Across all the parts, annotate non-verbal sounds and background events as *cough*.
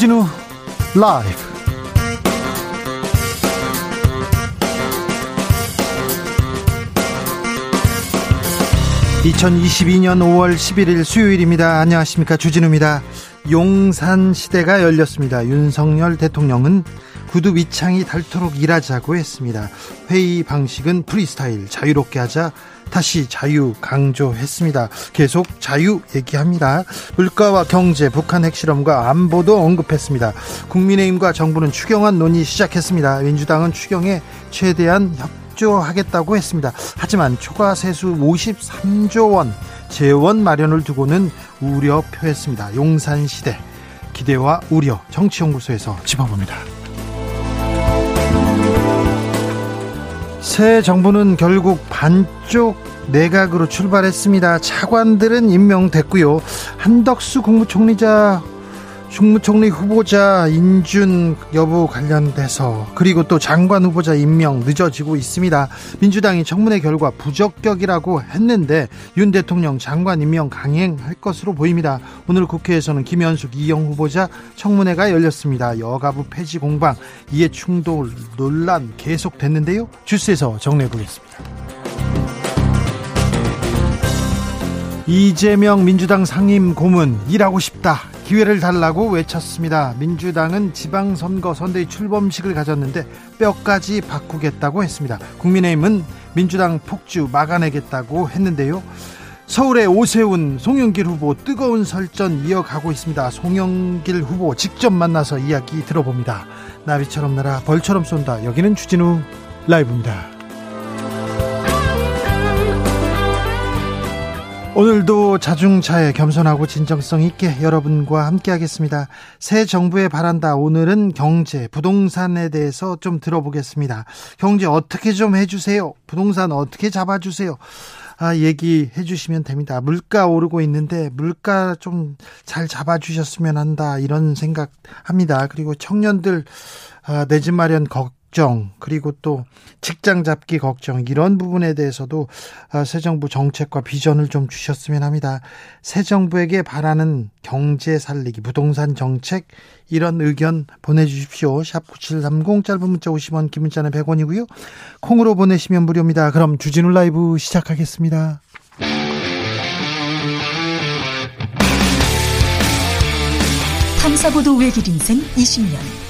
주진우 라이브. (2022년 5월 11일) 수요일입니다. 안녕하십니까. 주진우입니다. 용산 시대가 열렸습니다. 윤석열 대통령은 구두 밑창이 닳도록 일하자고 했습니다. 회의 방식은 프리스타일 자유롭게 하자 다시 자유 강조했습니다. 계속 자유 얘기합니다. 물가와 경제, 북한 핵실험과 안보도 언급했습니다. 국민의힘과 정부는 추경안 논의 시작했습니다. 민주당은 추경에 최대한 협조하겠다고 했습니다. 하지만 초과 세수 53조 원 재원 마련을 두고는 우려 표했습니다. 용산 시대 기대와 우려 정치연구소에서 짚어봅니다. 새 정부는 결국 반쪽 내각으로 출발했습니다. 차관들은 임명됐고요. 한덕수 국무총리자 국무총리 후보자 인준 여부 관련돼서 그리고 또 장관 후보자 임명 늦어지고 있습니다. 민주당이 청문회 결과 부적격이라고 했는데 윤 대통령 장관 임명 강행할 것으로 보입니다. 오늘 국회에서는 김현숙 이영 후보자 청문회가 열렸습니다. 여가부 폐지 공방 이해 충돌 논란 계속됐는데요. 주스에서 정리해 보겠습니다. 이재명 민주당 상임 고문 일하고 싶다. 기회를 달라고 외쳤습니다. 민주당은 지방선거 선대위 출범식을 가졌는데 뼈까지 바꾸겠다고 했습니다. 국민의힘은 민주당 폭주 막아내겠다고 했는데요. 서울의 오세훈, 송영길 후보 뜨거운 설전 이어가고 있습니다. 송영길 후보 직접 만나서 이야기 들어봅니다. 나비처럼 날아 벌처럼 쏜다. 여기는 주진우 라이브입니다. 오늘도 자중차에 겸손하고 진정성 있게 여러분과 함께 하겠습니다. 새 정부에 바란다. 오늘은 경제, 부동산에 대해서 좀 들어보겠습니다. 경제 어떻게 좀 해주세요. 부동산 어떻게 잡아주세요. 아, 얘기해 주시면 됩니다. 물가 오르고 있는데 물가 좀 잘 잡아주셨으면 한다. 이런 생각 합니다. 그리고 청년들 아, 내 집 마련 걱 걱정 그리고 또 직장 잡기 걱정 이런 부분에 대해서도 아, 새 정부 정책과 비전을 좀 주셨으면 합니다. 새 정부에게 바라는 경제 살리기 부동산 정책 이런 의견 보내주십시오. 샵 9730 짧은 문자 50원 긴 문자는 100원이고요. 콩으로 보내시면 무료입니다. 그럼 주진우 라이브 시작하겠습니다. 탐사보도 외길 인생 20년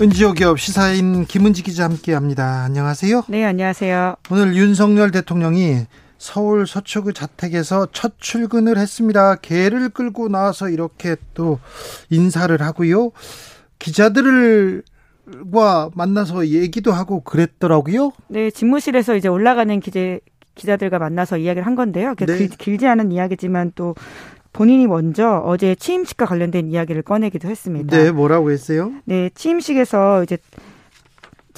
은지오 기업 시사인 김은지 기자 함께합니다. 안녕하세요. 네, 안녕하세요. 오늘 윤석열 대통령이 서울 서초구 자택에서 첫 출근을 했습니다. 개를 끌고 나와서 이렇게 또 인사를 하고요. 기자들을 과 만나서 얘기도 하고 그랬더라고요. 네, 집무실에서 이제 올라가는 기자 기자들과 만나서 이야기를 한 건데요. 네. 길 지 않은 이야기지만 또 본인이 먼저 어제 취임식과 관련된 이야기를 꺼내기도 했습니다. 네, 뭐라고 했어요? 네, 취임식에서 이제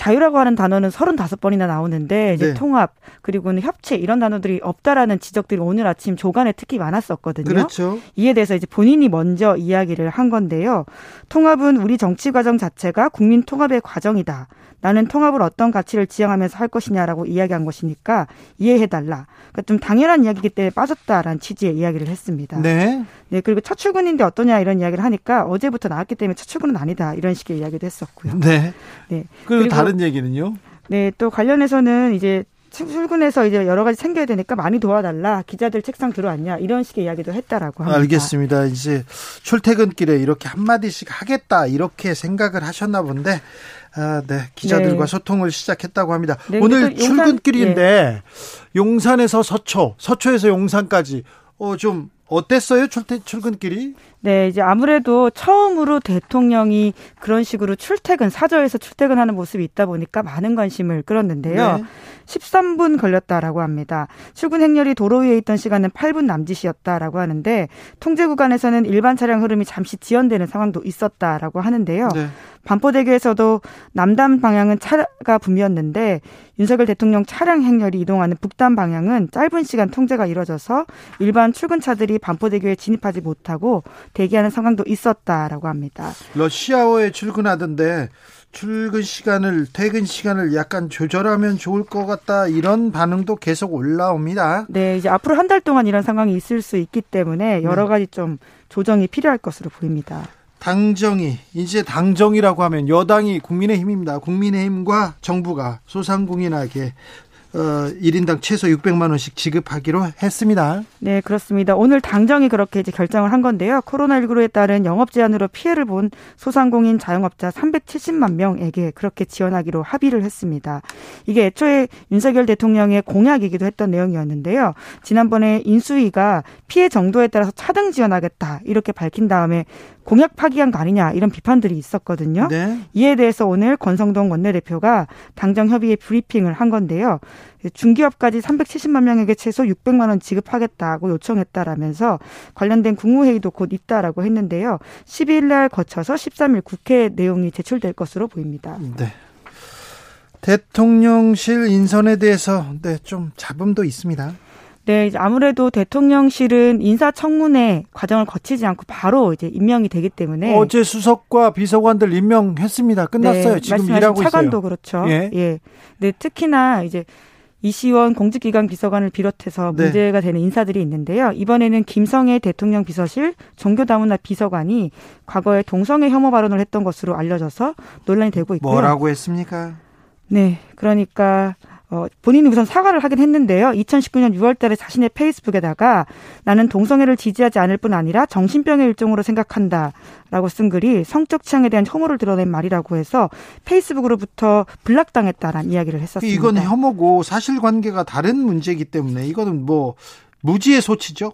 자유라고 하는 단어는 35번이나 나오는데 이제 네. 통합 그리고는 협치 이런 단어들이 없다라는 지적들이 오늘 아침 조간에 특히 많았었거든요. 그렇죠. 이에 대해서 이제 본인이 먼저 이야기를 한 건데요. 통합은 우리 정치 과정 자체가 국민 통합의 과정이다. 나는 통합을 어떤 가치를 지향하면서 할 것이냐라고 이야기한 것이니까 이해해달라. 그러니까 좀 당연한 이야기이기 때문에 빠졌다라는 취지의 이야기를 했습니다. 네. 네, 그리고 첫 출근인데 어떠냐 이런 이야기를 하니까 어제부터 나왔기 때문에 첫 출근은 아니다. 이런 식의 이야기도 했었고요. 네. 네. 그리고, 그리고 다른 얘기는요? 네, 또 관련해서는 이제 출근해서 이제 여러 가지 챙겨야 되니까 많이 도와달라. 기자들 책상 들어왔냐. 이런 식의 이야기도 했다라고 합니다. 알겠습니다. 이제 출퇴근길에 이렇게 한마디씩 하겠다. 이렇게 생각을 하셨나 본데, 아, 네. 기자들과 네. 소통을 시작했다고 합니다. 네, 오늘 출근길인데, 네. 용산에서 서초, 서초에서 용산까지, 어, 좀 어땠어요? 출퇴, 출근길이? 네, 이제 아무래도 처음으로 대통령이 그런 식으로 출퇴근, 사저에서 출퇴근하는 모습이 있다 보니까 많은 관심을 끌었는데요. 네. 13분 걸렸다라고 합니다. 출근 행렬이 도로 위에 있던 시간은 8분 남짓이었다라고 하는데 통제 구간에서는 일반 차량 흐름이 잠시 지연되는 상황도 있었다라고 하는데요. 네. 반포대교에서도 남단 방향은 차가 붐이었는데 윤석열 대통령 차량 행렬이 이동하는 북단 방향은 짧은 시간 통제가 이뤄져서 일반 출근차들이 반포대교에 진입하지 못하고 대기하는 상황도 있었다라고 합니다. 러시아어에 출근하던데 출근 시간을 퇴근 시간을 약간 조절하면 좋을 것 같다 이런 반응도 계속 올라옵니다. 네, 이제 앞으로 한 달 동안 이런 상황이 있을 수 있기 때문에 여러 네. 가지 좀 조정이 필요할 것으로 보입니다. 당정이 이제 당정이라고 하면 여당이 국민의힘입니다. 국민의힘과 정부가 소상공인에게 어, 1인당 최소 600만 원씩 지급하기로 했습니다. 네, 그렇습니다. 오늘 당정이 그렇게 이제 결정을 한 건데요. 코로나19에 따른 영업 제한으로 피해를 본 소상공인 자영업자 370만 명에게 그렇게 지원하기로 합의를 했습니다. 이게 애초에 윤석열 대통령의 공약이기도 했던 내용이었는데요. 지난번에 인수위가 피해 정도에 따라서 차등 지원하겠다 이렇게 밝힌 다음에 공약 파기한 거 아니냐 이런 비판들이 있었거든요. 네. 이에 대해서 오늘 권성동 원내대표가 당정 협의회 브리핑을 한 건데요. 중기업까지 370만 명에게 최소 600만 원 지급하겠다고 요청했다라면서 관련된 국무회의도 곧 있다라고 했는데요. 12일 날 거쳐서 13일 국회 내용이 제출될 것으로 보입니다. 네. 대통령실 인선에 대해서 네, 좀 잡음도 있습니다. 네, 이제 아무래도 대통령실은 인사청문회 과정을 거치지 않고 바로 이제 임명이 되기 때문에 어제 수석과 비서관들 임명했습니다. 끝났어요. 네, 지금 일하고 차관도 있어요. 그렇죠. 예. 예. 네, 특히나 이제 이시원 공직기관 비서관을 비롯해서 네. 문제가 네. 되는 인사들이 있는데요. 이번에는 김성애 대통령 비서실 종교다문화 비서관이 과거에 동성애 혐오 발언을 했던 것으로 알려져서 논란이 되고 있고요. 뭐라고 했습니까? 네, 그러니까 어, 본인이 우선 사과를 하긴 했는데요. 2019년 6월 달에 자신의 페이스북에다가 나는 동성애를 지지하지 않을 뿐 아니라 정신병의 일종으로 생각한다. 라고 쓴 글이 성적 취향에 대한 혐오를 드러낸 말이라고 해서 페이스북으로부터 블락당했다라는 이야기를 했었습니다. 이건 혐오고 사실관계가 다른 문제이기 때문에 이거는 뭐 무지의 소치죠.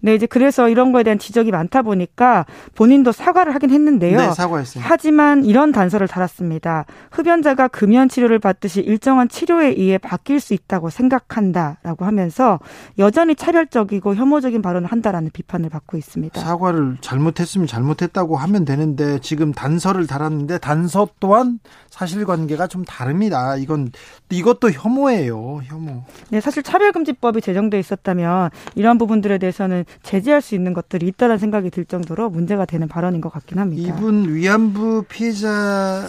네, 이제 그래서 이런 거에 대한 지적이 많다 보니까 본인도 사과를 하긴 했는데요. 네, 사과했어요. 하지만 이런 단서를 달았습니다. 흡연자가 금연 치료를 받듯이 일정한 치료에 의해 바뀔 수 있다고 생각한다라고 하면서 여전히 차별적이고 혐오적인 발언을 한다라는 비판을 받고 있습니다. 사과를 잘못했으면 잘못했다고 하면 되는데 지금 단서를 달았는데 단서 또한 사실관계가 좀 다릅니다. 이건 이것도 혐오예요. 혐오. 네, 사실 차별금지법이 제정돼 있었다면 이러한 부분들에 대해서는 제재할 수 있는 것들이 있다는 생각이 들 정도로 문제가 되는 발언인 것 같긴 합니다. 이분 위안부 피해자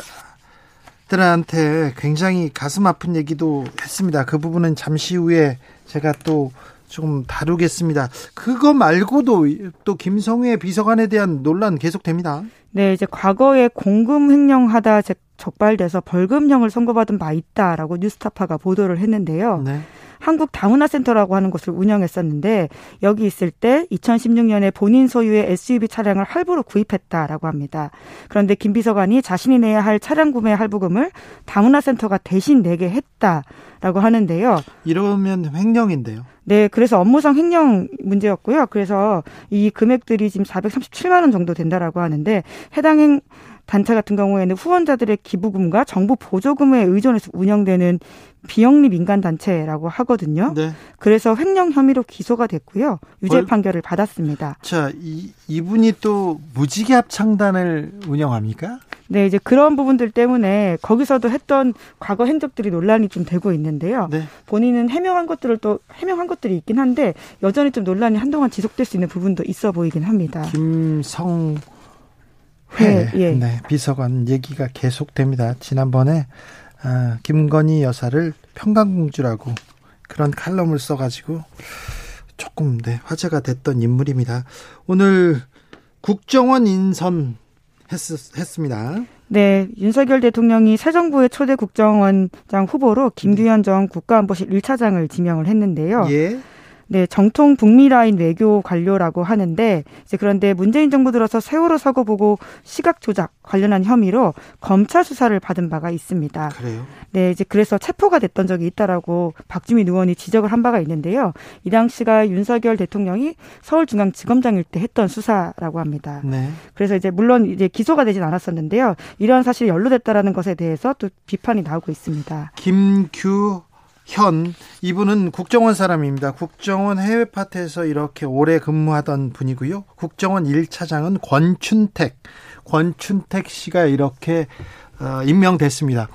들한테 굉장히 가슴 아픈 얘기도 했습니다. 그 부분은 잠시 후에 제가 또 조금 다루겠습니다. 그거 말고도 또 김성회 비서관에 대한 논란 계속됩니다. 네, 이제 과거에 공금 횡령하다 적발돼서 벌금형을 선고받은 바 있다라고 뉴스타파가 보도를 했는데요. 네. 한국 다문화 센터라고 하는 곳을 운영했었는데 여기 있을 때 2016년에 본인 소유의 SUV 차량을 할부로 구입했다라고 합니다. 그런데 김 비서관이 자신이 내야 할 차량 구매 할부금을 다문화 센터가 대신 내게 했다라고 하는데요. 이러면 횡령인데요. 네, 그래서 업무상 횡령 문제였고요. 그래서 이 금액들이 지금 437만 원 정도 된다라고 하는데 해당 행 단체 같은 경우에는 후원자들의 기부금과 정부 보조금에 의존해서 운영되는 비영리 민간 단체라고 하거든요. 네. 그래서 횡령 혐의로 기소가 됐고요. 유죄 벌... 판결을 받았습니다. 자, 이, 이분이 또 무지개 합 창단을 운영합니까? 네, 이제 그런 부분들 때문에 거기서도 했던 과거 행적들이 논란이 좀 되고 있는데요. 네. 본인은 해명한 것들을 또 해명한 것들이 있긴 한데 여전히 좀 논란이 한동안 지속될 수 있는 부분도 있어 보이긴 합니다. 김성 회 예. 네, 비서관 얘기가 계속됩니다. 지난번에 아, 김건희 여사를 평강공주라고 그런 칼럼을 써가지고 조금 네, 화제가 됐던 인물입니다. 오늘 국정원 인선 했, 했습니다. 네, 윤석열 대통령이 새 정부의 초대 국정원장 후보로 김규현 전 국가안보실 1차장을 지명을 했는데요. 예. 네, 정통 북미 라인 외교 관료라고 하는데 이제 그런데 문재인 정부 들어서 세월호 사고 보고 시각 조작 관련한 혐의로 검찰 수사를 받은 바가 있습니다. 그래요? 네, 이제 그래서 체포가 됐던 적이 있다라고 박주민 의원이 지적을 한 바가 있는데요. 이 당시가 윤석열 대통령이 서울중앙지검장일 때 했던 수사라고 합니다. 네. 그래서 이제 물론 이제 기소가 되진 않았었는데요. 이러한 사실이 연루됐다라는 것에 대해서 또 비판이 나오고 있습니다. 김규 현 이분은 국정원 사람입니다. 국정원 해외 파트에서 이렇게 오래 근무하던 분이고요. 국정원 1차장은 권춘택 권춘택 씨가 이렇게 어, 임명됐습니다.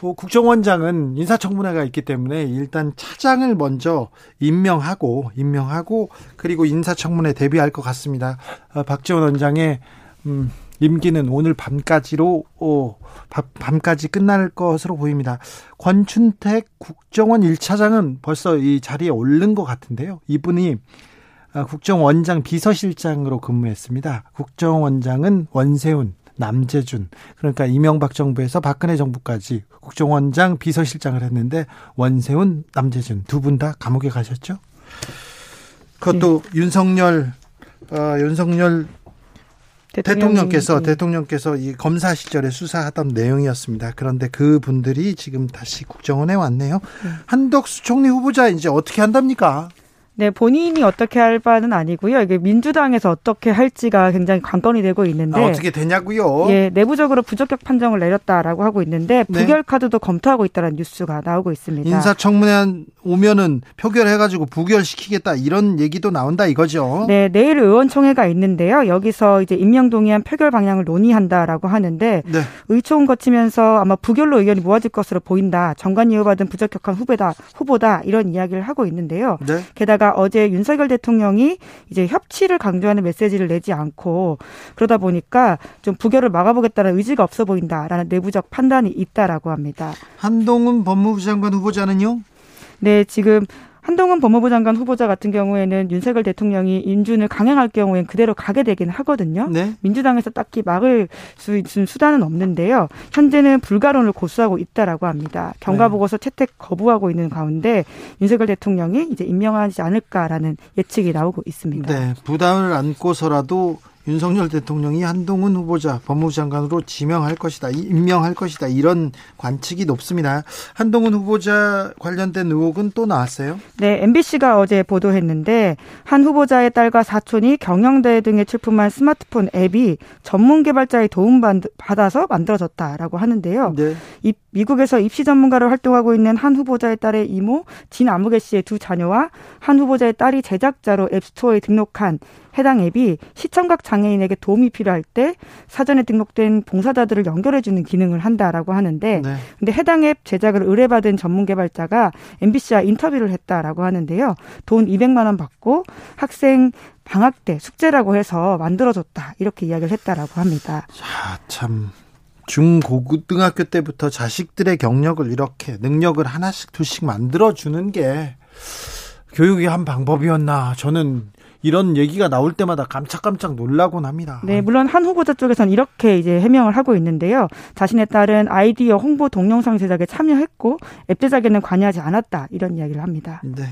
뭐 국정원장은 인사청문회가 있기 때문에 일단 차장을 먼저 임명하고 임명하고 그리고 인사청문회 대비할 것 같습니다. 어, 박지원 원장의 음, 임기는 오늘 밤까지로 어, 밤까지 끝날 것으로 보입니다. 권춘택 국정원 1차장은 벌써 이 자리에 오른 것 같은데요. 이분이 아, 국정원장 비서실장으로 근무했습니다. 국정원장은 원세훈, 남재준 그러니까 이명박 정부에서 박근혜 정부까지 국정원장 비서실장을 했는데 원세훈, 남재준 두 분 다 감옥에 가셨죠? 그것도 네. 윤석열 어, 윤석열 대통령께서 대통령께서 이 검사 시절에 수사하던 내용이었습니다. 그런데 그 분들이 지금 다시 국정원에 왔네요. 네. 한덕수 총리 후보자 이제 어떻게 한답니까? 네, 본인이 어떻게 할 바는 아니고요. 이게 민주당에서 어떻게 할지가 굉장히 관건이 되고 있는데 아, 어떻게 되냐고요? 예, 내부적으로 부적격 판정을 내렸다라고 하고 있는데 네. 부결 카드도 검토하고 있다는 뉴스가 나오고 있습니다. 인사청문회 오면은 표결해가지고 부결시키겠다 이런 얘기도 나온다 이거죠. 네, 내일 의원총회가 있는데요. 여기서 이제 임명 동의안 표결 방향을 논의한다라고 하는데 네. 의총 거치면서 아마 부결로 의견이 모아질 것으로 보인다. 정관 이후받은 부적격한 후보다 후보다 이런 이야기를 하고 있는데요. 네. 게다가 게다가 어제 윤석열 대통령이 이제 협치를 강조하는 메시지를 내지 않고 그러다 보니까 좀 부결을 막아보겠다는 의지가 없어 보인다라는 내부적 판단이 있다라고 합니다. 한동훈 법무부 장관 후보자는요? 네, 지금 한동훈 법무부 장관 후보자 같은 경우에는 윤석열 대통령이 인준을 강행할 경우엔 그대로 가게 되긴 하거든요. 네. 민주당에서 딱히 막을 수 있는 수단은 없는데요. 현재는 불가론을 고수하고 있다라고 합니다. 경과 보고서 채택 거부하고 있는 가운데 윤석열 대통령이 이제 임명하지 않을까라는 예측이 나오고 있습니다. 네, 부담을 안고서라도 윤석열 대통령이 한동훈 후보자 법무부 장관으로 지명할 것이다, 임명할 것이다 이런 관측이 높습니다. 한동훈 후보자 관련된 의혹은 또 나왔어요? 네, MBC가 어제 보도했는데 한 후보자의 딸과 사촌이 경영대 등에 출품한 스마트폰 앱이 전문 개발자의 도움 받아서 만들어졌다라고 하는데요. 네. 이 미국에서 입시 전문가로 활동하고 있는 한 후보자의 딸의 이모 진 아무개 씨의 두 자녀와 한 후보자의 딸이 제작자로 앱스토어에 등록한 해당 앱이 시청각 장애인에게 도움이 필요할 때 사전에 등록된 봉사자들을 연결해주는 기능을 한다라고 하는데, 네. 근데 해당 앱 제작을 의뢰받은 전문 개발자가 MBC와 인터뷰를 했다라고 하는데요. 돈 200만 원 받고 학생 방학 때 숙제라고 해서 만들어줬다 이렇게 이야기를 했다라고 합니다. 자, 참 중고등학교 때부터 자식들의 경력을 이렇게 능력을 하나씩 두씩 만들어 주는 게 교육의 한 방법이었나 저는 이런 얘기가 나올 때마다 깜짝깜짝 놀라곤 합니다. 네, 물론 한 후보자 쪽에서는 이렇게 이제 해명을 하고 있는데요. 자신의 딸은 아이디어 홍보 동영상 제작에 참여했고 앱 제작에는 관여하지 않았다 이런 이야기를 합니다. 네.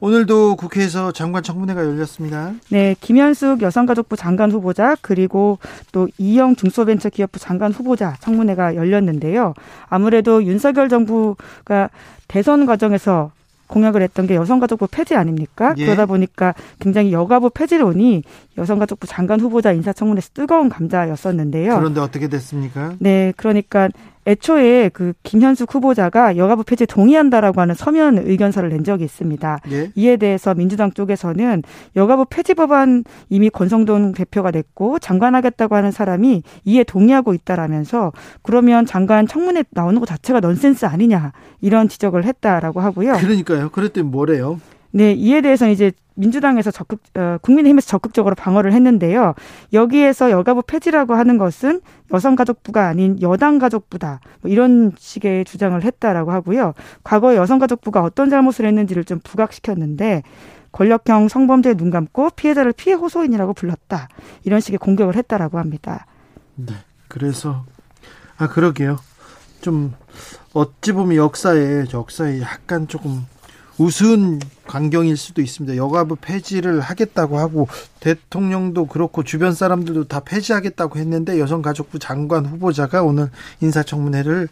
오늘도 국회에서 장관 청문회가 열렸습니다. 네, 김현숙 여성가족부 장관 후보자 그리고 또 이영 중소벤처기업부 장관 후보자 청문회가 열렸는데요. 아무래도 윤석열 정부가 대선 과정에서 공약을 했던 게 여성가족부 폐지 아닙니까? 예. 그러다 보니까 굉장히 여가부 폐지론이 여성가족부 장관 후보자 인사청문회에서 뜨거운 감자였었는데요. 그런데 어떻게 됐습니까? 네, 그러니까 애초에 그 김현숙 후보자가 여가부 폐지 동의한다라고 하는 서면 의견서를 낸 적이 있습니다. 예? 이에 대해서 민주당 쪽에서는 여가부 폐지 법안 이미 권성동 대표가 냈고 장관하겠다고 하는 사람이 이에 동의하고 있다라면서 그러면 장관 청문회 나오는 것 자체가 넌센스 아니냐 이런 지적을 했다라고 하고요. 그러니까요. 그랬더니 뭐래요? 네, 이에 대해서 이제 민주당에서 적극 어, 국민의힘에서 적극적으로 방어를 했는데요. 여기에서 여가부 폐지라고 하는 것은 여성가족부가 아닌 여당가족부다. 뭐 이런 식의 주장을 했다라고 하고요. 과거 여성가족부가 어떤 잘못을 했는지를 좀 부각시켰는데 권력형 성범죄에 눈 감고 피해자를 피해 호소인이라고 불렀다. 이런 식의 공격을 했다라고 합니다. 네. 그래서 아 그러게요. 좀 어찌 보면 역사에 역사에 약간 조금 우스운 광경일 수도 있습니다. 여가부 폐지를 하겠다고 하고 대통령도 그렇고 주변 사람들도 다 폐지하겠다고 했는데 여성가족부 장관 후보자가 오늘 인사청문회를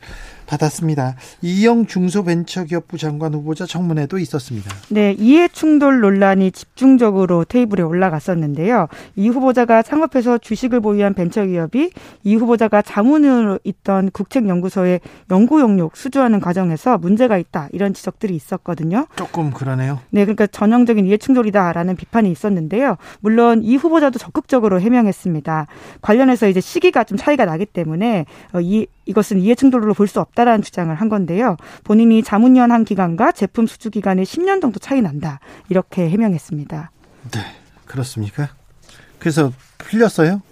받았습니다. 이영 중소벤처기업부 장관 후보자 청문회도 있었습니다. 네, 이해 충돌 논란이 집중적으로 테이블에 올라갔었는데요. 이 후보자가 창업해서 주식을 보유한 벤처기업이 이 후보자가 자문으로 있던 국책연구소에 연구 용역 수주하는 과정에서 문제가 있다 이런 지적들이 있었거든요. 조금 그러네요. 네, 그러니까 전형적인 이해 충돌이다라는 비판이 있었는데요. 물론 이 후보자도 적극적으로 해명했습니다. 관련해서 이제 시기가 좀 차이가 나기 때문에 어, 이 이것은 이해 충돌로 볼 수 없다라는 주장을 한 건데요. 본인이 자문위원 기간과 제품 수주 기간이 10년 정도 차이 난다. 이렇게 해명했습니다. 네. 그렇습니까? 그래서 풀렸어요?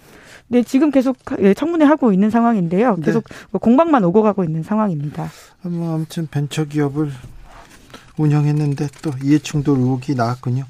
네, 지금 계속 예, 청문회 하고 있는 상황인데요. 네. 계속 네. 공방만 오고 가고 있는 상황입니다. 뭐 아무튼 벤처기업을 운영했는데 또 이해충돌 의혹이 나왔군요.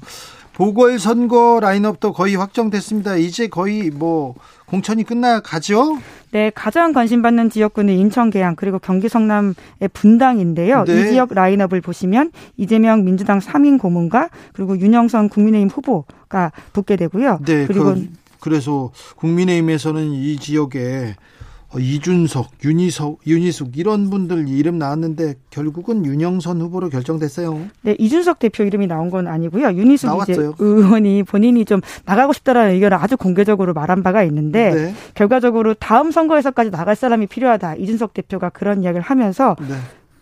보궐선거 라인업도 거의 확정됐습니다. 이제 거의 뭐 공천이 끝나가죠? 네, 가장 관심받는 지역구는 인천 계양 그리고 경기 성남의 분당인데요. 네. 이 지역 라인업을 보시면 이재명 민주당 3인 고문과 그리고 윤영선 국민의힘 후보가 붙게 되고요. 네, 그리고 그, 그래서 국민의힘에서는 이 지역에 어, 이준석, 윤희석, 윤희숙 이런 분들 이름 나왔는데 결국은 윤영선 후보로 결정됐어요. 네, 이준석 대표 이름이 나온 건 아니고요. 윤희숙 의원이 본인이 좀 나가고 싶다라는 의견을 아주 공개적으로 말한 바가 있는데 네. 결과적으로 다음 선거에서까지 나갈 사람이 필요하다. 이준석 대표가 그런 이야기를 하면서 네.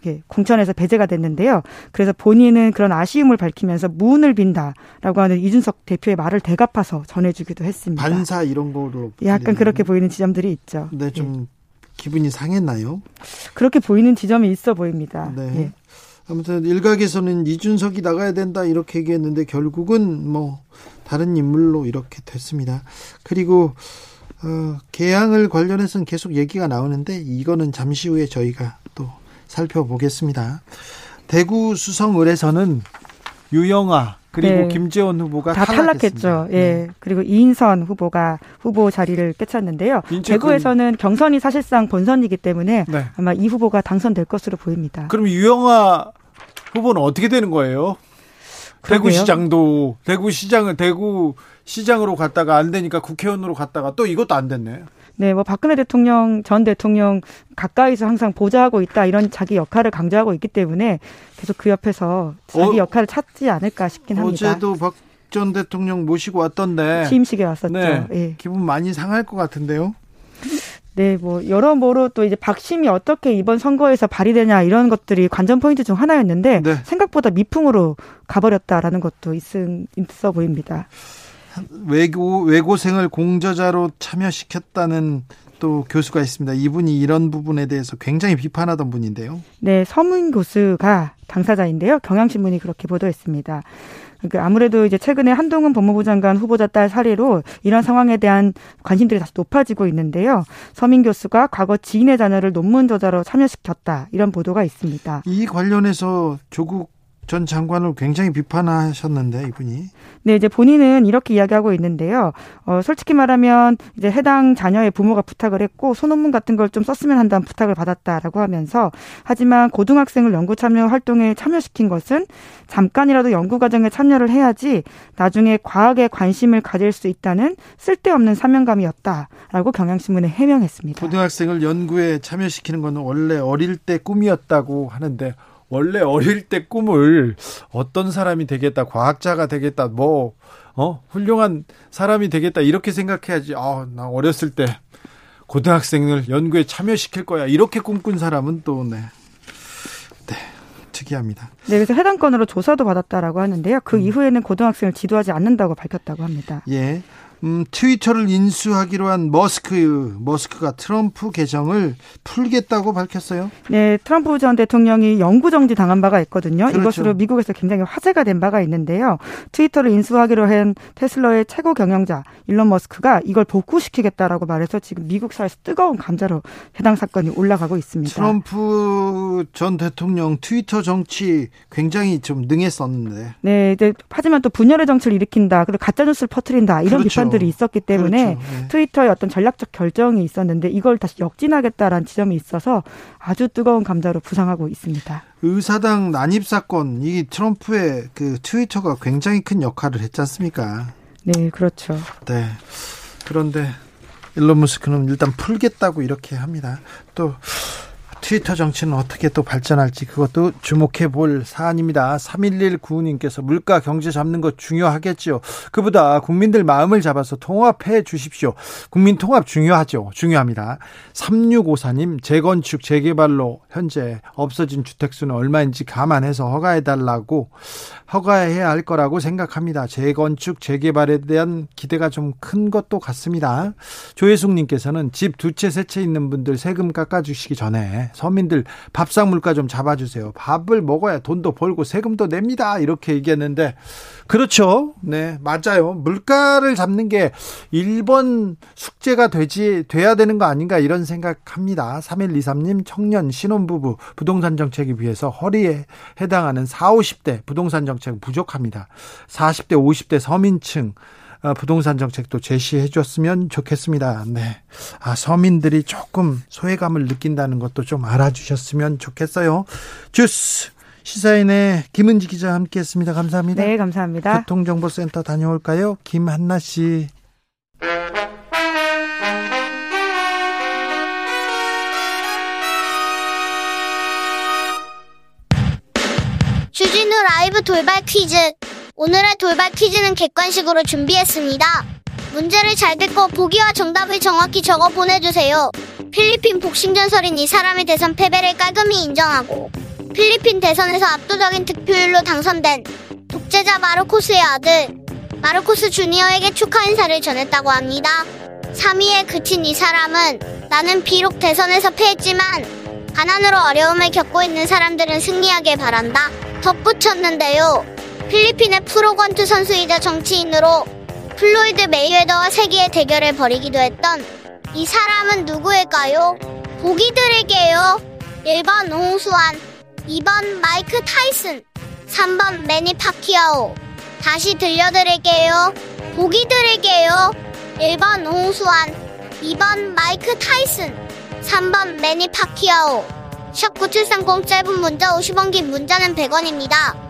예, 공천에서 배제가 됐는데요. 그래서 본인은 그런 아쉬움을 밝히면서 무운을 빈다라고 하는 이준석 대표의 말을 대갚아서 전해주기도 했습니다. 반사 이런 거로 약간 그렇게 보이는 지점들이 있죠. 네, 좀 예. 기분이 상했나요? 그렇게 보이는 지점이 있어 보입니다. 네. 예. 아무튼 일각에서는 이준석이 나가야 된다 이렇게 얘기했는데 결국은 뭐 다른 인물로 이렇게 됐습니다. 그리고 어, 개항을 관련해서는 계속 얘기가 나오는데 이거는 잠시 후에 저희가 또 살펴보겠습니다. 대구 수성을에서는 유영아 그리고 네. 김재원 후보가 다 탈락했죠. 예. 네. 그리고 이인선 후보가 후보 자리를 꿰찼는데요. 대구에서는 경선이 사실상 본선이기 때문에 네. 아마 이 후보가 당선될 것으로 보입니다. 그럼 유영아 후보는 어떻게 되는 거예요? 대구시장도 대구시장을 대구 시장으로 갔다가 안 되니까 국회의원으로 갔다가 또 이것도 안 됐네. 네, 뭐 박근혜 대통령 전 대통령 가까이서 항상 보좌하고 있다 이런 자기 역할을 강조하고 있기 때문에 계속 그 옆에서 자기 어, 역할을 찾지 않을까 싶긴 합니다. 어제도 박 전 대통령 모시고 왔던데 취임식에 왔었죠. 네, 예. 기분 많이 상할 것 같은데요. 네, 뭐 여러모로 또 이제 박심이 어떻게 이번 선거에서 발휘되냐 이런 것들이 관전 포인트 중 하나였는데 네. 생각보다 미풍으로 가버렸다라는 것도 있, 있어 보입니다. 외고 외고생을 공저자로 참여시켰다는 또 교수가 있습니다. 이분이 이런 부분에 대해서 굉장히 비판하던 분인데요. 네, 서문 교수가 당사자인데요. 경향신문이 그렇게 보도했습니다. 그러니까 아무래도 이제 최근에 한동훈 법무부 장관 후보자 딸 사례로 이런 상황에 대한 관심들이 다시 높아지고 있는데요. 서민 교수가 과거 지인의 자녀를 논문 저자로 참여시켰다 이런 보도가 있습니다. 이 관련해서 조국 전 장관을 굉장히 비판하셨는데 이분이. 네, 이제 본인은 이렇게 이야기하고 있는데요. 어, 솔직히 말하면 이제 해당 자녀의 부모가 부탁을 했고 소논문 같은 걸 좀 썼으면 한다는 부탁을 받았다라고 하면서 하지만 고등학생을 연구 참여 활동에 참여시킨 것은 잠깐이라도 연구 과정에 참여를 해야지 나중에 과학에 관심을 가질 수 있다는 쓸데없는 사명감이었다라고 경향신문에 해명했습니다. 고등학생을 연구에 참여시키는 것은 원래 어릴 때 꿈이었다고 하는데 원래 어릴 때 꿈을 어떤 사람이 되겠다, 과학자가 되겠다, 뭐, 어, 훌륭한 사람이 되겠다, 이렇게 생각해야지. 아, 나 어렸을 때 고등학생을 연구에 참여시킬 거야. 이렇게 꿈꾼 사람은 또, 네. 네. 특이합니다. 네, 그래서 해당 건으로 조사도 받았다라고 하는데요. 그 음. 이후에는 고등학생을 지도하지 않는다고 밝혔다고 합니다. 예. 음, 트위터를 인수하기로 한 머스크, 머스크가 트럼프 계정을 풀겠다고 밝혔어요. 네, 트럼프 전 대통령이 영구 정지 당한 바가 있거든요. 그렇죠. 이것으로 미국에서 굉장히 화제가 된 바가 있는데요. 트위터를 인수하기로 한 테슬라의 최고 경영자 일론 머스크가 이걸 복구시키겠다라고 말해서 지금 미국 사회에서 뜨거운 감자로 해당 사건이 올라가고 있습니다. 트럼프 전 대통령 트위터 정치 굉장히 좀 능했었는데. 네, 이제 하지만 또 분열의 정치를 일으킨다. 그리고 가짜 뉴스를 퍼뜨린다. 이런 그렇죠. 부분들이 있었기 때문에 그렇죠. 네. 트위터의 어떤 전략적 결정이 있었는데 이걸 다시 역진하겠다라는 지점이 있어서 아주 뜨거운 감자로 부상하고 있습니다. 의사당 난입 사건 이 트럼프의 그 트위터가 굉장히 큰 역할을 했지 않습니까? 네, 그렇죠. 네. 그런데 일론 머스크는 일단 풀겠다고 이렇게 합니다. 또 트위터 정치는 어떻게 또 발전할지 그것도 주목해 볼 사안입니다. 311 구우님께서 물가 경제 잡는 것 중요하겠죠. 그보다 국민들 마음을 잡아서 통합해 주십시오. 국민 통합 중요하죠. 중요합니다. 3654님 재건축 재개발로 현재 없어진 주택수는 얼마인지 감안해서 허가해 달라고 허가해야 할 거라고 생각합니다. 재건축 재개발에 대한 기대가 좀 큰 것도 같습니다. 조혜숙 님께서는 집 두 채 세 채 있는 분들 세금 깎아 주시기 전에 서민들 밥상 물가 좀 잡아주세요. 밥을 먹어야 돈도 벌고 세금도 냅니다. 이렇게 얘기했는데 그렇죠. 네, 맞아요. 물가를 잡는 게 1번 숙제가 되지 돼야 되는 거 아닌가 이런 생각합니다. 3123님 청년 신혼부부 부동산 정책에 비해서 허리에 해당하는 4, 50대 부동산 정책 부족합니다. 40대, 50대 서민층 어, 부동산 정책도 제시해 줬으면 좋겠습니다. 네. 아, 서민들이 조금 소외감을 느낀다는 것도 좀 알아주셨으면 좋겠어요. 주스 시사인의 김은지 기자 함께 했습니다. 감사합니다. 네, 감사합니다. 교통정보센터 다녀올까요? 김한나 씨. 주진우 라이브 돌발 퀴즈. 오늘의 돌발 퀴즈는 객관식으로 준비했습니다. 문제를 잘 듣고 보기와 정답을 정확히 적어 보내주세요. 필리핀 복싱 전설인 이 사람의 대선 패배를 깔끔히 인정하고 필리핀 대선에서 압도적인 득표율로 당선된 독재자 마르코스의 아들 마르코스 주니어에게 축하 인사를 전했다고 합니다. 3위에 그친 이 사람은 나는 비록 대선에서 패했지만 가난으로 어려움을 겪고 있는 사람들은 승리하길 바란다. 덧붙였는데요. 필리핀의 프로권투 선수이자 정치인으로 플로이드 메이웨더와 세기의 대결을 벌이기도 했던 이 사람은 누구일까요? 보기 드릴게요. 1번 홍수환, 2번 마이크 타이슨, 3번 매니 파키아오. 다시 들려드릴게요. 보기 드릴게요. 1번 홍수환, 2번 마이크 타이슨, 3번 매니 파키아오. 샵 9730 짧은 문자 50원 긴 문자는 100원입니다.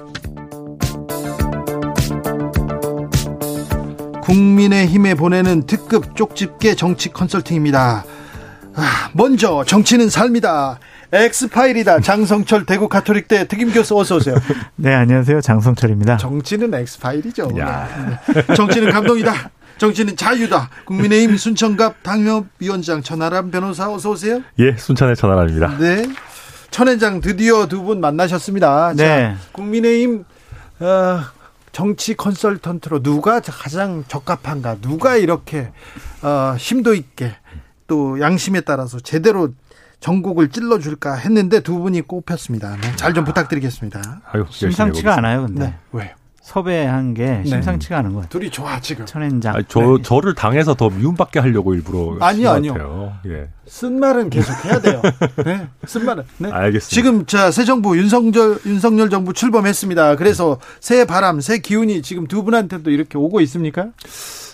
국민의힘에 보내는 특급 쪽집게 정치 컨설팅입니다. 아, 먼저 정치는 삶이다. 엑스파일이다. 장성철 대구 가톨릭대 특임 교수 어서 오세요. *laughs* 네, 안녕하세요. 장성철입니다. 정치는 엑스파일이죠. 네. 정치는 감동이다. 정치는 자유다. 국민의힘 순천갑 당협위원장 천하람 변호사 어서 오세요. 예, 순천의 천하람입니다. 네. 천회장 드디어 두 분 만나셨습니다. 네. 자, 국민의힘 어, 정치 컨설턴트로 누가 가장 적합한가? 누가 이렇게 어, 심도 있게 또 양심에 따라서 제대로 전국을 찔러줄까 했는데 두 분이 꼽혔습니다. 네, 잘좀 부탁드리겠습니다. 아유, 심상치가 않아요, 근데. 네. 왜요? 섭외한 게 심상치가 않은 것 같아요. 둘이 좋아 지금. 천엔장. 아니, 저 네. 저를 당해서 더 미움받게 하려고 일부러 아니요, 아니요. 예, 쓴 말은 계속 해야 돼요. 네. 쓴 말은. 네. 알겠습니다. 지금 자 새 정부 윤석열 윤석열 정부 출범했습니다. 그래서 새 바람, 새 기운이 지금 두 분한테도 이렇게 오고 있습니까?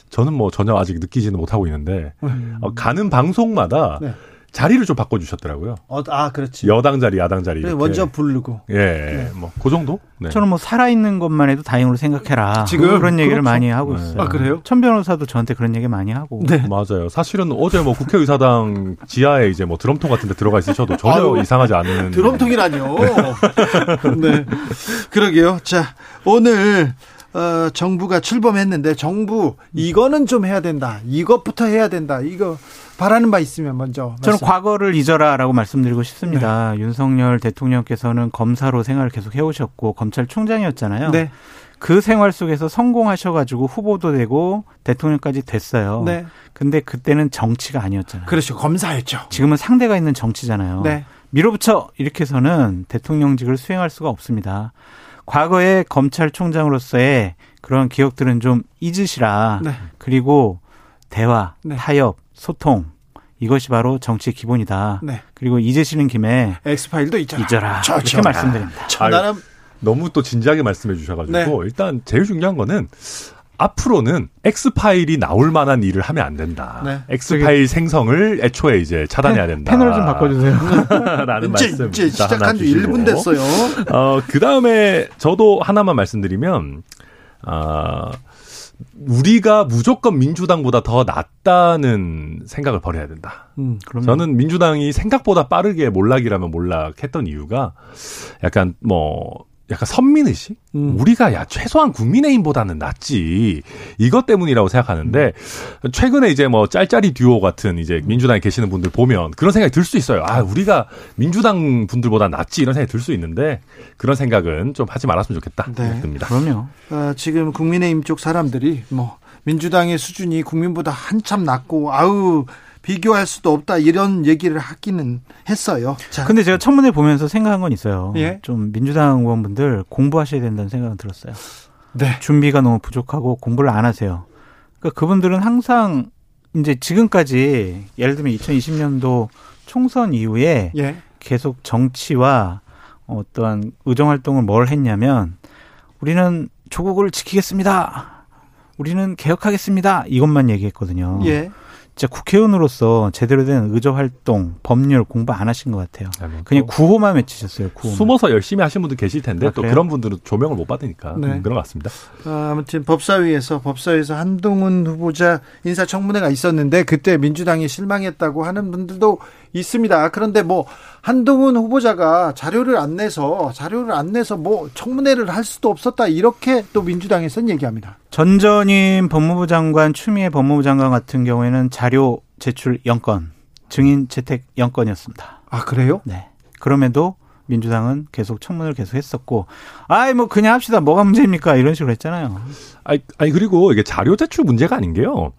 저는 뭐 전혀 아직 느끼지는 못하고 있는데 어, 가는 방송마다 네. 자리를 좀 바꿔주셨더라고요. 어, 아 그렇지. 여당 자리, 야당 자리 그래. 먼저 부르고. 예, 뭐그 정도. 네. 저는 뭐 살아있는 것만 해도 다행으로 생각해라. 지금? 그런 얘기를 그렇죠. 많이 하고 네. 있어요. 아, 그래요? 천 변호사도 저한테 그런 얘기 많이 하고. 네. 맞아요. 사실은 어제 뭐 국회의사당 지하에 이제 뭐 드럼통 같은 데 들어가 있으셔도 전혀 아유, 이상하지 않은. 드럼통이라뇨. *laughs* 네. 그러게요. 자, 오늘 어, 정부가 출범했는데 정부 이거는 좀 해야 된다. 이것부터 해야 된다. 이거 바라는 바 있으면 먼저. 저는 말씀- 과거를 잊어라라고 말씀드리고 싶습니다. 윤석열 대통령께서는 검사로 생활을 계속 해오셨고 검찰총장이었잖아요. 네. 그 생활 속에서 성공하셔가지고 후보도 되고 대통령까지 됐어요. 네. 근데 그때는 정치가 아니었잖아요. 그렇죠. 검사였죠. 지금은 상대가 있는 정치잖아요. 네. 밀어붙여 이렇게 해서는 대통령직을 수행할 수가 없습니다. 과거의 검찰총장으로서의 그런 기억들은 좀 잊으시라. 네. 그리고 대화, 네. 타협, 소통 이것이 바로 정치의 기본이다. 네. 그리고 잊으시는 김에 엑스파일도 있잖아. 잊어라. 저, 이렇게 저. 말씀드립니다. 저 나는 너무 또 진지하게 말씀해 주셔가지고 네. 일단 제일 중요한 거는 앞으로는 X 파일이 나올 만한 일을 하면 안 된다. 네. X 파일 생성을 애초에 이제 차단해야 된다. 패널 좀 바꿔주세요. *laughs* 라는 이제, 말씀 이제 시작한 지 주시고. 1분 됐어요. 어, 그 다음에 저도 하나만 말씀드리면, 아, 우리가 무조건 민주당보다 더 낫다는 생각을 버려야 된다. 음. 저는 민주당이 생각보다 빠르게 몰락이라면 몰락했던 이유가 약간 뭐 약간 선민의식? 음. 우리가 야 최소한 국민의힘보다는 낫지 이것 때문이라고 생각하는데 최근에 이제 뭐 짤짤이 듀오 같은 이제 민주당에 계시는 분들 보면 그런 생각이 들 수 있어요. 아 우리가 민주당 분들보다 낫지 이런 생각이 들 수 있는데 그런 생각은 좀 하지 말았으면 좋겠다 네. 생각됩니다. 그럼요. 어, 지금 국민의힘 쪽 사람들이 뭐 민주당의 수준이 국민보다 한참 낮고 아우 비교할 수도 없다 이런 얘기를 하기는 했어요. 자, 근데 제가 청문회 보면서 생각한 건 있어요. 예. 좀 민주당 의원분들 공부하셔야 된다는 생각은 들었어요. 네. 준비가 너무 부족하고 공부를 안 하세요. 그러니까 그분들은 항상 이제 지금까지 예를 들면 2020년도 총선 이후에 예. 계속 정치와 어떠한 의정 활동을 뭘 했냐면 우리는 조국을 지키겠습니다. 우리는 개혁하겠습니다. 이것만 얘기했거든요. 예. 진짜 국회의원으로서 제대로 된 의정 활동, 법률 공부 안 하신 것 같아요. 아, 뭐 그냥 또 구호만 외치셨어요. 구호만. 숨어서 열심히 하신 분들 계실 텐데 아, 또 그래요? 그런 분들은 조명을 못 받으니까 네. 음, 그런 것 같습니다. 어, 아무튼 법사위에서 법사위에서 한동훈 후보자 인사청문회가 있었는데 그때 민주당이 실망했다고 하는 분들도 있습니다. 그런데 뭐 한동훈 후보자가 자료를 안 내서 자료를 안 내서 뭐 청문회를 할 수도 없었다 이렇게 또 민주당에서는 얘기합니다. 전전임 법무부 장관, 추미애 법무부 장관 같은 경우에는 자료 제출 0건, 증인 채택 0건이었습니다. 아 그래요? 네. 그럼에도 민주당은 계속 청문을 계속 했었고, 아이, 뭐, 그냥 합시다. 뭐가 문제입니까? 이런 식으로 했잖아요. 아니, 아니 그리고 이게 자료 제출 문제가 아닌 게요.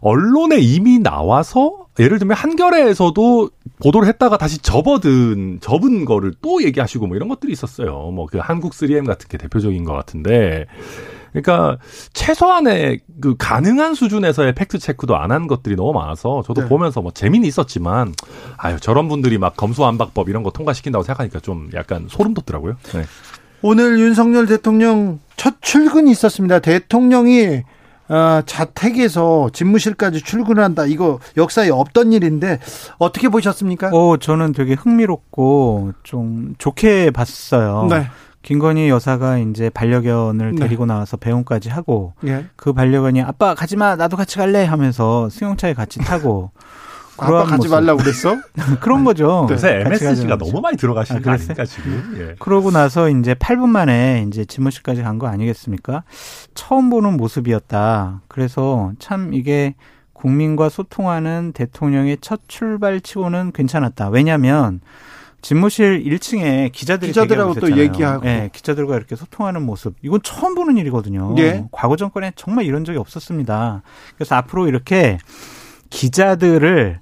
언론에 이미 나와서 예를 들면 한겨레에서도 보도를 했다가 다시 접어든 접은 거를 또 얘기하시고 뭐 이런 것들이 있었어요. 뭐 그 한국 3M 같은 게 대표적인 것 같은데. 그러니까 최소한의 그 가능한 수준에서의 팩트 체크도 안 한 것들이 너무 많아서 저도 네. 보면서 뭐 재미는 있었지만 아유 저런 분들이 막 검수완박법 이런 거 통과시킨다고 생각하니까 좀 약간 소름 돋더라고요. 네. 오늘 윤석열 대통령 첫 출근이 있었습니다. 대통령이 어, 자택에서 집무실까지 출근한다. 이거 역사에 없던 일인데 어떻게 보셨습니까? 어, 저는 되게 흥미롭고 좀 좋게 봤어요. 네. 김건희 여사가 이제 반려견을 네. 데리고 나와서 배웅까지 하고 예. 그 반려견이 아빠 가지 마 나도 같이 갈래 하면서 승용차에 같이 타고 *laughs* 아빠 가지 모습. 말라고 그랬어? *laughs* 그런 거죠. 요새 같이 MSG가 너무 많이 들어가시는 아, 거 그랬어요? 아닙니까 지금? 예. 그러고 나서 이제 8분 만에 이제 집무실까지 간 거 아니겠습니까? 처음 보는 모습이었다. 그래서 참 이게 국민과 소통하는 대통령의 첫 출발치고는 괜찮았다. 왜냐하면 집무실 1층에 기자들이 기자들하고 또. 얘기하고. 네, 기자들과 이렇게 소통하는 모습. 이건 처음 보는 일이거든요. 예. 과거 정권에 정말 이런 적이 없었습니다. 그래서 앞으로 이렇게 기자들을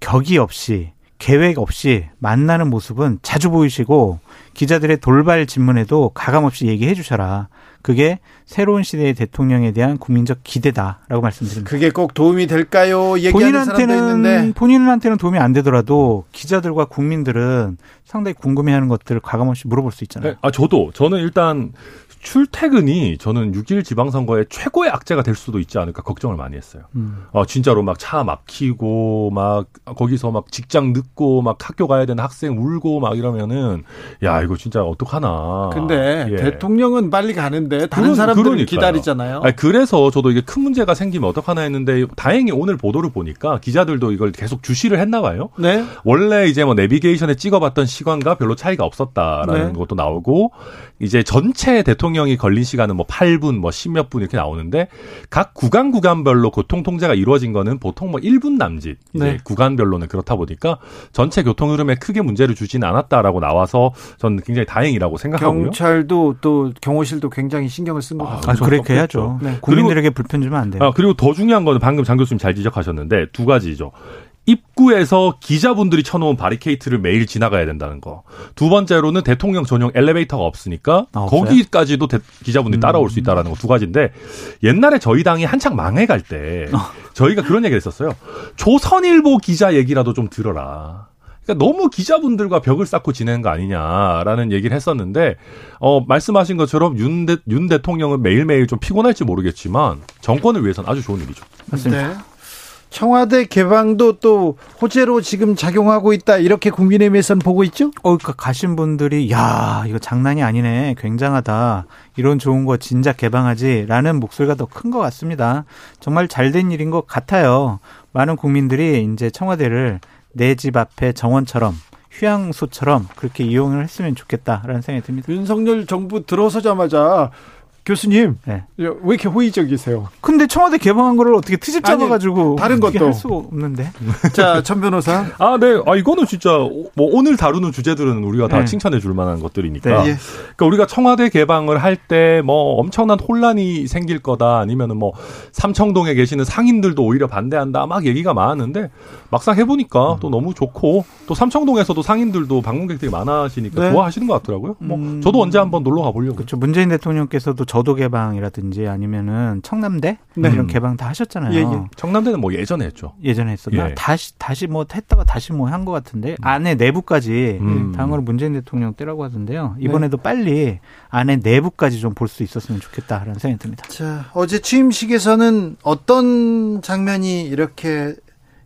격이 없이 계획 없이 만나는 모습은 자주 보이시고 기자들의 돌발 질문에도 가감 없이 얘기해 주셔라. 그게 새로운 시대의 대통령에 대한 국민적 기대다라고 말씀드립니다. 그게 꼭 도움이 될까요? 본인한테는 있는데 본인한테는 도움이 안 되더라도 기자들과 국민들은 상당히 궁금해하는 것들을 가감 없이 물어볼 수 있잖아요. 네, 아 저도 저는 일단 출퇴근이 저는 6.1 지방선거의 최고의 악재가 될 수도 있지 않을까 걱정을 많이 했어요. 음. 어, 진짜로 막 차 막히고, 막, 거기서 막 직장 늦고, 막 학교 가야 되는 학생 울고, 막 이러면은, 야, 이거 진짜 어떡하나. 근데 예. 대통령은 빨리 가는데 다른 사람들은 그러니까요. 기다리잖아요. 아니, 그래서 저도 이게 큰 문제가 생기면 어떡하나 했는데, 다행히 오늘 보도를 보니까 기자들도 이걸 계속 주시를 했나 봐요. 네. 원래 이제 뭐 내비게이션에 찍어봤던 시간과 별로 차이가 없었다라는 네. 것도 나오고 이제 전체 대통령 이 걸린 시간은 뭐 8분 뭐 10몇 분 이렇게 나오는데 각 구간 구간별로 교통 통제가 이루어진 거는 보통 뭐 1분 남짓 네. 구간별로는 그렇다 보니까 전체 교통 흐름에 크게 문제를 주지는 않았다라고 나와서 저는 굉장히 다행이라고 생각하고요. 경찰도 또 경호실도 굉장히 신경을 쓴것 아, 같아요. 아, 그렇게 그렇죠. 해야죠. 네. 국민들에게 불편 주면 안 돼요. 아, 그리고 더 중요한 거는 방금 장 교수님 잘 지적하셨는데 두 가지죠. 입구에서 기자분들이 쳐놓은 바리케이트를 매일 지나가야 된다는 거. 두 번째로는 대통령 전용 엘리베이터가 없으니까 아? 거기까지도 대- 기자분들이 음. 따라올 수 있다라는 거 두 가지인데 옛날에 저희 당이 한창 망해갈 때 어. 저희가 그런 얘기를 했었어요. 조선일보 기자 얘기라도 좀 들어라. 그러니까 너무 기자분들과 벽을 쌓고 지내는 거 아니냐라는 얘기를 했었는데 어 말씀하신 것처럼 윤, 대, 윤 대통령은 매일매일 좀 피곤할지 모르겠지만 정권을 위해서는 아주 좋은 일이죠. 맞습니다. 네. 청와대 개방도 또 호재로 지금 작용하고 있다 이렇게 국민의힘에서는 보고 있죠? 어, 그러니까 가신 분들이 야 이거 장난이 아니네, 굉장하다. 이런 좋은 거 진작 개방하지라는 목소리가 더 큰 것 같습니다. 정말 잘된 일인 것 같아요. 많은 국민들이 이제 청와대를 내 집 앞에 정원처럼 휴양소처럼 그렇게 이용을 했으면 좋겠다라는 생각이 듭니다. 윤석열 정부 들어서자마자 교수님 네. 왜 이렇게 호의적이세요? 근데 청와대 개방한 거를 어떻게 트집 아니, 잡아가지고 다른 어떻게 것도. 할 수가 없는데. *laughs* 자, 천 변호사. 아, 네. 아, 이거는 진짜 뭐 오늘 다루는 주제들은 우리가 다 네. 칭찬해 줄 만한 것들이니까. 네. 예. 그러니까 우리가 청와대 개방을 할 때 뭐 엄청난 혼란이 생길 거다 아니면은 뭐 삼청동에 계시는 상인들도 오히려 반대한다 막 얘기가 많았는데 막상 해보니까 또 너무 좋고 또 삼청동에서도 상인들도 방문객들이 많아지니까 네. 좋아하시는 것 같더라고요. 뭐 음. 저도 언제 한번 놀러 가보려고. 그렇죠. 문재인 대통령께서도 저도 개방이라든지 아니면은 청남대 네. 이런 개방 다 하셨잖아요. 예, 예. 청남대는 뭐 예전에 했죠. 예전에 했었나? 예. 다시 다시 뭐 했다가 다시 뭐 한 것 같은데 안에 내부까지 음. 거는 문재인 대통령 때라고 하던데요. 이번에도 빨리 안에 내부까지 좀 볼 수 있었으면 좋겠다라는 생각이 듭니다. 자, 어제 취임식에서는 어떤 장면이 이렇게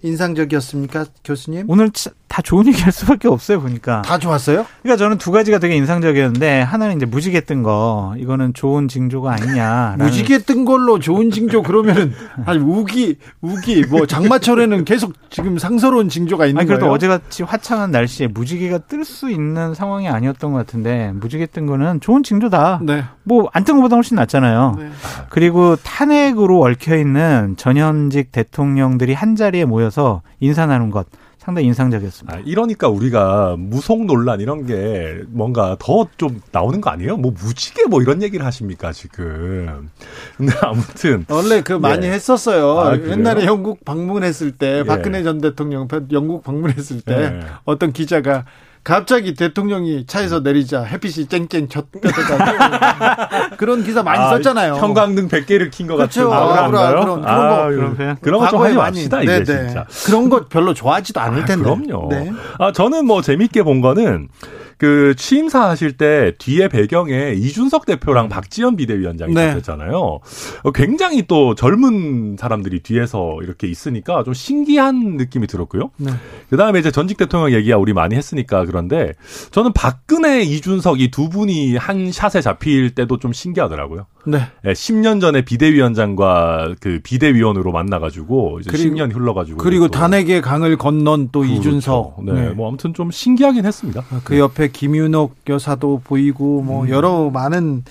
인상적이었습니까, 교수님? 오늘 차- 다 좋은 얘기 할 수밖에 없어요 보니까. 다 좋았어요? 그러니까 저는 두 가지가 되게 인상적이었는데 하나는 이제 무지개 뜬 거 이거는 좋은 징조가 아니냐. 무지개 뜬 걸로 좋은 징조 그러면은 *laughs* 아니 우기 우기 뭐 장마철에는 계속 지금 상서로운 징조가 있는 아니 그래도 거예요. 어제같이 화창한 날씨에 무지개가 뜰 수 있는 상황이 아니었던 것 같은데 무지개 뜬 거는 좋은 징조다. 네. 뭐안 뜬 것보다 훨씬 낫잖아요. 네. 그리고 탄핵으로 얽혀 있는 전현직 대통령들이 한 자리에 모여서 인사 나눈 것 상당히 인상적이었습니다. 아, 이러니까 우리가 무속 논란 이런 게 뭔가 더 좀 나오는 거 아니에요? 뭐 무지개 뭐 이런 얘기를 하십니까 지금? 근데 아무튼 원래 그 많이 예. 했었어요. 아? 옛날에 영국 방문했을 때 예. 박근혜 전 대통령 영국 방문했을 때 예. 어떤 기자가 갑자기 대통령이 차에서 내리자 햇빛이 쨍쨍 젖가지고 그런 기사 많이 아, 썼잖아요. 형광등 100개를 킨것 그렇죠. 같은 아, 아우라인가요? 그럼, 그런 거. 아, 그런 표현? 그런 거좀 과거에 하지 맙시다 이제 네, 네. 진짜. 그런 거 별로 좋아하지도 않을 아, 텐데. 그럼요. 네. 아, 저는 뭐 재밌게 본 거는 그 취임사 하실 때 뒤에 배경에 이준석 대표랑 박지원 비대위원장이 네. 있었잖아요. 어, 굉장히 또 젊은 사람들이 뒤에서 이렇게 있으니까 좀 신기한 느낌이 들었고요. 네. 그 다음에 이제 전직 대통령 얘기야 우리 많이 했으니까 그런데 저는 박근혜, 이준석 이 두 분이 한 샷에 잡힐 때도 좀 신기하더라고요. 네. 예, 10년 전에 비대위원장과 그 비대위원으로 만나가지고 이제 그리고- 10년이 흘러가지고 그리고 또 탄핵의 강을 건넌 또 그렇죠. 이준석. 네, 네. 뭐 아무튼 좀 신기하긴 했습니다. 그 옆에 김윤옥 여사도 보이고 음. 뭐 여러 많은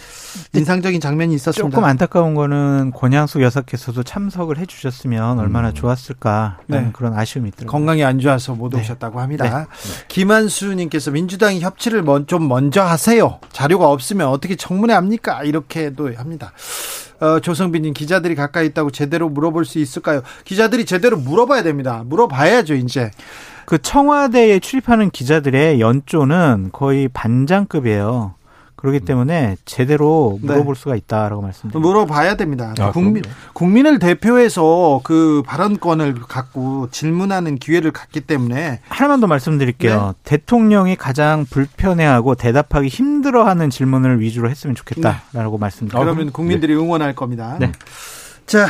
인상적인 장면이 있었습니다. 조금 안타까운 거는 권양숙 여사께서도 참석을 해주셨으면 얼마나 음. 좋았을까 네. 그런 아쉬움이 있더라고요. 건강이 안 좋아서 못 네. 오셨다고 합니다. 김한수님께서 민주당이 협치를 먼- 좀 먼저 하세요. 자료가 없으면 어떻게 청문회 합니까? 이렇게도 합니다. 어, 조성빈님 기자들이 가까이 있다고 제대로 물어볼 수 있을까요? 기자들이 제대로 물어봐야 됩니다. 물어봐야죠 이제. 그 청와대에 출입하는 기자들의 연조는 거의 반장급이에요. 그렇기 때문에 제대로 네. 물어볼 수가 있다라고 말씀드립니다. 물어봐야 됩니다. 아, 국민, 그럼요. 국민을 대표해서 그 발언권을 갖고 질문하는 기회를 갖기 때문에 하나만 더 말씀드릴게요. 대통령이 가장 불편해하고 대답하기 힘들어하는 질문을 위주로 했으면 좋겠다라고 말씀드립니다. 그러면 국민들이 응원할 겁니다. 네. 자,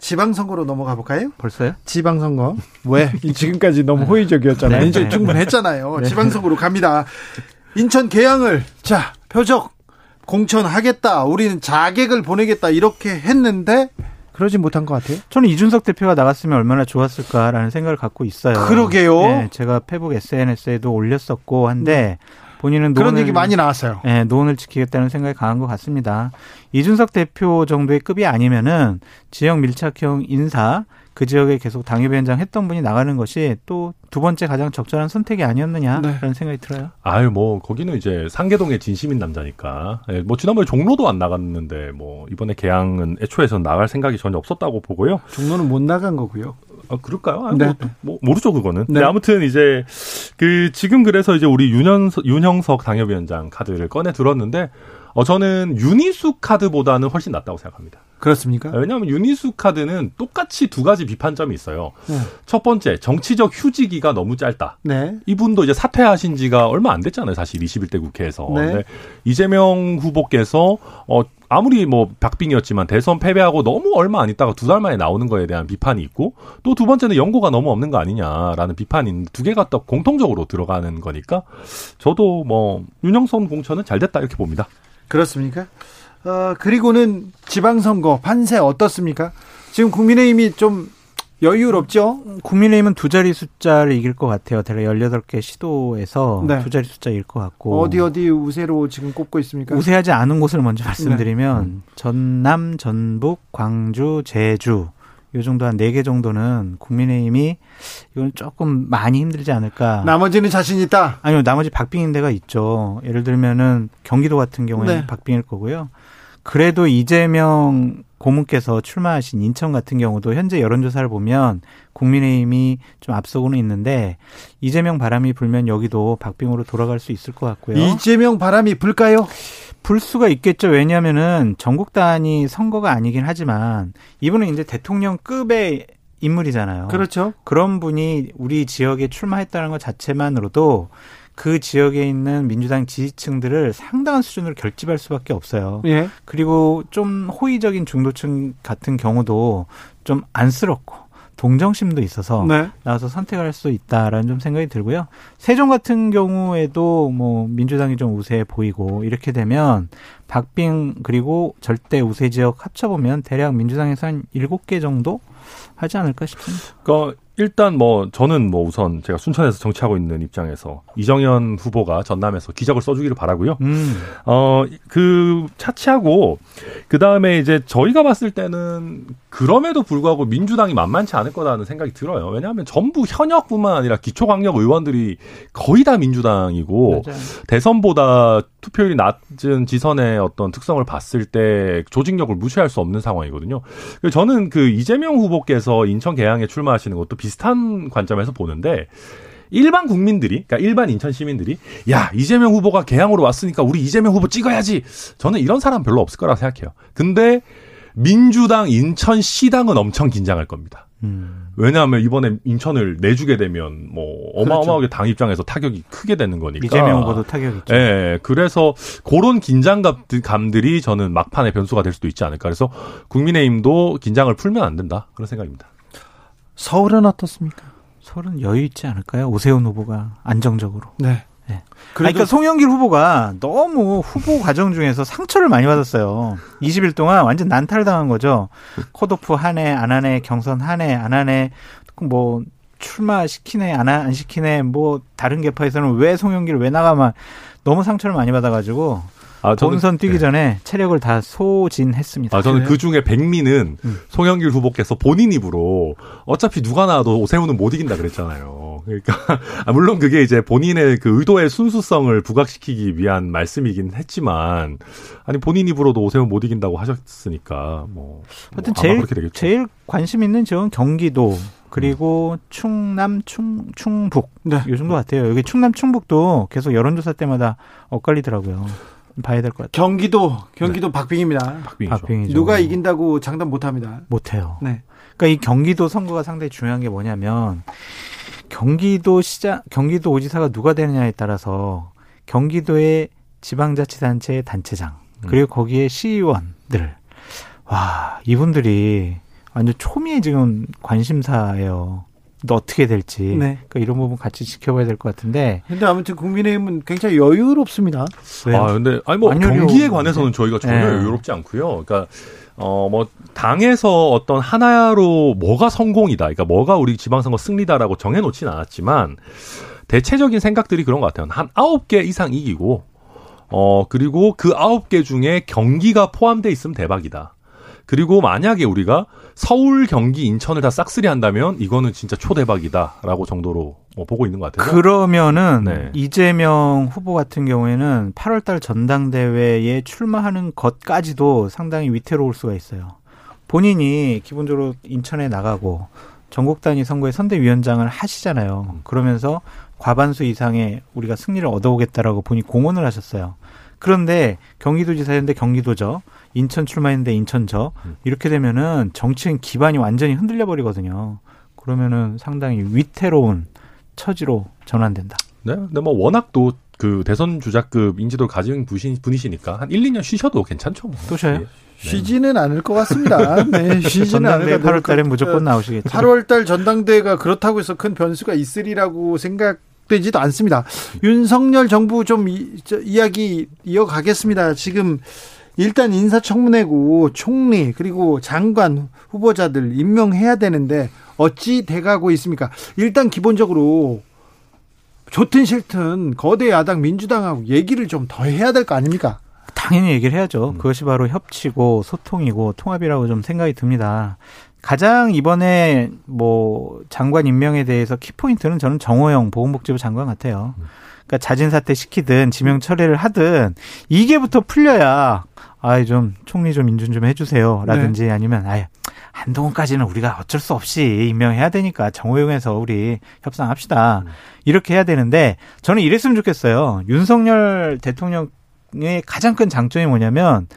지방선거로 넘어가 볼까요? 벌써요? 지방선거. 왜? *laughs* 지금까지 너무 호의적이었잖아요. 네. 이제 네. 충분했잖아요. 네. 지방선거로 갑니다. 인천 계양을 자 표적 공천하겠다. 우리는 자객을 보내겠다. 이렇게 했는데 그러지 못한 것 같아요. 저는 이준석 대표가 나갔으면 얼마나 좋았을까라는 생각을 갖고 있어요. 그러게요. 네, 제가 페북 SNS에도 올렸었고 한데 본인은 그런 노원을- 얘기 많이 나왔어요. 네, 노원을 지키겠다는 생각이 강한 것 같습니다. 이준석 대표 정도의 급이 아니면은 지역 밀착형 인사 그 지역에 계속 당협위원장 했던 분이 나가는 것이 또 두 번째 가장 적절한 선택이 아니었느냐라는 네. 생각이 들어요. 아유 뭐 거기는 이제 상계동의 진심인 남자니까. 예, 뭐 지난번에 종로도 안 나갔는데 뭐 이번에 개항은 애초에선 나갈 생각이 전혀 없었다고 보고요. 종로는 못 나간 거고요. 아, 그럴까요? 아, 네. 뭐, 뭐, 모르죠, 그거는. 네. 네. 아무튼 이제, 그, 지금 그래서 이제 우리 윤현석, 윤형석 당협위원장 카드를 꺼내 들었는데, 어, 저는 유니수 카드보다는 훨씬 낫다고 생각합니다. 그렇습니까? 왜냐하면 유니수 카드는 똑같이 두 가지 비판점이 있어요. 네. 첫 번째, 정치적 휴지기가 너무 짧다. 네. 이분도 이제 사퇴하신 지가 얼마 안 됐잖아요, 사실 21대 국회에서. 네. 이재명 후보께서 어 아무리 뭐 박빙이었지만 대선 패배하고 너무 얼마 안 있다가 두 달 만에 나오는 거에 대한 비판이 있고 또 두 번째는 연고가 너무 없는 거 아니냐라는 비판인 두 개가 또 공통적으로 들어가는 거니까 저도 뭐 윤영선 공천은 잘 됐다 이렇게 봅니다. 그렇습니까? 어, 그리고는 지방선거 판세 어떻습니까? 지금 국민의힘이 좀 여유롭죠? 국민의힘은 두 자리 숫자를 이길 것 같아요. 대략 18개 시도에서 네. 두 자리 숫자 이길 것 같고. 어디 어디 우세로 지금 꼽고 있습니까? 우세하지 않은 곳을 먼저 말씀드리면 네. 전남, 전북, 광주, 제주 요 정도 한 네 개 정도는 국민의힘이 이건 조금 많이 힘들지 않을까. 나머지는 자신 있다. 아니요, 나머지 박빙인 데가 있죠. 예를 들면은 경기도 같은 경우에는 네. 박빙일 거고요. 그래도 이재명 고문께서 출마하신 인천 같은 경우도 현재 여론조사를 보면 국민의힘이 좀 앞서고는 있는데 이재명 바람이 불면 여기도 박빙으로 돌아갈 수 있을 것 같고요. 이재명 바람이 불까요? 불 수가 있겠죠. 왜냐하면은 전국 단위 선거가 아니긴 하지만 이분은 이제 대통령급의 인물이잖아요. 그렇죠. 그런 분이 우리 지역에 출마했다는 것 자체만으로도 그 지역에 있는 민주당 지지층들을 상당한 수준으로 결집할 수밖에 없어요. 예. 그리고 좀 호의적인 중도층 같은 경우도 좀 안쓰럽고 동정심도 있어서 네. 나와서 선택할 수 있다라는 좀 생각이 들고요. 세종 같은 경우에도 뭐 민주당이 좀 우세해 보이고 이렇게 되면 박빙 그리고 절대 우세 지역 합쳐보면 대략 민주당에서 한 일곱 개 정도 하지 않을까 싶습니다. 그러니까 일단 뭐 저는 뭐 우선 제가 순천에서 정치하고 있는 입장에서 이정현 후보가 전남에서 기적을 써주기를 바라고요. 음. 어, 그, 차치하고, 그 다음에 이제 저희가 봤을 때는 그럼에도 불구하고 민주당이 만만치 않을 거라는 생각이 들어요. 왜냐하면 전부 현역뿐만 아니라 기초광역 의원들이 거의 다 민주당이고, 맞아요. 대선보다 투표율이 낮은 지선의 어떤 특성을 봤을 때 조직력을 무시할 수 없는 상황이거든요. 저는 그 이재명 후보께서 인천 계양에 출마하시는 것도 비슷한 관점에서 보는데, 일반 국민들이, 그러니까 일반 인천 시민들이, 야, 이재명 후보가 개항으로 왔으니까 우리 이재명 후보 찍어야지. 저는 이런 사람 별로 없을 거라고 생각해요. 근데 민주당 인천 시당은 엄청 긴장할 겁니다. 음. 왜냐하면 이번에 인천을 내주게 되면 뭐 어마어마하게 당 입장에서 타격이 크게 되는 거니까. 이재명 후보도 타격 있죠. 예, 그래서 그런 긴장감들이 저는 막판의 변수가 될 수도 있지 않을까. 그래서 국민의힘도 긴장을 풀면 안 된다. 그런 생각입니다. 서울은 어떻습니까? 서울은 여유 있지 않을까요? 오세훈 후보가 안정적으로. 네. 네. 그러니까 송영길 후보가 너무 후보 과정 중에서 상처를 많이 받았어요. 20일 동안 완전 난탈당한 거죠. 컷오프 하네, 안 하네, 경선 하네, 안 하네, 뭐 출마 시키네, 안, 하- 안 시키네, 뭐 다른 개파에서는 왜 송영길 왜 나가만 너무 상처를 많이 받아가지고 아, 본선 뛰기 네. 전에 체력을 다 소진했습니다. 아, 저는 그래요? 그 중에 백미는 음. 송영길 후보께서 본인 입으로 어차피 누가 나와도 오세훈은 못 이긴다 그랬잖아요. 그러니까, *laughs* 아, 물론 그게 이제 본인의 그 의도의 순수성을 부각시키기 위한 말씀이긴 했지만, 아니, 본인 입으로도 오세훈 못 이긴다고 하셨으니까, 뭐. 하여튼 뭐 제일 그렇게 되겠죠. 제일 관심 있는 지역은 경기도 그리고 충남 충 충북 네. 요 정도 같아요. 여기 충남 충북도 계속 여론조사 때마다 엇갈리더라고요. 봐야 될 것 같아요. 경기도 경기도 박빙입니다. 박빙이죠. 박빙이죠. 누가 이긴다고 장담 못 합니다. 못해요. 네. 그러니까 이 경기도 선거가 상당히 중요한 게 뭐냐면 경기도 시장 경기도 오지사가 누가 되느냐에 따라서 경기도의 지방자치단체의 단체장 그리고 거기에 시의원들 와 이분들이 완전 초미의 지금 관심사예요. 또 어떻게 될지 네. 그러니까 이런 부분 같이 지켜봐야 될 것 같은데 근데 아무튼 국민의힘은 굉장히 여유롭습니다. 왜요? 아, 근데, 아니, 뭐, 안 경기에. 관해서는 저희가 전혀 네. 여유롭지 않고요. 그러니까, 어, 뭐, 당에서 어떤 하나로 뭐가 성공이다. 그러니까 뭐가 우리 지방선거 승리다라고 정해놓지는 않았지만, 대체적인 생각들이 그런 것 같아요. 한 아홉 개 이상 이기고, 어, 그리고 그 아홉 개 중에 경기가 포함돼 있으면 대박이다. 그리고 만약에 우리가 서울, 경기, 인천을 다 싹쓸이 한다면 이거는 진짜 초대박이다라고 정도로 뭐 보고 있는 것 같아요. 그러면은 네. 이재명 후보 같은 경우에는 8월달 전당대회에 출마하는 것까지도 상당히 위태로울 수가 있어요. 본인이 기본적으로 인천에 나가고 전국 단위 선거의 선대위원장을 하시잖아요. 그러면서 과반수 이상의 우리가 승리를 얻어오겠다라고 본인이 공언을 하셨어요. 그런데 경기도지사였는데 경기도죠. 인천 출마했는데 인천 저. 이렇게 되면은 정치인 기반이 완전히 흔들려 버리거든요. 그러면은 상당히 위태로운 처지로 전환된다. 네. 근데 뭐 워낙 또 그 대선 주자급 인지도를 가진 분이- 분이시니까 한 1, 2년 쉬셔도 괜찮죠. 뭐. 또 쉬어요? 예. 쉬지는 않을 것 같습니다. *laughs* 네, 쉬지는 않을 전당대 것 8월 달에 무조건 나오시겠죠. 8월 달 전당대회가 그렇다고 해서 큰 변수가 있으리라고 생각 되지도 않습니다. 윤석열 정부 좀 이, 저, 이야기 이어가겠습니다. 지금 일단 인사청문회고 총리 그리고 장관 후보자들 임명해야 되는데 어찌 돼가고 있습니까? 일단 기본적으로 좋든 싫든 거대 야당 민주당하고 얘기를 좀 더 해야 될 거 아닙니까? 당연히 얘기를 해야죠. 음. 그것이 바로 협치고 소통이고 통합이라고 좀 생각이 듭니다. 가장 이번에 뭐 장관 임명에 대해서 키포인트는 저는 정호영 보건복지부 장관 같아요. 그러니까 자진 사퇴 시키든 지명 처리를 하든 이게부터 풀려야 아이 좀 총리 좀 인준 좀 해주세요 라든지 아니면 아예 한동훈까지는 우리가 어쩔 수 없이 임명해야 되니까 정호영에서 우리 협상합시다 이렇게 해야 되는데 저는 이랬으면 좋겠어요. 윤석열 대통령의 가장 큰 장점이 뭐냐면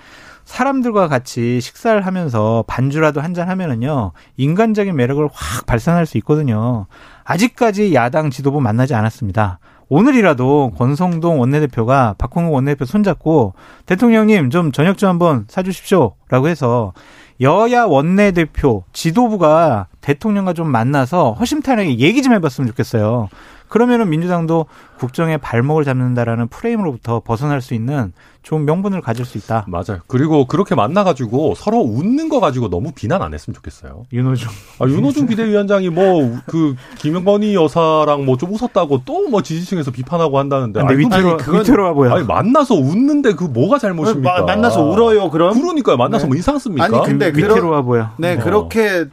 사람들과 같이 식사를 하면서 반주라도 한잔 하면은요 인간적인 매력을 확 발산할 수 있거든요. 아직까지 야당 지도부 만나지 않았습니다. 오늘이라도 권성동 원내대표가 박홍근 원내대표 손잡고 대통령님 좀 저녁 좀 한번 사주십시오라고 해서 여야 원내대표 지도부가 대통령과 좀 만나서 허심탄회하게 얘기 좀 해봤으면 좋겠어요. 그러면은 민주당도 국정에 발목을 잡는다라는 프레임으로부터 벗어날 수 있는 좋은 명분을 가질 수 있다. 맞아요. 그리고 그렇게 만나가지고 서로 웃는 거 가지고 너무 비난 안 했으면 좋겠어요. 윤호중. 아, 윤호중 비대위원장이 뭐 그 김영건희 여사랑 뭐 좀 웃었다고 또 뭐 지지층에서 비판하고 한다는데. 근데 아니, 그- 위태로, 아니, 그건- 위태로워 보여. 아니 만나서 웃는데 그 뭐가 잘못입니까? 마- 만나서 울어요, 그럼? 그러니까요. 만나서 네. 뭐 이상 씁니까? 아니, 근데 그- 위태로워 보여. 네, 어. 그렇게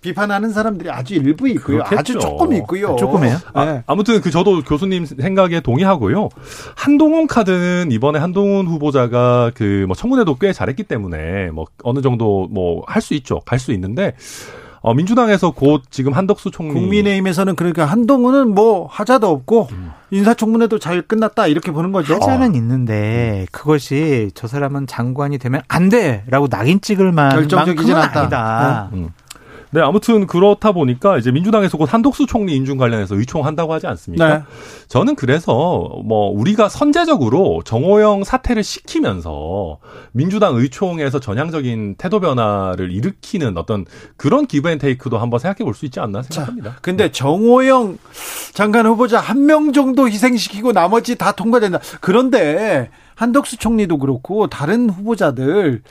비판하는 사람들이 아주 일부 있고요. 그렇겠죠. 아주 조금 있고요. 조금이에요? 네. 아, 무튼 그 저도 교수님 생각에 동의하고요. 한동훈 카드는 이번에 한동훈 후보자가 그 뭐 청문회도 꽤 잘했기 때문에 뭐 어느 정도 뭐 할 수 있죠. 갈 수 있는데 어 민주당에서 곧 지금 한덕수 총리 국민의힘에서는 그러니까 한동훈은 뭐 하자도 없고 인사청문회도 잘 끝났다 이렇게 보는 거죠. 하자는 있는데 그것이 저 사람은 장관이 되면 안 돼라고 낙인 찍을 결정적이진 만큼은 않다. 아니다. 음. 네, 아무튼 그렇다 보니까 이제 민주당에서 곧 한독수 총리 인준 관련해서 의총한다고 하지 않습니까? 네. 저는 그래서 뭐 우리가 선제적으로 정호영 사퇴를 시키면서 민주당 의총에서 전향적인 태도 변화를 일으키는 어떤 그런 기브앤테이크도 한번 생각해 볼 수 있지 않나 생각합니다. 근데 정호영 장관 후보자 한 명 정도 희생시키고 나머지 다 통과된다. 그런데 한덕수 총리도 그렇고 다른 후보자들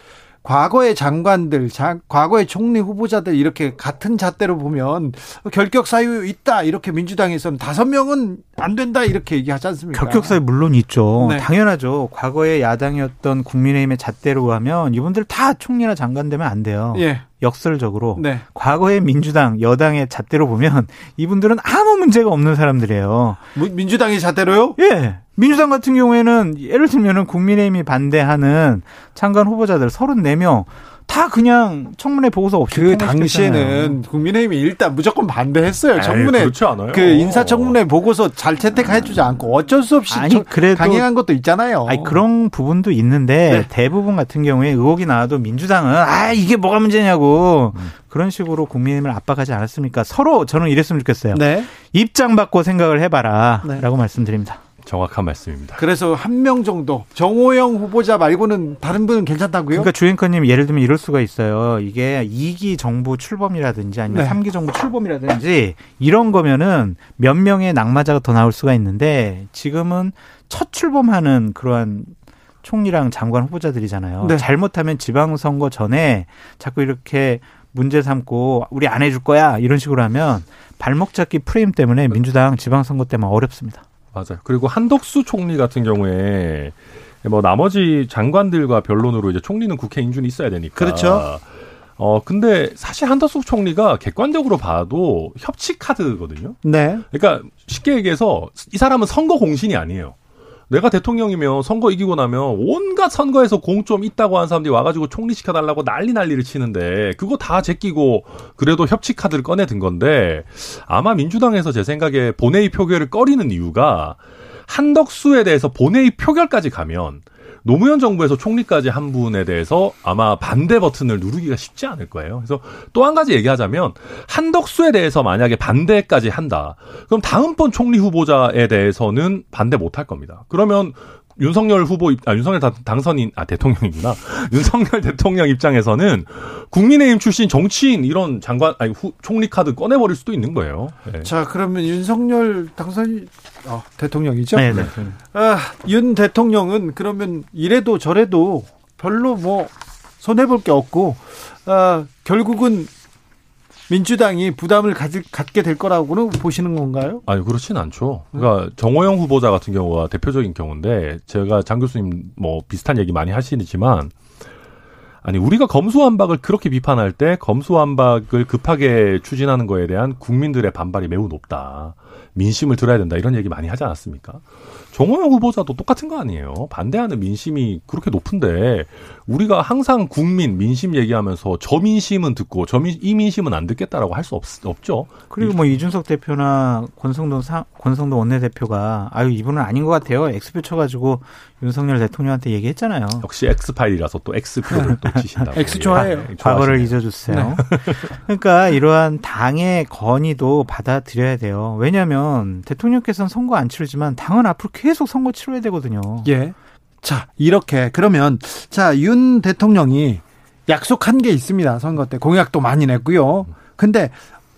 과거의 장관들, 자, 과거의 총리 후보자들 이렇게 같은 잣대로 보면 결격 사유 있다 이렇게 민주당에서는 다섯 명은 안 된다 이렇게 얘기하지 않습니까? 결격사유 물론 있죠. 네. 당연하죠. 과거에 야당이었던 국민의힘의 잣대로 하면 이분들 다 총리나 장관 되면 안 돼요. 예, 역설적으로 네. 과거의 민주당 여당의 잣대로 보면 이분들은 아무 문제가 없는 사람들이에요. 무- 민주당의 잣대로요? 예. 민주당 같은 경우에는 예를 들면은 국민의힘이 반대하는 장관 후보자들 34명 다 그냥 청문회 보고서 없이 그. 당시에는 국민의힘이 일단 무조건 반대했어요. 에이, 청문회 그렇지 않아요. 그 인사청문회 보고서 잘 채택해주지 않고 어쩔 수 없이 아니, 저- 그래도- 강행한 것도 있잖아요. 아니 그런 부분도 있는데 네. 대부분 같은 경우에 의혹이 나와도 민주당은 아 이게 뭐가 문제냐고 음. 그런 식으로 국민의힘을 압박하지 않았습니까? 서로 저는 이랬으면 좋겠어요. 네. 입장 바꿔 생각을 해봐라라고 네. 말씀드립니다. 정확한 말씀입니다. 그래서 한 명 정도 정호영 후보자 말고는 다른 분은 괜찮다고요? 그러니까 주행커님 예를 들면 이럴 수가 있어요. 이게 2기 정부 출범이라든지 아니면 네. 3기 정부 출범이라든지 이런 거면은 몇 명의 낙마자가 더 나올 수가 있는데 지금은 첫 출범하는 그러한 총리랑 장관 후보자들이잖아요. 네. 잘못하면 지방선거 전에 자꾸 이렇게 문제 삼고 우리 안 해줄 거야 이런 식으로 하면 발목 잡기 프레임 때문에 민주당 지방선거 때만 어렵습니다. 맞아요. 그리고 한덕수 총리 같은 경우에 뭐 나머지 장관들과 변론으로 이제 총리는 국회 인준이 있어야 되니까. 그렇죠. 어 근데 사실 한덕수 총리가 객관적으로 봐도 협치 카드거든요. 네. 그러니까 쉽게 얘기해서 이 사람은 선거 공신이 아니에요. 내가 대통령이면 선거 이기고 나면 온갖 선거에서 공 좀 있다고 하는 사람들이 와가지고 총리시켜달라고 난리 난리를 치는데 그거 다 제끼고 그래도 협치 카드를 꺼내 든 건데 아마 민주당에서 제 생각에 본회의 표결을 꺼리는 이유가 한덕수에 대해서 본회의 표결까지 가면 노무현 정부에서 총리까지 한 분에 대해서 아마 반대 버튼을 누르기가 쉽지 않을 거예요. 그래서 또 한 가지 얘기하자면 한덕수에 대해서 만약에 반대까지 한다. 그럼 다음번 총리 후보자에 대해서는 반대 못 할 겁니다. 그러면 윤석열 후보 아 윤석열 당선인 아 대통령이구나 *laughs* 윤석열 대통령 입장에서는 국민의힘 출신 정치인 이런 장관 아니 후, 총리 카드 꺼내버릴 수도 있는 거예요. 네. 자 그러면 윤석열 당선인 어, 대통령이죠. 네, 네. 아, 윤 대통령은 그러면 이래도 저래도 별로 뭐 손해 볼 게 없고 아, 결국은 민주당이 부담을 가질, 갖게 될 거라고는 보시는 건가요? 아니 그렇진 않죠. 그러니까 정호영 후보자 같은 경우가 대표적인 경우인데 제가 장 교수님 뭐 비슷한 얘기 많이 하시지만 아니 우리가 검수완박을 그렇게 비판할 때 검수완박을 급하게 추진하는 거에 대한 국민들의 반발이 매우 높다. 민심을 들어야 된다 이런 얘기 많이 하지 않았습니까? 정호영 후보자도 똑같은 거 아니에요. 반대하는 민심이 그렇게 높은데 우리가 항상 국민 민심 얘기하면서 저 민심은 듣고 저민 이 민심은 안 듣겠다라고 할 수 없죠. 그리고 뭐 이준석 대표나 권성동 사, 권성동 원내대표가 아유 이분은 아닌 것 같아요. 엑스표 쳐가지고 윤석열 대통령한테 얘기했잖아요. 역시 엑스파일이라서 또 엑스표를 또 치신다고. *laughs* 엑스 좋아해요. 네, 과거를 잊어주세요. 네. *laughs* 그러니까 이러한 당의 건의도 받아들여야 돼요. 왜냐하면 대통령께서는 선거 안 치르지만 당은 앞으로 계속 선거 치러야 되거든요. 예. 자, 이렇게 그러면 자, 윤 대통령이 약속한 게 있습니다. 선거 때 공약도 많이 냈고요. 근데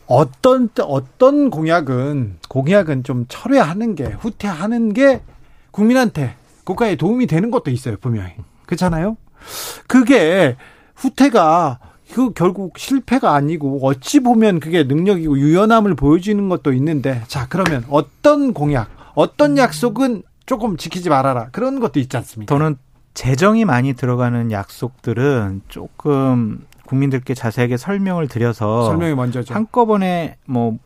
어떤 어떤 공약은 공약은 좀 철회하는 게 후퇴하는 게 국민한테 국가에 도움이 되는 것도 있어요, 분명히. 그렇잖아요? 그게 후퇴가 그 결국 실패가 아니고 어찌 보면 그게 능력이고 유연함을 보여주는 것도 있는데 자, 그러면 어떤 공약, 어떤 약속은 조금 지키지 말아라. 그런 것도 있지 않습니까? 저는 재정이 많이 들어가는 약속들은 조금 국민들께 자세하게 설명을 드려서 설명이 먼저죠. 한꺼번에 뭐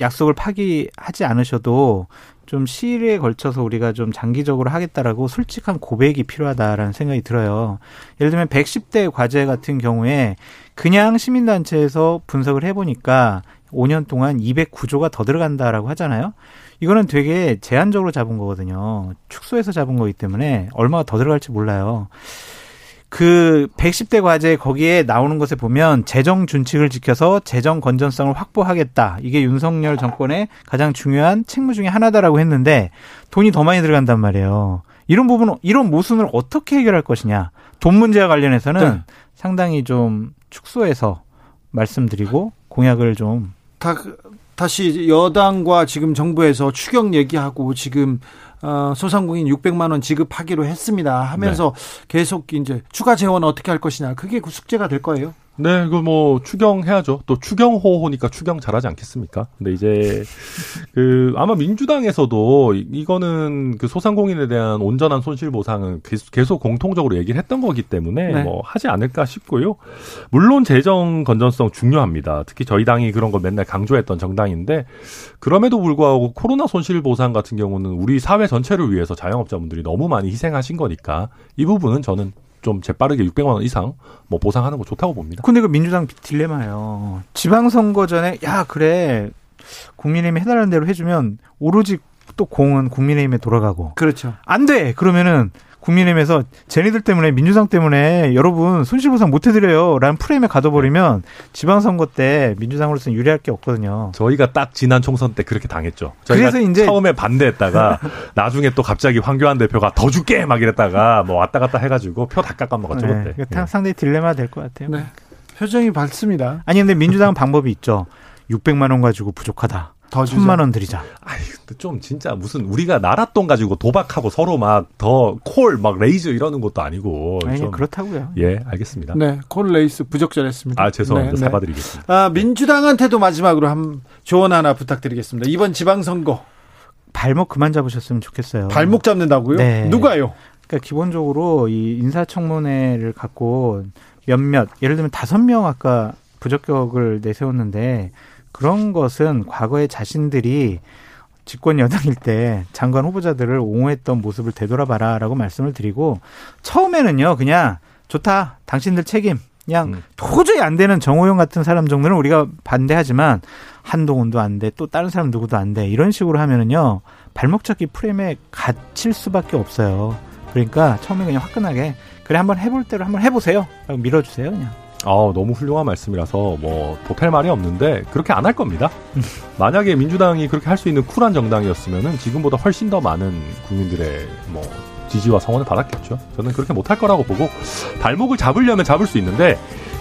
약속을 파기하지 않으셔도 좀 시일에 걸쳐서 우리가 좀 장기적으로 하겠다라고 솔직한 고백이 필요하다라는 생각이 들어요. 예를 들면 110대 과제 같은 경우에 그냥 시민단체에서 분석을 해보니까 5년 동안 209조가 더 들어간다라고 하잖아요. 이거는 되게 제한적으로 잡은 거거든요. 축소해서 잡은 거기 때문에 얼마가 더 들어갈지 몰라요. 그 110대 과제 거기에 나오는 것에 보면 재정 준칙을 지켜서 재정 건전성을 확보하겠다. 이게 윤석열 정권의 가장 중요한 책무 중의 하나다라고 했는데 돈이 더 많이 들어간단 말이에요. 이런 부분 이런 모순을 어떻게 해결할 것이냐. 돈 문제와 관련해서는 네. 상당히 좀 축소해서 말씀드리고 공약을 좀 다, 다시 여당과 지금 정부에서 추경 얘기하고 지금 어, 소상공인 600만 원 지급하기로 했습니다. 하면서 네. 계속 이제 추가 재원 어떻게 할 것이냐 그게 그 숙제가 될 거예요. 네, 그 뭐 추경해야죠. 또 추경호호니까 추경 잘하지 않겠습니까? 근데 이제 그 아마 민주당에서도 이거는 그 소상공인에 대한 온전한 손실 보상은 계속 공통적으로 얘기를 했던 거기 때문에 네. 뭐 하지 않을까 싶고요. 물론 재정 건전성 중요합니다. 특히 저희 당이 그런 걸 맨날 강조했던 정당인데 그럼에도 불구하고 코로나 손실 보상 같은 경우는 우리 사회 전체를 위해서 자영업자분들이 너무 많이 희생하신 거니까 이 부분은 저는 좀 재빠르게 600만 원 이상 뭐 보상하는 거 좋다고 봅니다. 근데 그 민주당 딜레마예요. 지방선거 전에 야 그래 국민의힘이 해달라는 대로 해주면 오로지 또 공은 국민의힘에 돌아가고. 그렇죠. 안 돼. 그러면은 국민의힘에서 쟤네들 때문에 민주당 때문에 여러분 손실보상 못 해드려요 라는 프레임에 가둬버리면 지방선거 때 민주당으로서는 유리할 게 없거든요. 저희가 딱 지난 총선 때 그렇게 당했죠. 그래서 이제 처음에 반대했다가 *laughs* 나중에 또 갑자기 황교안 대표가 더 줄게 막 이랬다가 뭐 왔다 갔다 해가지고 표 다 깎아먹었죠 네, 그때. 네. 상당히 딜레마 될 것 같아요. 네. 표정이 밝습니다. 아니 근데 민주당은 방법이 있죠. 600만 원 가지고 부족하다. 더 천만 원 드리자. 아이, 좀 진짜 무슨 우리가 나랏돈 가지고 도박하고 서로 막 더 call 막 raise 이러는 것도 아니고. 아니, 좀. 그렇다고요. 예, 알겠습니다. 네, call raise 부적절했습니다. 아, 죄송합니다. 네, 네. 사과드리겠습니다. 아, 민주당한테도 마지막으로 한 조언 하나 부탁드리겠습니다. 이번 지방선거. 발목 그만 잡으셨으면 좋겠어요. 발목 잡는다고요? 네. 누가요? 그러니까 기본적으로 이 인사청문회를 갖고 몇몇 예를 들면 다섯 명 아까 부적격을 내세웠는데 그런 것은 과거에 자신들이 집권 여당일 때 장관 후보자들을 옹호했던 모습을 되돌아봐라라고 말씀을 드리고 처음에는요 그냥 좋다 당신들 책임 그냥 음. 도저히 안 되는 정호영 같은 사람 정도는 우리가 반대하지만 한동훈도 안 돼 또 다른 사람 누구도 안 돼 이런 식으로 하면은요 발목 잡기 프레임에 갇힐 수밖에 없어요. 그러니까 처음에 그냥 화끈하게 그래 한번 해볼 대로 한번 해보세요. 라고 밀어주세요 그냥. 아, 너무 훌륭한 말씀이라서 뭐 보탤 말이 없는데 그렇게 안 할 겁니다. *laughs* 만약에 민주당이 그렇게 할 수 있는 쿨한 정당이었으면은 지금보다 훨씬 더 많은 국민들의 뭐 지지와 성원을 받았겠죠. 저는 그렇게 못할 거라고 보고 발목을 잡으려면 잡을 수 있는데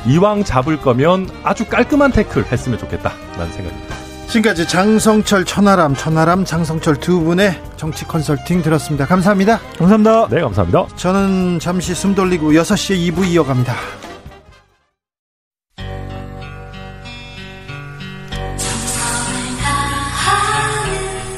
이왕 잡을 거면 아주 깔끔한 태클 했으면 좋겠다라는 생각입니다. 지금까지 장성철 천하람 천하람 장성철 두 분의 정치 컨설팅 들었습니다. 감사합니다. 감사합니다. 네, 감사합니다. 저는 잠시 숨 돌리고 6시에 2부 이어갑니다.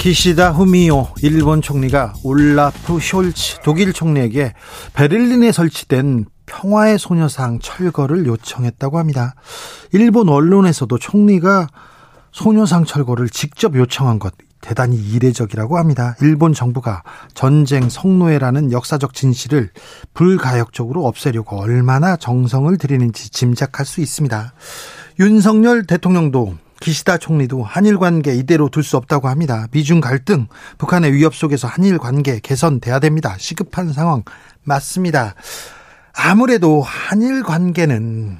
기시다 후미오 일본 총리가 올라프 숄츠 독일 총리에게 베를린에 설치된 평화의 소녀상 철거를 요청했다고 합니다. 일본 언론에서도 총리가 소녀상 철거를 직접 요청한 것 대단히 이례적이라고 합니다. 일본 정부가 전쟁 성노예라는 역사적 진실을 불가역적으로 없애려고 얼마나 정성을 들이는지 짐작할 수 있습니다. 윤석열 대통령도 기시다 총리도 한일 관계 이대로 둘 수 없다고 합니다. 미중 갈등, 북한의 위협 속에서 한일 관계 개선돼야 됩니다. 시급한 상황 맞습니다. 아무래도 한일 관계는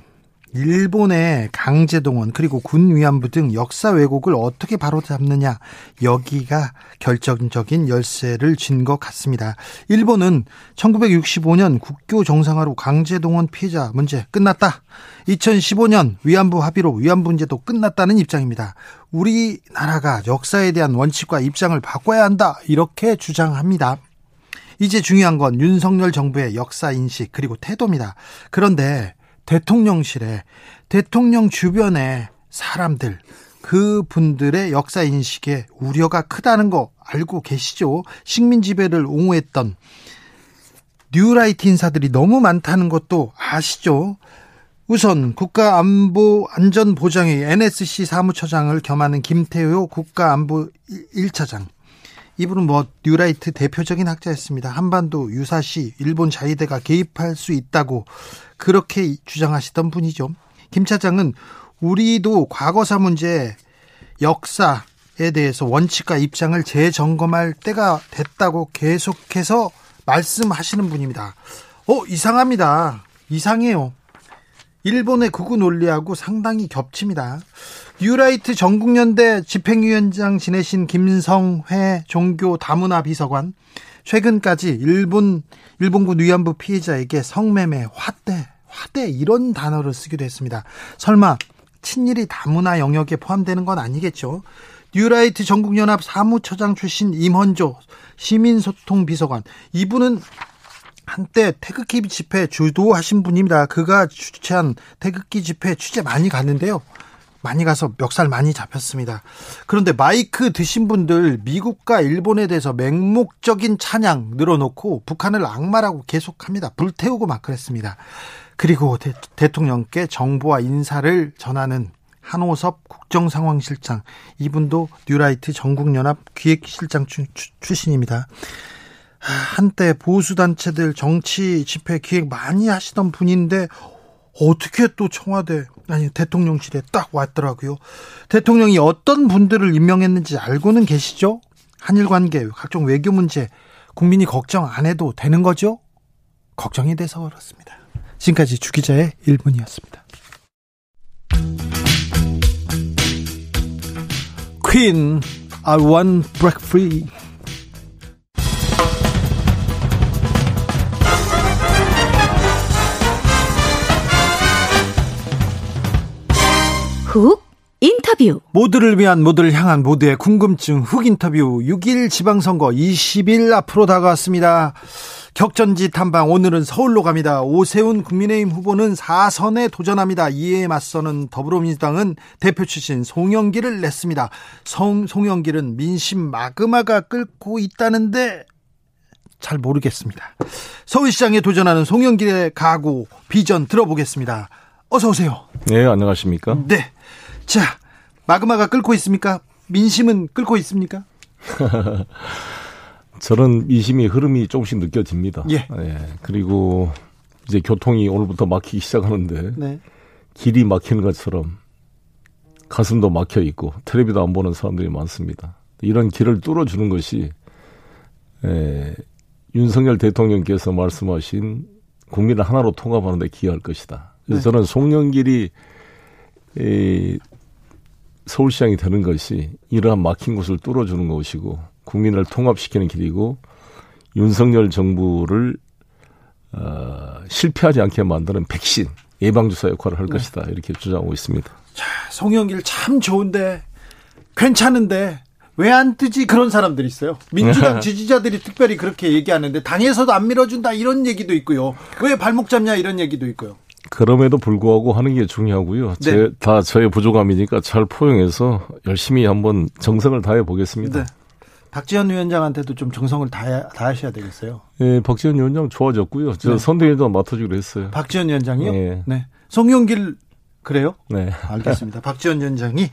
일본의 강제동원 그리고 군 위안부 등 역사 왜곡을 어떻게 바로잡느냐 여기가 결정적인 열쇠를 쥔 것 같습니다. 일본은 1965년 국교 정상화로 강제동원 피해자 문제 끝났다. 2015년 위안부 합의로 위안부 문제도 끝났다는 입장입니다. 우리나라가 역사에 대한 원칙과 입장을 바꿔야 한다 이렇게 주장합니다. 이제 중요한 건 윤석열 정부의 역사 인식 그리고 태도입니다. 그런데 대통령실에 대통령 주변의 사람들 그 분들의 역사 인식에 우려가 크다는 거 알고 계시죠? 식민 지배를 옹호했던 뉴라이트 인사들이 너무 많다는 것도 아시죠? 우선 국가안보 안전보장회 NSC 사무처장을 겸하는 김태효 국가안보 1차장 이분은 뭐 뉴라이트 대표적인 학자였습니다. 한반도 유사시 일본 자위대가 개입할 수 있다고 그렇게 주장하시던 분이죠. 김 차장은 우리도 과거사 문제 역사에 대해서 원칙과 입장을 재점검할 때가 됐다고 계속해서 말씀하시는 분입니다. 어, 이상합니다. 이상해요. 일본의 극우 논리하고 상당히 겹칩니다. 뉴라이트 전국연대 집행위원장 지내신 김성회 종교 다문화 비서관 최근까지 일본 일본군 위안부 피해자에게 성매매, 화대, 화대 이런 단어를 쓰기도 했습니다. 설마 친일이 다문화 영역에 포함되는 건 아니겠죠? 뉴라이트 전국연합 사무처장 출신 임헌조 시민소통 비서관 이분은 한때 태극기 집회 주도하신 분입니다. 그가 주최한 태극기 집회 취재 많이 갔는데요. 많이 가서 멱살 많이 잡혔습니다. 그런데 마이크 드신 분들 미국과 일본에 대해서 맹목적인 찬양 늘어놓고 북한을 악마라고 계속합니다. 불태우고 막 그랬습니다. 그리고 대, 대통령께 정보와 인사를 전하는 한호섭 국정상황실장 이분도 뉴라이트 전국연합 기획실장 출, 출신입니다. 한때 보수단체들 정치 집회 기획 많이 하시던 분인데 어떻게 또 청와대 아니 대통령실에 딱 왔더라고요. 대통령이 어떤 분들을 임명했는지 알고는 계시죠? 한일 관계, 각종 외교 문제 국민이 걱정 안 해도 되는 거죠? 걱정이 돼서 그렇습니다. 지금까지 주기자의 1분이었습니다. 퀸, I want break free. 훅 인터뷰. 모두를 위한 모두를 향한 모두의 궁금증 흑 인터뷰 6일 지방선거 20일 앞으로 다가왔습니다. 격전지 탐방 오늘은 서울로 갑니다. 오세훈 국민의힘 후보는 4선에 도전합니다. 이에 맞서는 더불어민주당은 대표 출신 송영기를 냈습니다. 송, 송영기는 민심 마그마가 끓고 있다는데 잘 모르겠습니다. 서울시장에 도전하는 송영길의 각오, 비전 들어보겠습니다. 어서 오세요. 네, 안녕하십니까? 네. 자, 마그마가 끓고 있습니까? 민심은 끓고 있습니까? *laughs* 저는 민심의 흐름이 조금씩 느껴집니다. 예. 그리고 이제 교통이 오늘부터 막히기 시작하는데 네. 길이 막히는 것처럼 가슴도 막혀 있고 텔레비도 안 보는 사람들이 많습니다. 이런 길을 뚫어주는 것이 에, 윤석열 대통령께서 말씀하신 국민을 하나로 통합하는 데 기여할 것이다. 그래서 네. 저는 송영길이 이 서울시장이 되는 것이 이러한 막힌 곳을 뚫어주는 것이고 국민을 통합시키는 길이고 윤석열 정부를 어, 실패하지 않게 만드는 백신 예방주사 역할을 할 것이다 이렇게 주장하고 있습니다. 송영길 참 좋은데 괜찮은데 왜 안 뜨지 그런 사람들이 있어요. 민주당 지지자들이 특별히 그렇게 얘기하는데 당에서도 안 밀어준다 이런 얘기도 있고요. 왜 발목 잡냐 이런 얘기도 있고요. 그럼에도 불구하고 하는 게 중요하고요. 제, 네. 다 저의 부족함이니까 잘 포용해서 열심히 한번 정성을 다해 보겠습니다. 네. 박지원 위원장한테도 좀 정성을 다해, 다하셔야 되겠어요. 예, 박지원 위원장 좋아졌고요. 저 네. 선대위원장 맡아주기로 했어요. 박지원 위원장이요? 네. 네. 송영길 그래요? 네. 알겠습니다. 박지원 위원장이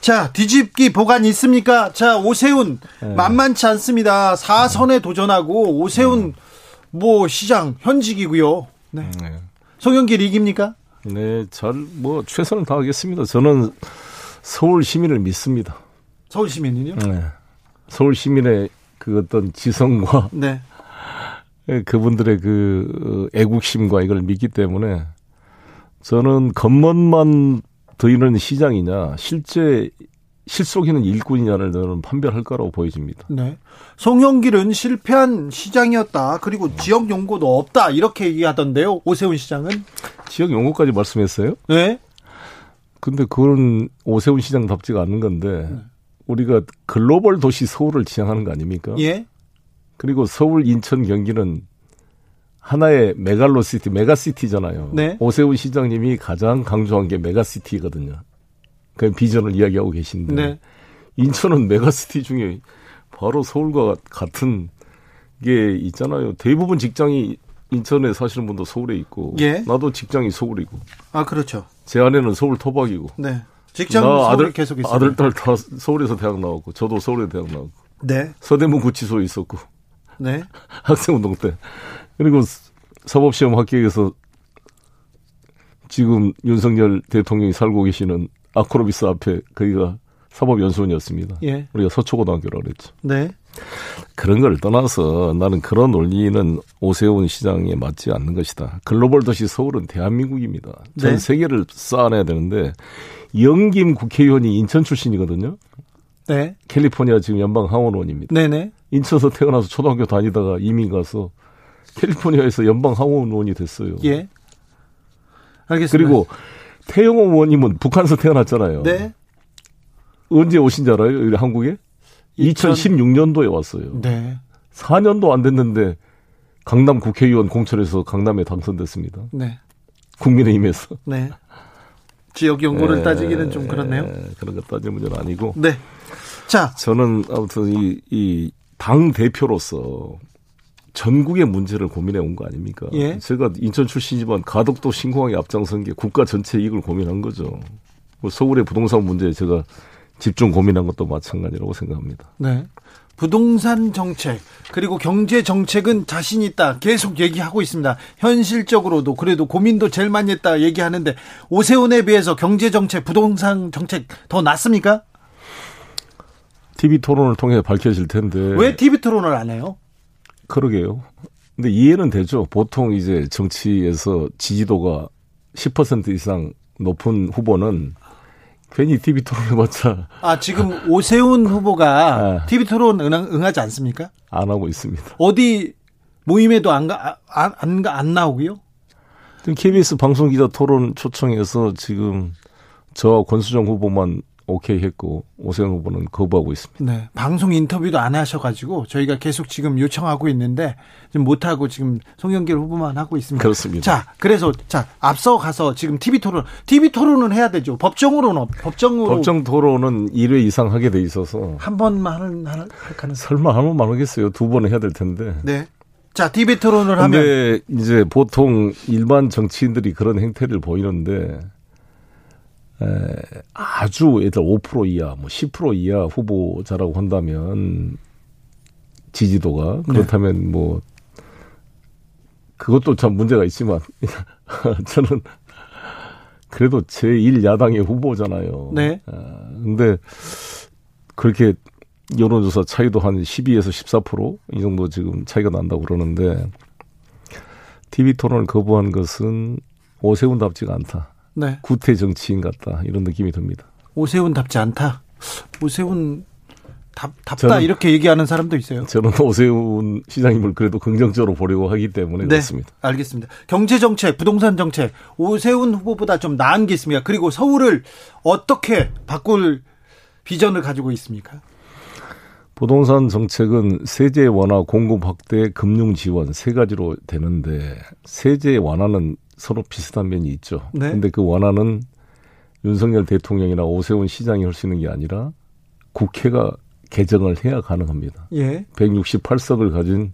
자 뒤집기 보관 있습니까? 자 오세훈 네. 만만치 않습니다. 4선에 도전하고 오세훈 뭐 시장 현직이고요. 네. 네. 송영길 이깁니까? 네, 잘, 뭐, 최선을 다하겠습니다. 저는 서울 시민을 믿습니다. 서울 시민은요? 네. 서울 시민의 그 어떤 지성과 네. *laughs* 그분들의 그 어, 애국심과 이걸 믿기 때문에 저는 겉멋만 더이는 시장이냐, 실제 실속이는 일꾼이냐를 판별할 거라고 보여집니다. 네. 송영길은 실패한 시장이었다. 그리고 지역 연고도 없다. 이렇게 얘기하던데요. 오세훈 시장은? 지역 용어까지 말씀했어요? 네. 근데 그건 오세훈 시장답지가 않는 건데 우리가 글로벌 도시 서울을 지향하는 거 아닙니까? 예. 그리고 서울, 인천, 경기는 하나의 megalocity, 메가시티잖아요. 네. 오세훈 시장님이 가장 강조한 게 메가시티거든요. 그 비전을 이야기하고 계신데 네. 인천은 메가시티 중에 바로 서울과 같은 게 있잖아요. 대부분 직장이 인천에 사시는 분도 서울에 있고 예. 나도 직장이 서울이고 아, 그렇죠. 제 아내는 서울 토박이고 네. 직장 나 서울에 아들 계속 있어요. 아들 딸 다 서울에서 대학 나왔고 저도 서울에 대학 나왔고 네. 서대문 구치소에 있었고 네. *laughs* 학생운동 때 그리고 사법시험 합격해서 지금 윤석열 대통령이 살고 계시는 아크로비스 앞에 거기가 사법연수원이었습니다. 예. 우리가 서초고등학교라고 그랬죠. 네. 그런 걸 떠나서 나는 그런 논리는 오세훈 시장에 맞지 않는 것이다. 글로벌 도시 서울은 대한민국입니다. 전 네. 세계를 쌓아내야 되는데 영김 국회의원이 인천 출신이거든요. 네. 캘리포니아 지금 연방 하원의원입니다. 네네. 인천에서 태어나서 초등학교 다니다가 이민 가서 캘리포니아에서 연방 하원의원이 됐어요. 예. 알겠습니다. 그리고 태영호 의원님은 북한에서 태어났잖아요. 네. 언제 오신 줄 알아요? 한국에? 2016년도에 왔어요. 네. 4년도 안 됐는데 강남 국회의원 공천에서 강남에 당선됐습니다. 네. 국민의힘에서. 네. 지역 연고를 에, 따지기는 좀 그렇네요. 에, 그런 거 따질 문제는 아니고. 네. 자, 저는 아무튼 이, 이, 당 대표로서 전국의 문제를 고민해 온 거 아닙니까? 예. 제가 인천 출신이지만 가덕도 신공항에 앞장선 게 국가 전체 이익을 고민한 거죠. 뭐 서울의 부동산 문제에 제가 집중 고민한 것도 마찬가지라고 생각합니다. 네. 부동산 정책 그리고 경제 정책은 자신 있다 계속 얘기하고 있습니다. 현실적으로도 그래도 고민도 제일 많이 했다 얘기하는데 오세훈에 비해서 경제 정책, 부동산 정책 더 낫습니까? TV 토론을 통해 밝혀질 텐데. 왜 TV 토론을 안 해요? 그러게요. 근데 이해는 되죠. 보통 이제 정치에서 지지도가 10% 이상 높은 후보는 괜히 TV 토론 해봤자 아 지금 오세훈 후보가 *laughs* 네. TV 토론 응, 응하지 않습니까? 안 하고 있습니다. 어디 모임에도 안 가, 안, 안, 가- 안 나오고요? 지금 KBS 방송기자 토론 초청해서 지금 저와 권수정 후보만 오케이 했고 오세훈 후보는 거부하고 있습니다. 네. 방송 인터뷰도 안 하셔가지고 저희가 계속 지금 요청하고 있는데 지금 못하고 지금 송영길 후보만 하고 있습니다. 그렇습니다. 자, 그래서 자 앞서 가서 지금 TV 토론, TV 토론은 해야 되죠. 법정으로는 없- 법정으로 법정 토론은 1회 이상 하게 돼 있어서 한 번만 할 가능성. 설마 한 번만 하겠어요. 두 번은 해야 될 텐데. 네. 자, TV 토론을 하면 근데 이제 보통 일반 정치인들이 그런 행태를 보이는데 에, 아주 예를 5% 이하, 뭐 10% 이하 후보자라고 한다면 지지도가 네. 그렇다면 뭐 그것도 참 문제가 있지만 *laughs* 저는 그래도 제1 야당의 후보잖아요. 네. 아, 근데 그렇게 여론조사 차이도 한 12에서 14%이 정도 지금 차이가 난다고 그러는데 TV 토론을 거부한 것은 오세훈답지가 않다. 네. 구태 정치인 같다. 이런 느낌이 듭니다. 오세훈답지 않다. 오세훈 답, 답다 저는- 이렇게 얘기하는 사람도 있어요. 저는 오세훈 시장님을 그래도 긍정적으로 보려고 하기 때문에 그렇습니다. 알겠습니다. 경제 정책, 부동산 정책, 오세훈 후보보다 좀 나은 게 있습니까? 그리고 서울을 어떻게 바꿀 비전을 가지고 있습니까? 부동산 정책은 세제 완화, 공급 확대, 금융 지원 세 가지로 되는데 세제 완화는 서로 비슷한 면이 있죠. 네. 근데 그 완화는 윤석열 대통령이나 오세훈 시장이 할 수 있는 게 아니라 국회가 개정을 해야 가능합니다. 예. 168석을 가진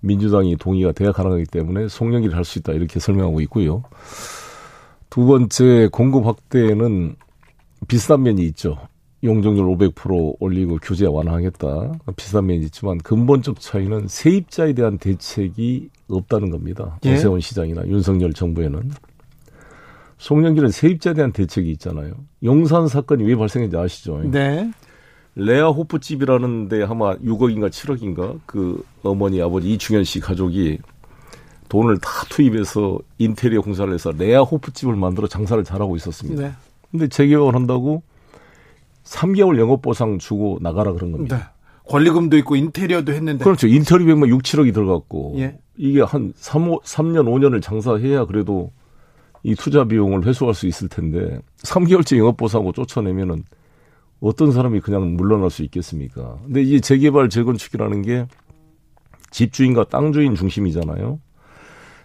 민주당이 동의가 돼야 가능하기 때문에 송영기를 할 수 있다 이렇게 설명하고 있고요. 두 번째 공급 확대는 비슷한 면이 있죠. 용적률 500% 올리고 규제 완화하겠다. 비슷한 면이 있지만 근본적 차이는 세입자에 대한 대책이 없다는 겁니다. 예. 오세훈 시장이나 윤석열 정부에는. 송영길은 세입자에 대한 대책이 있잖아요. 용산 사건이 왜 발생했는지 아시죠? 네. 레아 호프집이라는 데 아마 6억인가 7억인가 그 어머니 아버지 이충현 씨 가족이 돈을 다 투입해서 인테리어 공사를 해서 레아 호프집을 만들어 장사를 잘하고 있었습니다. 네. 근데 재개발 한다고 3개월 영업 보상 주고 나가라 그런 겁니다. 네. 권리금도 있고 인테리어도 했는데. 그렇죠. 인테리어비만 6, 7억이 들어갔고 예. 이게 한 3, 3년 5년을 장사해야 그래도 이 투자 비용을 회수할 수 있을 텐데 3개월째 영업 보상하고 쫓아내면은 어떤 사람이 그냥 물러날 수 있겠습니까? 근데 이 재개발 재건축이라는 게 집주인과 땅 주인 중심이잖아요.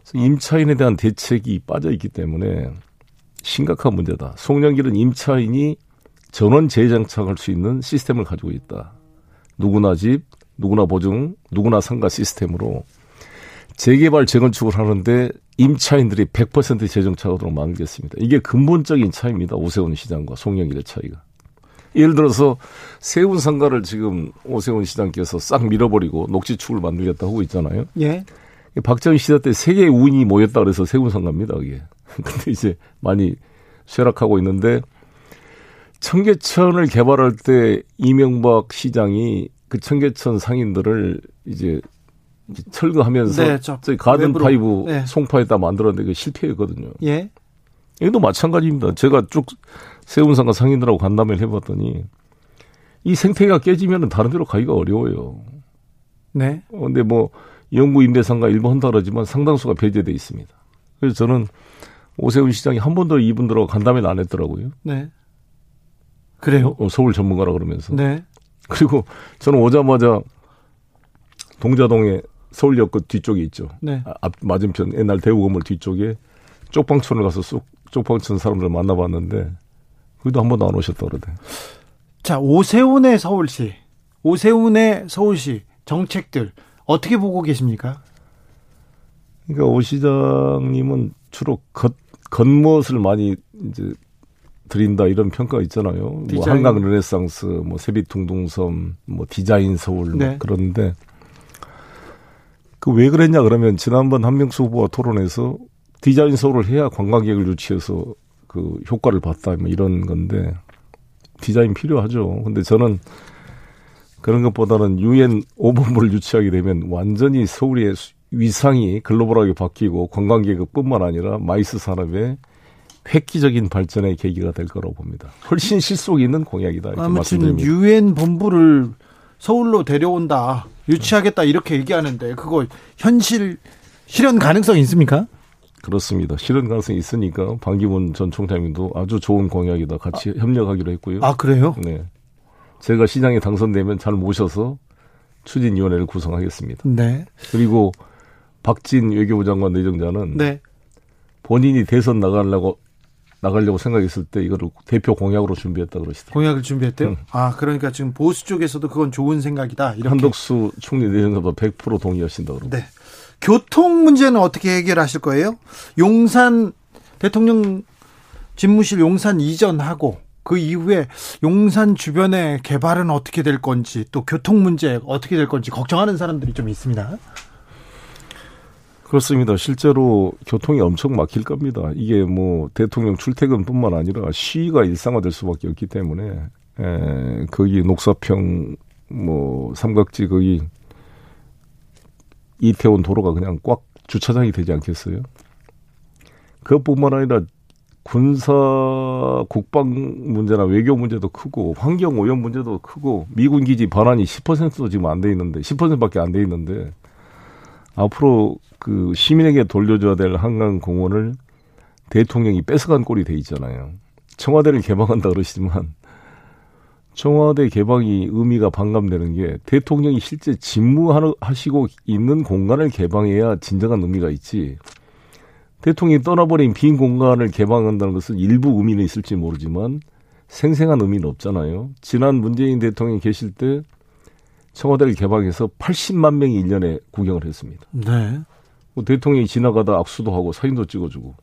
그래서 임차인에 대한 대책이 빠져 있기 때문에 심각한 문제다. 송영길은 임차인이 전원 재장착할 수 있는 시스템을 가지고 있다. 누구나 집, 누구나 보증, 누구나 상가 시스템으로 재개발 재건축을 하는데 임차인들이 100% 재정착하도록 만들겠습니다. 이게 근본적인 차이입니다. 오세훈 시장과 송영길의 차이가. 예를 들어서 세운 상가를 지금 오세훈 시장께서 싹 밀어버리고 녹지축을 만들겠다 하고 있잖아요. 예. 박정희 시대 때 세계 우인이 모였다 그래서 세운 상가입니다. 그게. *laughs* 근데 이제 많이 쇠락하고 있는데 청계천을 개발할 때 이명박 시장이 그 청계천 상인들을 이제 철거하면서 네, 가든 외부로. 파이브 네. 송파에다 만들었는데 그 실패했거든요. 예. 이것도 마찬가지입니다. 제가 쭉 세운상가 상인들하고 간담회를 해봤더니 이 생태계가 깨지면 다른 데로 가기가 어려워요. 네. 어, 근데 뭐 영구 임대상가 일부 그러지만 상당수가 배제돼 있습니다. 그래서 저는 오세훈 시장이 한 번도 이분들하고 간담회를 안 했더라고요. 네. 그래요? 어, 서울 전문가라 그러면서. 네. 그리고 저는 오자마자 동자동에 서울역 그 뒤쪽에 있죠. 네. 아, 앞 맞은편 옛날 대우 건물 뒤쪽에 쪽방촌을 가서 쑥 쪽방촌 사람들 만나봤는데 거기도 한 번도 안 오셨다 그러대. 자, 오세훈의 서울시, 오세훈의 서울시 정책들 어떻게 보고 계십니까? 그러니까 오 시장님은 주로 겉 겉멋을 많이 이제 드린다 이런 평가 있잖아요. 뭐 디자인. 한강 르네상스, 뭐 세빛둥둥섬, 뭐 디자인 서울 뭐 네. 그러는데 그 왜 그랬냐 그러면 지난번 한명숙 후보와 토론에서 디자인 서울을 해야 관광객을 유치해서 그 효과를 봤다 뭐 이런 건데 디자인 필요하죠. 근데 저는 그런 것보다는 유엔 5본부를 유치하게 되면 완전히 서울의 수- 위상이 글로벌하게 바뀌고 관광객뿐만 아니라 MICE 산업의 획기적인 발전의 계기가 될 거라고 봅니다. 훨씬 실속 있는 공약이다 이렇게 아무튼 말씀드립니다. 유엔 본부를 서울로 데려온다, 유치하겠다 이렇게 얘기하는데 그거 현실 실현 가능성 있습니까? 그렇습니다. 실현 가능성이 있으니까 반기문 전 총장님도 아주 좋은 공약이다. 같이 협력하기로 했고요. 아, 그래요? 네. 제가 시장에 당선되면 잘 모셔서 추진위원회를 구성하겠습니다. 네. 그리고 박진 외교부 장관 내정자는 네. 본인이 대선 나가려고 나가려고 생각했을 때 이거를 대표 공약으로 준비했다 그러시더라고요. 공약을 준비했대요? 응. 아, 그러니까 지금 보수 쪽에서도 그건 좋은 생각이다. 이렇게. 한덕수 총리 내정자도 100% 동의하신다 그러고. 네. 교통 문제는 어떻게 해결하실 거예요? 용산 대통령 집무실 용산 이전하고 그 이후에 용산 주변의 개발은 어떻게 될 건지 또 교통 문제 어떻게 될 건지 걱정하는 사람들이 좀 있습니다. 그렇습니다. 실제로 교통이 엄청 막힐 겁니다. 이게 뭐 대통령 출퇴근뿐만 아니라 시위가 일상화될 수밖에 없기 때문에 에, 거기 녹사평 뭐 삼각지 거기 이태원 도로가 그냥 꽉 주차장이 되지 않겠어요? 그것뿐만 아니라 군사 국방 문제나 외교 문제도 크고 환경 오염 문제도 크고 미군 기지 반환이 10%도 지금 안 돼 있는데 10%밖에 안 돼 있는데 앞으로 그 시민에게 돌려줘야 될 한강 공원을 대통령이 뺏어간 꼴이 돼 있잖아요. 청와대를 개방한다 그러시지만 청와대 개방이 의미가 반감되는 게 대통령이 실제 집무하시고 있는 공간을 개방해야 진정한 의미가 있지. 대통령이 떠나버린 빈 공간을 개방한다는 것은 일부 의미는 있을지 모르지만 생생한 의미는 없잖아요. 지난 문재인 대통령이 계실 때 청와대를 개방해서 80만 명이 1년에 구경을 했습니다. 네. 뭐 대통령이 지나가다 악수도 하고 사진도 찍어주고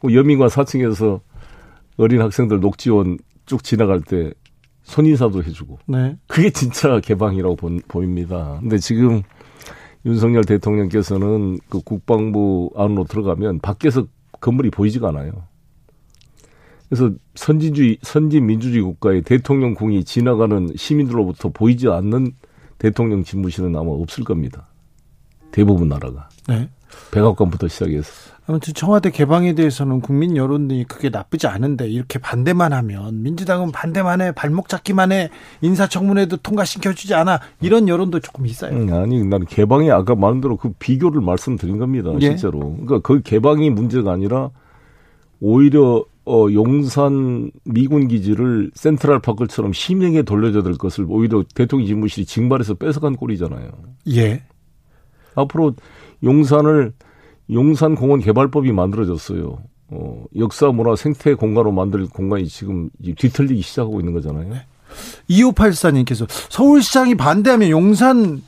뭐 여민관 4층에서 어린 학생들 녹지원 쭉 지나갈 때 손인사도 해주고 네. 그게 진짜 개방이라고 본, 보입니다. 근데 지금 윤석열 대통령께서는 그 국방부 안으로 들어가면 밖에서 건물이 보이지가 않아요. 그래서 선진주의, 선진 민주주의 국가의 대통령 궁이 지나가는 시민들로부터 보이지 않는 대통령 집무실은 아마 없을 겁니다. 대부분 나라가. 네. 백악관부터 시작해서. 아무튼 청와대 개방에 대해서는 국민 여론이 그게 나쁘지 않은데 이렇게 반대만 하면 민주당은 반대만 해 발목 잡기만 해 인사청문회도 통과시켜주지 않아 이런 여론도 조금 있어요. 음, 아니 나는 개방이 아까 말한 대로 그 비교를 말씀드린 겁니다. 예. 실제로. 그러니까 그 개방이 문제가 아니라 오히려 어, 용산 미군 기지를 센트럴 파크처럼 시민에게 돌려줘야 될 것을 오히려 대통령 집무실이 징발해서 뺏어간 꼴이잖아요. 예. 앞으로 용산을 용산 공원 개발법이 만들어졌어요. 어, 역사 문화 생태 공간으로 만들 공간이 지금 뒤틀리기 시작하고 있는 거잖아요. 2584님께서 서울시장이 반대하면 용산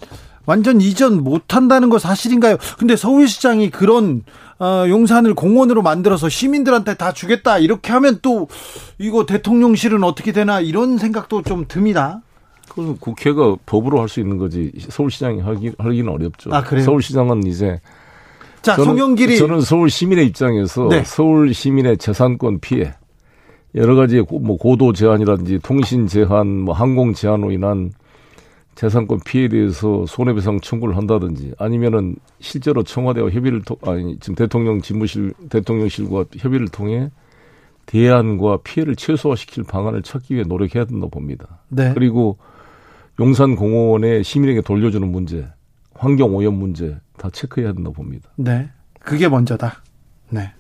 완전 이전 못한다는 거 사실인가요? 근데 서울시장이 그런 어, 용산을 공원으로 만들어서 시민들한테 다 주겠다 이렇게 하면 또 이거 대통령실은 어떻게 되나 이런 생각도 좀 듭니다. 그건 국회가 법으로 할 수 있는 거지 서울시장이 하기, 하기는 어렵죠. 아, 그래요? 서울시장은 이제 자, 저는, 송영길이 저는 서울 시민의 입장에서 네. 서울 시민의 재산권 피해 여러 가지 고- 뭐 고도 제한이라든지 통신 제한, 뭐 항공 제한으로 인한 재산권 피해에 대해서 손해배상 청구를 한다든지 아니면은 실제로 청와대와 협의를 통 아니 지금 대통령 집무실 대통령실과 협의를 통해 대안과 피해를 최소화시킬 방안을 찾기 위해 노력해야 된다고 봅니다. 네. 그리고 용산 공원에 시민에게 돌려주는 문제, 환경 오염 문제 다 체크해야 된다고 봅니다. 네. 그게 먼저다. 네.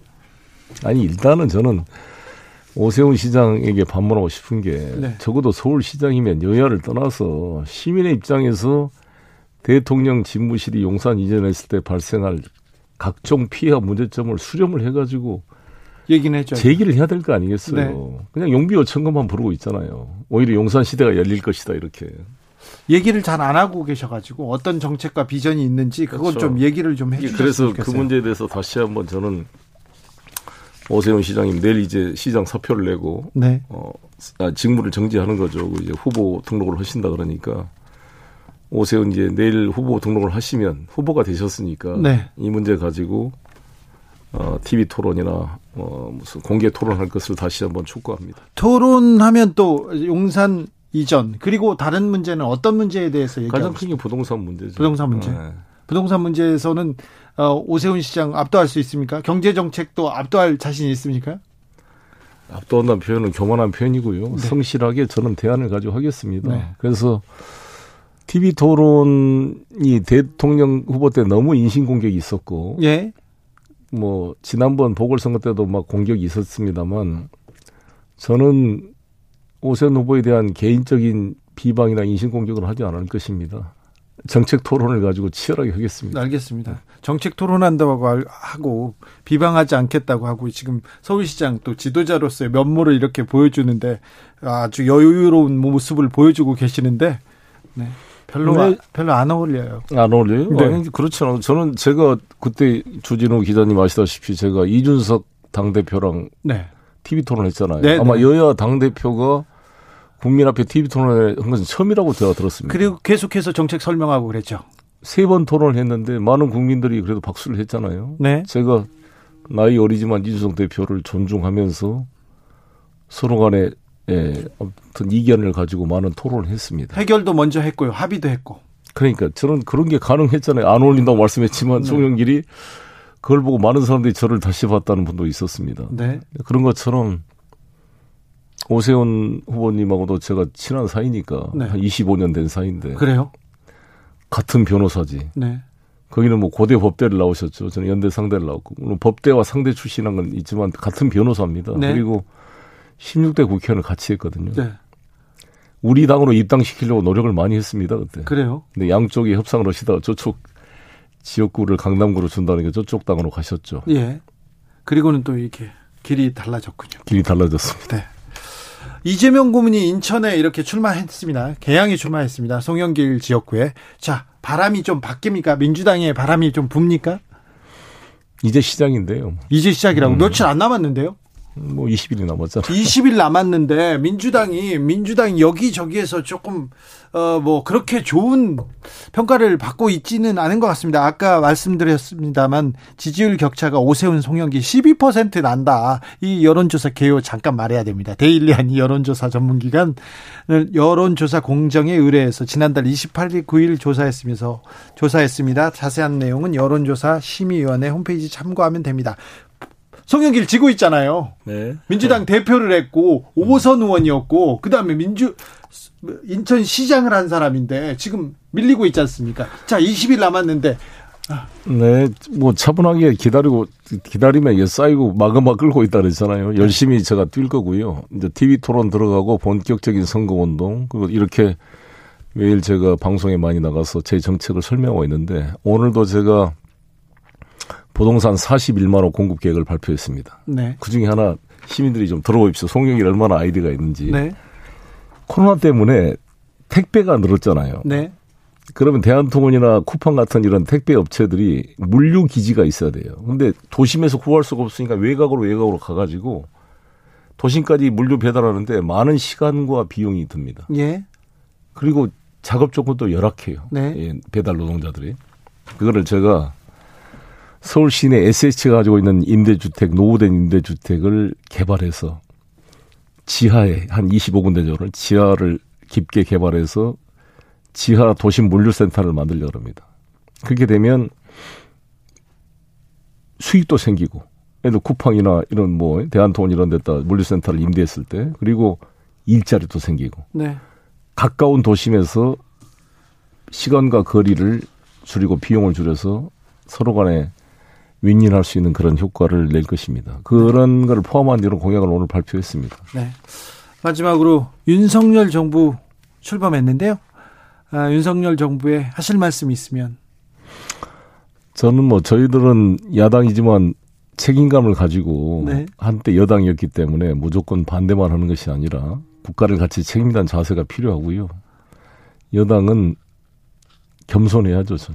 아니 일단은 저는 오세훈 시장에게 반문하고 싶은 게 네. 적어도 서울시장이면 여야를 떠나서 시민의 입장에서 대통령 집무실이 용산 이전했을 때 발생할 각종 피해와 문제점을 수렴을 해가지고 얘기는 해줘요. 제기를 해야 될 거 아니겠어요. 네. 그냥 용비 요청금만 부르고 있잖아요. 오히려 용산 시대가 열릴 것이다 이렇게. 얘기를 잘 안 하고 계셔가지고 어떤 정책과 비전이 있는지 그건 그렇죠. 좀 얘기를 좀 해주셨으면 그래서 좋겠어요. 그 문제에 대해서 다시 한번 저는 오세훈 시장님 내일 이제 시장 사표를 내고 네. 어, 아, 직무를 정지하는 거죠. 그 이제 후보 등록을 하신다 그러니까 오세훈 이제 내일 후보 등록을 하시면 후보가 되셨으니까 네. 이 문제 가지고 어, TV 토론이나 어, 무슨 공개 토론할 것을 다시 한번 촉구합니다. 토론하면 또 용산 이전 그리고 다른 문제는 어떤 문제에 대해서 가장 얘기하고 큰게 부동산 문제죠. 부동산 문제. 네. 부동산 문제에서는 어, 오세훈 시장 압도할 수 있습니까? 경제 정책도 압도할 자신이 있습니까? 압도한다는 표현은 교만한 표현이고요. 성실하게 저는 대안을 가지고 하겠습니다. 네. 그래서 TV 토론이 대통령 후보 때 너무 인신공격이 있었고 예. 뭐 지난번 보궐선거 때도 막 공격이 있었습니다만 저는 오세훈 후보에 대한 개인적인 비방이나 인신공격을 하지 않을 것입니다. 정책 토론을 가지고 치열하게 하겠습니다. 알겠습니다. 정책 토론한다고 할- 하고 비방하지 않겠다고 하고 지금 서울시장 또 지도자로서의 면모를 이렇게 보여주는데 아주 여유로운 모습을 보여주고 계시는데 네. 별로 네. 별로 안 어울려요. 안 어울려요? 네. 아니, 않아요. 저는 제가 그때 주진우 기자님 아시다시피 제가 이준석 당 대표랑 네. TV 토론 했잖아요. 네, 아마 네. 여야 당 대표가 국민 앞에 TV 토론을 한 것은 처음이라고 제가 들었습니다. 그리고 계속해서 정책 설명하고 그랬죠. 세 번 토론을 했는데 많은 국민들이 그래도 박수를 했잖아요. 네. 제가 나이 어리지만 이준석 대표를 존중하면서 서로 간에 예, 어떤 이견을 가지고 많은 토론을 했습니다. 해결도 먼저 했고요. 합의도 했고. 그러니까 저는 그런 게 가능했잖아요. 안 어울린다고 말씀했지만 네. 송영길이 그걸 보고 많은 사람들이 저를 다시 봤다는 분도 있었습니다. 네. 그런 것처럼 오세훈 후보님하고도 제가 친한 사이니까 네. 한 25년 된 사이인데 그래요? 같은 변호사지. 네. 거기는 뭐 고대 법대를 나오셨죠. 저는 연대 상대를 나왔고 물론 법대와 상대 출신한 건 있지만 같은 변호사입니다. 네. 그리고 16대 국회의원을 같이 했거든요. 네. 우리 당으로 입당시키려고 노력을 많이 했습니다 그때. 그래요. 근데 양쪽이 협상을 하시다가 저쪽 지역구를 강남구로 준다는 게 저쪽 당으로 가셨죠. 예. 그리고는 또 이렇게 길이 달라졌군요. 길이 달라졌습니다. 네. 이재명 고문이 인천에 이렇게 출마했습니다. 개항에 출마했습니다. 송영길 지역구에. 자, 바람이 좀 바뀝니까? 민주당의 바람이 좀 붑니까? 이제 시장인데요. 이제 시작이라고 며칠 안 남았는데요. 뭐 20일이 남았잖아요. 20일 남았는데 민주당이 민주당이 여기저기에서 조금 어 뭐 그렇게 좋은 평가를 받고 있지는 않은 것 같습니다. 아까 말씀드렸습니다만 지지율 격차가 오세훈 송영기 12% 난다. 이 여론조사 개요 잠깐 말해야 됩니다. 데일리한 이 여론조사 전문기관 여론조사 공정에 의뢰해서 지난달 28일 9일 조사했으면서 조사했습니다. 자세한 내용은 여론조사 심의위원회 홈페이지 참고하면 됩니다. 송영길 지고 있잖아요. 네. 민주당 대표를 했고 오선 의원이었고 그다음에 민주 인천 시장을 한 사람인데 지금 밀리고 있지 않습니까? 자, 20일 남았는데 네, 뭐 차분하게 기다리고 기다리면 이게 쌓이고 마그마 끌고 있다 그랬잖아요. 열심히 제가 뛸 거고요. 이제 TV 토론 들어가고 본격적인 선거 운동 그리고 이렇게 매일 제가 방송에 많이 나가서 제 정책을 설명하고 있는데 오늘도 제가 부동산 41만 원 공급 계획을 발표했습니다. 네. 그 중에 하나 시민들이 좀 들어보십시오. 송영이 얼마나 아이디가 있는지. 네. 코로나 때문에 택배가 늘었잖아요. 네. 그러면 대한통운이나 쿠팡 같은 이런 택배 업체들이 물류 기지가 있어야 돼요. 근데 도심에서 구할 수가 없으니까 외곽으로 외곽으로 가가지고 도심까지 물류 배달하는데 많은 시간과 비용이 듭니다. 예. 그리고 작업 조건도 열악해요. 네. 예, 배달 노동자들이. 그거를 제가 서울 시내 SH가 가지고 있는 임대주택, 노후된 임대주택을 개발해서 지하에 한 25군데 정도를 지하를 깊게 개발해서 지하 도심 물류센터를 만들려고 합니다. 그렇게 되면 수익도 생기고, 들어 쿠팡이나 이런 뭐 대한통운 이런 데다 물류센터를 임대했을 때, 그리고 일자리도 생기고, 네. 가까운 도심에서 시간과 거리를 줄이고 비용을 줄여서 서로 간에 윈윈할 수 있는 그런 효과를 낼 것입니다. 그런 걸 포함한 이런 공약을 오늘 발표했습니다. 네. 마지막으로 윤석열 정부 출범했는데요. 아, 윤석열 정부에 하실 말씀이 있으면 저는 뭐 저희들은 야당이지만 책임감을 가지고 네. 한때 여당이었기 때문에 무조건 반대만 하는 것이 아니라 국가를 같이 책임다는 자세가 필요하고요. 여당은 겸손해야죠. 저.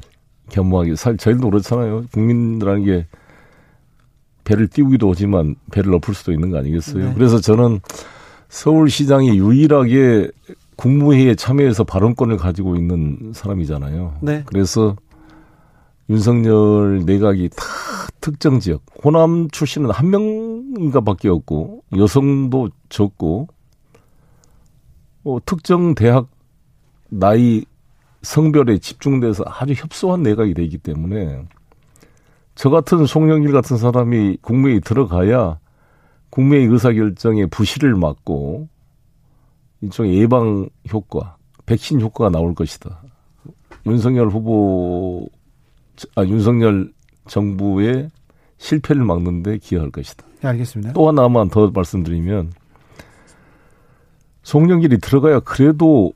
겸허하게. 사실 저희도 그렇잖아요. 국민이라는 게 배를 띄우기도 하지만 배를 엎을 수도 있는 거 아니겠어요? 네. 그래서 저는 서울시장이 유일하게 국무회의에 참여해서 발언권을 가지고 있는 사람이잖아요. 네. 그래서 윤석열 내각이 다 특정 지역, 호남 출신은 한 명인가 밖에 없고, 여성도 적고, 어, 특정 대학 나이 성별에 집중돼서 아주 협소한 내각이 되기 때문에 저 같은 송영길 같은 사람이 국무회의 들어가야 국무회의 의사결정의 부실을 막고 일종의 예방 효과, 백신 효과가 나올 것이다. 윤석열 후보, 아, 윤석열 정부의 실패를 막는데 기여할 것이다. 네, 알겠습니다. 또 하나만 더 말씀드리면 송영길이 들어가야 그래도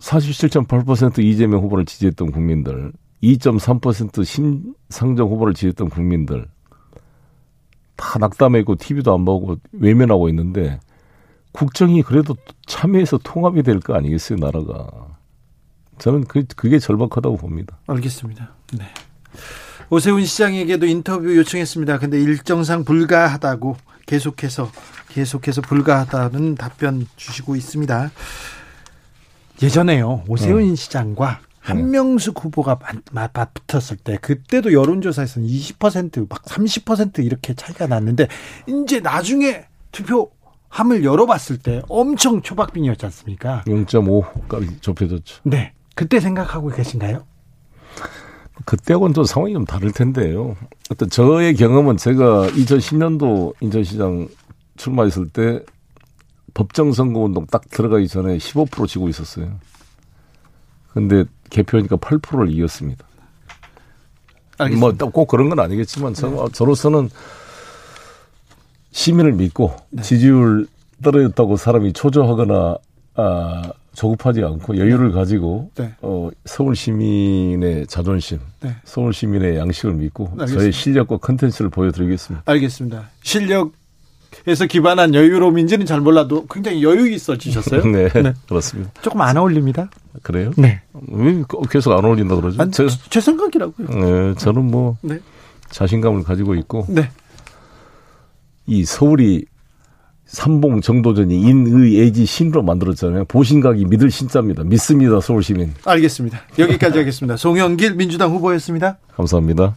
47.8% 이재명 후보를 지지했던 국민들, 2.3% 심상정 후보를 지지했던 국민들 다 낙담해 있고 TV도 안 보고 외면하고 있는데 국정이 그래도 참여해서 통합이 될 거 아니겠어요, 나라가. 저는 그, 그게 절박하다고 봅니다. 알겠습니다. 네. 오세훈 시장에게도 인터뷰 요청했습니다. 근데 일정상 불가하다고 계속해서 계속해서 불가하다는 답변 주시고 있습니다. 예전에요. 오세훈 시장과 한명숙 후보가 맞- 맞붙었을 때 그때도 여론조사에서는 20%막 30% 이렇게 차이가 났는데 이제 나중에 투표 함을 열어봤을 때 엄청 초박빙이었지 않습니까? 0.5까지 좁혀졌죠. 네. 그때 생각하고 계신가요? 그때하고는 또 상황이 좀 다를 텐데요. 어떤 저의 경험은 제가 2010년도 인천시장 출마했을 때 법정 선거 운동 딱 들어가기 전에 15% 지고 있었어요. 근데 개표하니까 8%를 이겼습니다. 뭐꼭 그런 건 아니겠지만 저, 저로서는 시민을 믿고 지지율 떨어졌다고 사람이 초조하거나 아, 조급하지 않고 여유를 가지고 네. 어, 서울 시민의 자존심, 네. 서울 시민의 양식을 믿고 알겠습니다. 저의 실력과 컨텐츠를 보여드리겠습니다. 알겠습니다. 실력 에서 기반한 여유로움인지는 잘 몰라도 굉장히 여유 있어지셨어요? *laughs* 네, 네. 그렇습니다. 조금 안 어울립니다. 그래요? 네. 왜 계속 안 어울린다 그러죠? 아니, 저, 제 생각이라고요. 네, 저는 뭐 네. 자신감을 가지고 있고 네. 이 서울이 삼봉 정도전이 인의 애지 신으로 만들었잖아요. 보신각이 믿을 신자입니다. 믿습니다, 서울 시민. 알겠습니다. 여기까지 하겠습니다. 송영길 민주당 후보였습니다. 감사합니다.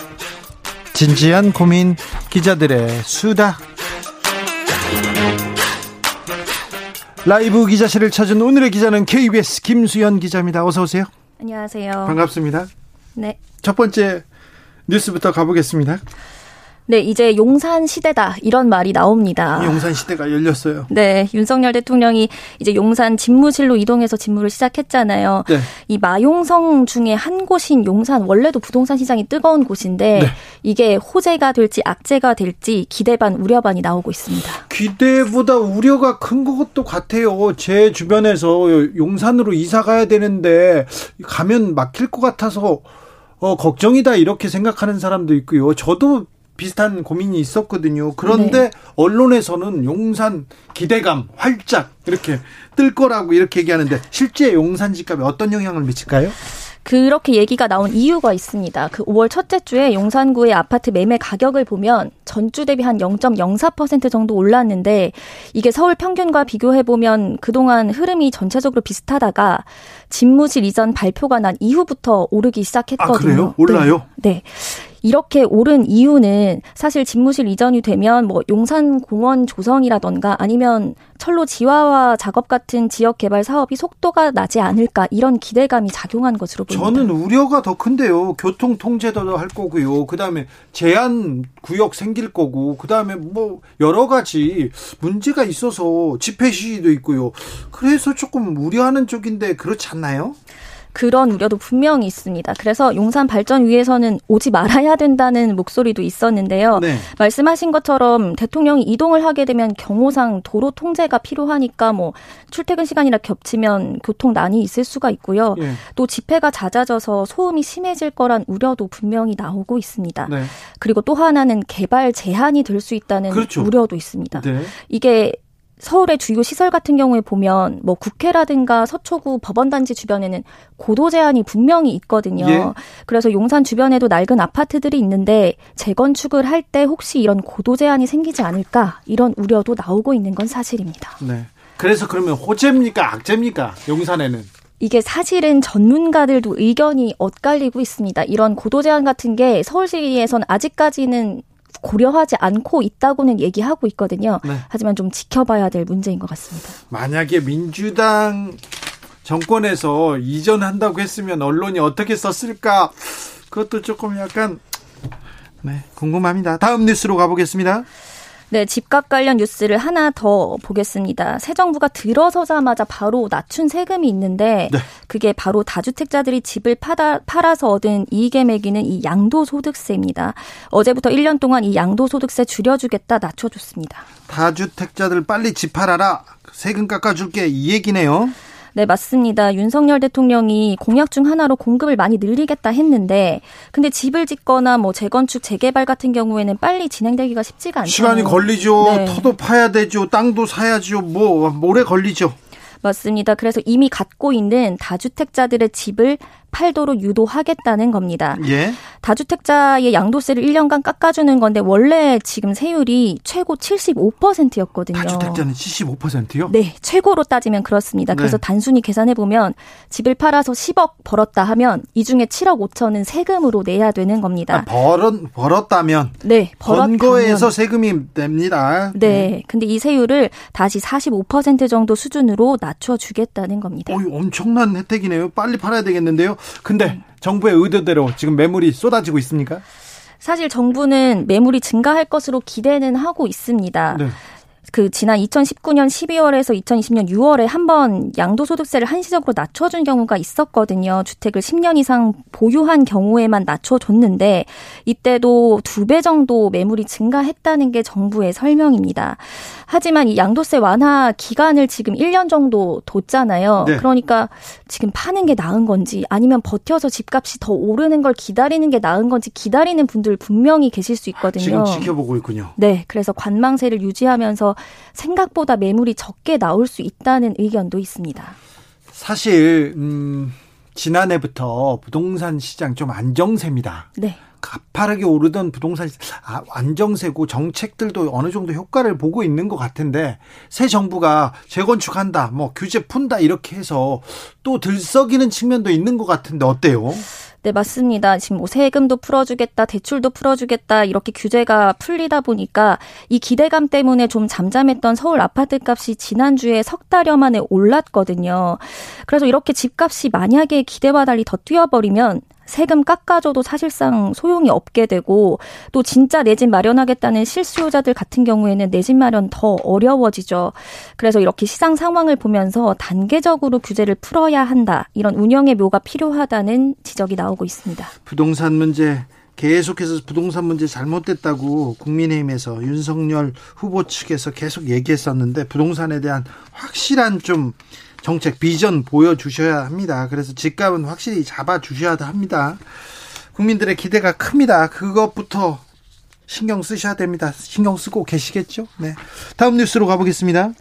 진지한 고민 기자들의 수다. 라이브 기자실을 찾은 오늘의 기자는 KBS 김수현 기자입니다. 어서 오세요. 안녕하세요. 반갑습니다. 네. 첫 번째 뉴스부터 가보겠습니다. 네, 이제 용산 시대다 이런 말이 나옵니다. 용산 시대가 열렸어요. 네, 윤석열 대통령이 이제 용산 집무실로 이동해서 집무를 시작했잖아요. 네. 이 마용성 중에 한 곳인 용산 원래도 부동산 시장이 뜨거운 곳인데 네. 이게 호재가 될지 악재가 될지 기대 반 우려 반이 나오고 있습니다. 기대보다 우려가 큰 것도 같아요. 제 주변에서 용산으로 이사 가야 되는데 가면 막힐 것 같아서 어, 걱정이다 이렇게 생각하는 사람도 있고요. 저도 비슷한 고민이 있었거든요. 그런데 언론에서는 용산 기대감 활짝 이렇게 뜰 거라고 이렇게 얘기하는데 실제 용산 집값에 어떤 영향을 미칠까요? 그렇게 얘기가 나온 이유가 있습니다. 그 5월 첫째 주에 용산구의 아파트 매매 가격을 보면 전주 대비 한 0.04% 정도 올랐는데 이게 서울 평균과 비교해 보면 그동안 흐름이 전체적으로 비슷하다가 집무실 이전 발표가 난 이후부터 오르기 시작했거든요. 아, 그래요? 올라요? 네. 네. 이렇게 오른 이유는 사실 집무실 이전이 되면 뭐 용산 공원 조성이라던가 아니면 철로 지하화 작업 같은 지역 개발 사업이 속도가 나지 않을까 이런 기대감이 작용한 것으로 보입니다. 저는 우려가 더 큰데요. 교통 통제도 할 거고요. 그다음에 제한 구역 생길 거고 그다음에 뭐 여러 가지 문제가 있어서 집회 시위도 있고요. 그래서 조금 우려하는 쪽인데 그렇지 않나요? 그런 우려도 분명히 있습니다. 그래서 용산 발전 위해서는 오지 말아야 된다는 목소리도 있었는데요. 네. 말씀하신 것처럼 대통령이 이동을 하게 되면 경호상 도로 통제가 필요하니까 뭐 출퇴근 시간이라 겹치면 교통난이 있을 수가 있고요. 예. 또 집회가 잦아져서 소음이 심해질 거란 우려도 분명히 나오고 있습니다. 네. 그리고 또 하나는 개발 제한이 될 수 있다는 그렇죠. 우려도 있습니다. 네. 이게 서울의 주요 시설 같은 경우에 보면 뭐 국회라든가 서초구 법원단지 주변에는 고도 제한이 분명히 있거든요. 예. 그래서 용산 주변에도 낡은 아파트들이 있는데 재건축을 할 때 혹시 이런 고도 제한이 생기지 않을까 이런 우려도 나오고 있는 건 사실입니다. 네. 그래서 그러면 호재입니까 악재입니까 용산에는? 이게 사실은 전문가들도 의견이 엇갈리고 있습니다. 이런 고도 제한 같은 게 서울시에서는 아직까지는 고려하지 않고 있다고는 얘기하고 있거든요. 네. 하지만 좀 지켜봐야 될 문제인 것 같습니다. 만약에 민주당 정권에서 이전한다고 했으면 언론이 어떻게 썼을까? 그것도 조금 약간 네, 궁금합니다. 다음 뉴스로 가보겠습니다. 네, 집값 관련 뉴스를 하나 더 보겠습니다. 새 정부가 들어서자마자 바로 낮춘 세금이 있는데 네. 그게 바로 다주택자들이 집을 팔아, 팔아서 얻은 이익에 매기는 이 양도소득세입니다. 어제부터 1년 동안 이 양도소득세 줄여주겠다 낮춰줬습니다. 다주택자들 빨리 집 팔아라. 세금 깎아줄게. 이 얘기네요. 네, 맞습니다. 윤석열 대통령이 공약 중 하나로 공급을 많이 늘리겠다 했는데, 근데 집을 짓거나 뭐 재건축, 재개발 같은 경우에는 빨리 진행되기가 쉽지가 않죠. 시간이 걸리죠. 네. 터도 파야 되죠. 땅도 사야죠. 뭐 오래 걸리죠. 맞습니다. 그래서 이미 갖고 있는 다주택자들의 집을 팔도록 유도하겠다는 겁니다. 예. 다주택자의 양도세를 1년간 깎아주는 건데 원래 지금 세율이 최고 75%였거든요. 다주택자는 75%요? 네, 최고로 따지면 그렇습니다. 그래서 네. 단순히 계산해 보면 집을 팔아서 10억 벌었다 하면 이 중에 7억 5천은 세금으로 내야 되는 겁니다. 아, 벌은 벌었다면 네, 번 벌었다면 거에서 세금이 냅니다. 네, 근데 이 세율을 다시 45% 정도 수준으로 낮춰 주겠다는 겁니다. 어이, 엄청난 혜택이네요. 빨리 팔아야 되겠는데요. 근데 정부의 의도대로 지금 매물이 쏟아지고 있습니까? 사실 정부는 매물이 증가할 것으로 기대는 하고 있습니다. 네. 그 지난 2019년 12월에서 2020년 6월에 한 번 양도소득세를 한시적으로 낮춰준 경우가 있었거든요. 주택을 10년 이상 보유한 경우에만 낮춰줬는데 이때도 두 배 정도 매물이 증가했다는 게 정부의 설명입니다. 하지만 이 양도세 완화 기간을 지금 1년 정도 뒀잖아요. 네. 그러니까 지금 파는 게 나은 건지 아니면 버텨서 집값이 더 오르는 걸 기다리는 게 나은 건지 기다리는 분들 분명히 계실 수 있거든요. 지금 지켜보고 있군요. 네, 그래서 관망세를 유지하면서 생각보다 매물이 적게 나올 수 있다는 의견도 있습니다. 사실 음, 지난해부터 부동산 시장 좀 안정세입니다. 네. 가파르게 오르던 부동산 시- 아, 안정세고 정책들도 어느 정도 효과를 보고 있는 것 같은데 새 정부가 재건축한다, 뭐 규제 푼다 이렇게 해서 또 들썩이는 측면도 있는 것 같은데 어때요? 네, 맞습니다. 지금 뭐 세금도 풀어주겠다, 대출도 풀어주겠다, 이렇게 규제가 풀리다 보니까 이 기대감 때문에 좀 잠잠했던 서울 아파트 값이 지난주에 석 달여 만에 올랐거든요. 그래서 이렇게 집값이 만약에 기대와 달리 더 뛰어버리면 세금 깎아줘도 사실상 소용이 없게 되고 또 진짜 내 집 마련하겠다는 실수요자들 같은 경우에는 내 집 마련 더 어려워지죠. 그래서 이렇게 시장 상황을 보면서 단계적으로 규제를 풀어야 한다. 이런 운영의 묘가 필요하다는 지적이 나오고 있습니다. 부동산 문제 계속해서 부동산 문제 잘못됐다고 국민의힘에서 윤석열 후보 측에서 계속 얘기했었는데 부동산에 대한 확실한 좀 정책 비전 보여주셔야 합니다. 그래서 집값은 확실히 잡아주셔야 합니다. 국민들의 기대가 큽니다. 그것부터 신경 쓰셔야 됩니다. 신경 쓰고 계시겠죠? 네. 다음 뉴스로 가보겠습니다.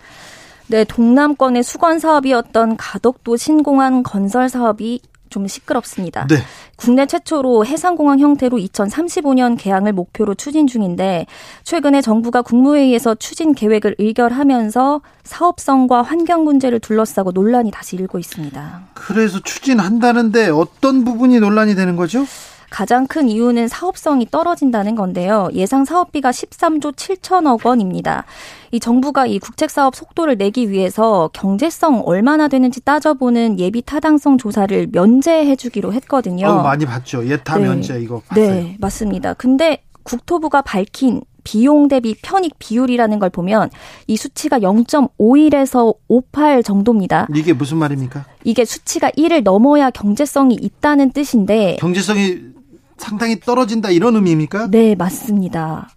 네, 동남권의 수건 사업이었던 가덕도 신공항 건설 사업이 좀 시끄럽습니다. 네. 국내 최초로 해상공항 형태로 2035년 개항을 목표로 추진 중인데 최근에 정부가 국무회의에서 추진 계획을 의결하면서 사업성과 환경 문제를 둘러싸고 논란이 다시 일고 있습니다. 그래서 추진한다는데 어떤 부분이 논란이 되는 거죠? 가장 큰 이유는 사업성이 떨어진다는 건데요. 예상 사업비가 13조 7천억 원입니다. 이 정부가 이 국책 사업 속도를 내기 위해서 경제성 얼마나 되는지 따져보는 예비 타당성 조사를 면제해 주기로 했거든요. 어, 많이 봤죠. 예타 네. 면제 이거 봤어요. 네, 맞습니다. 근데 국토부가 밝힌 비용 대비 편익 비율이라는 걸 보면 이 수치가 0.51에서 58 정도입니다. 이게 무슨 말입니까? 이게 수치가 1을 넘어야 경제성이 있다는 뜻인데 경제성이 상당히 떨어진다 이런 의미입니까? 네, 맞습니다.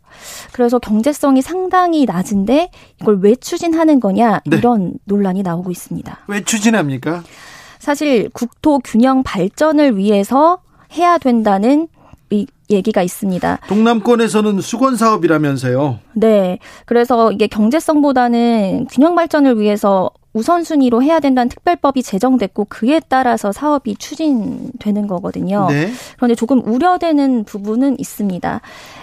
그래서 경제성이 상당히 낮은데 이걸 왜 추진하는 거냐 네. 이런 논란이 나오고 있습니다. 왜 추진합니까? 사실 국토 균형 발전을 위해서 해야 된다는 이 얘기가 있습니다. 동남권에서는 수건 사업이라면서요. 네. 그래서 이게 경제성보다는 균형 발전을 위해서 우선순위로 해야 된다는 특별법이 제정됐고 그에 따라서 사업이 추진되는 거거든요. 네. 그런데 조금 우려되는 부분은 있습니다.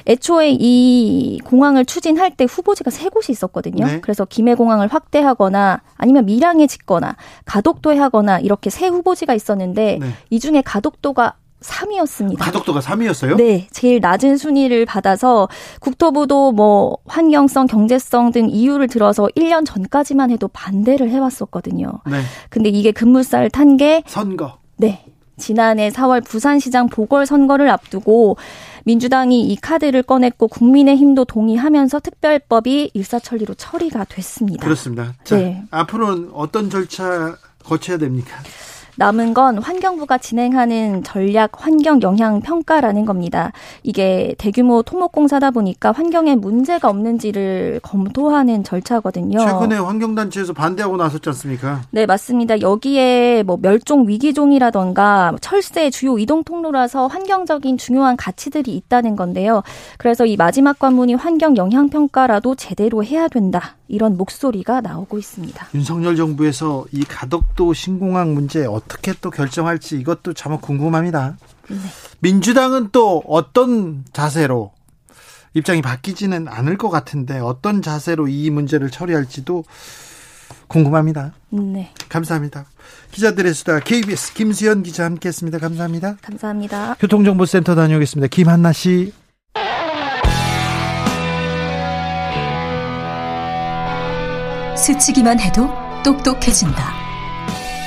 애초에 이 공항을 추진할 때 후보지가 세 곳이 있었거든요. 네. 그래서 김해공항을 확대하거나 아니면 밀양에 짓거나 가덕도에 하거나 이렇게 세 후보지가 있었는데 네. 이 중에 가덕도가 3위였습니다. 가덕도가 3위였어요? 네, 제일 낮은 순위를 받아서 국토부도 뭐 환경성, 경제성 등 이유를 들어서 1년 전까지만 해도 반대를 해왔었거든요. 네. 근데 이게 급물살 탄 게 선거. 네. 지난해 4월 부산시장 보궐선거를 앞두고 민주당이 이 카드를 꺼냈고 국민의힘도 동의하면서 특별법이 일사천리로 처리가 됐습니다. 그렇습니다. 자, 네. 앞으로는 어떤 절차 거쳐야 됩니까? 남은 건 환경부가 진행하는 전략 환경 영향 평가라는 겁니다. 이게 대규모 토목공사다 보니까 환경에 문제가 없는지를 검토하는 절차거든요. 최근에 환경단체에서 반대하고 나섰지 않습니까? 네, 맞습니다. 여기에 뭐 멸종 위기종이라던가 철새 주요 이동 통로라서 환경적인 중요한 가치들이 있다는 건데요. 그래서 이 마지막 관문이 환경 영향 평가라도 제대로 해야 된다. 이런 목소리가 나오고 있습니다. 윤석열 정부에서 이 가덕도 신공항 문제 어떻게 또 결정할지 이것도 참 궁금합니다. 민주당은 또 어떤 자세로 입장이 바뀌지는 않을 것 같은데 어떤 자세로 이 문제를 처리할지도 궁금합니다. 네, 감사합니다. 기자들의 수다 KBS 김수현 기자 함께했습니다. 감사합니다. 감사합니다. 교통정보센터 다녀오겠습니다. 김한나 씨. 스치기만 해도 똑똑해진다.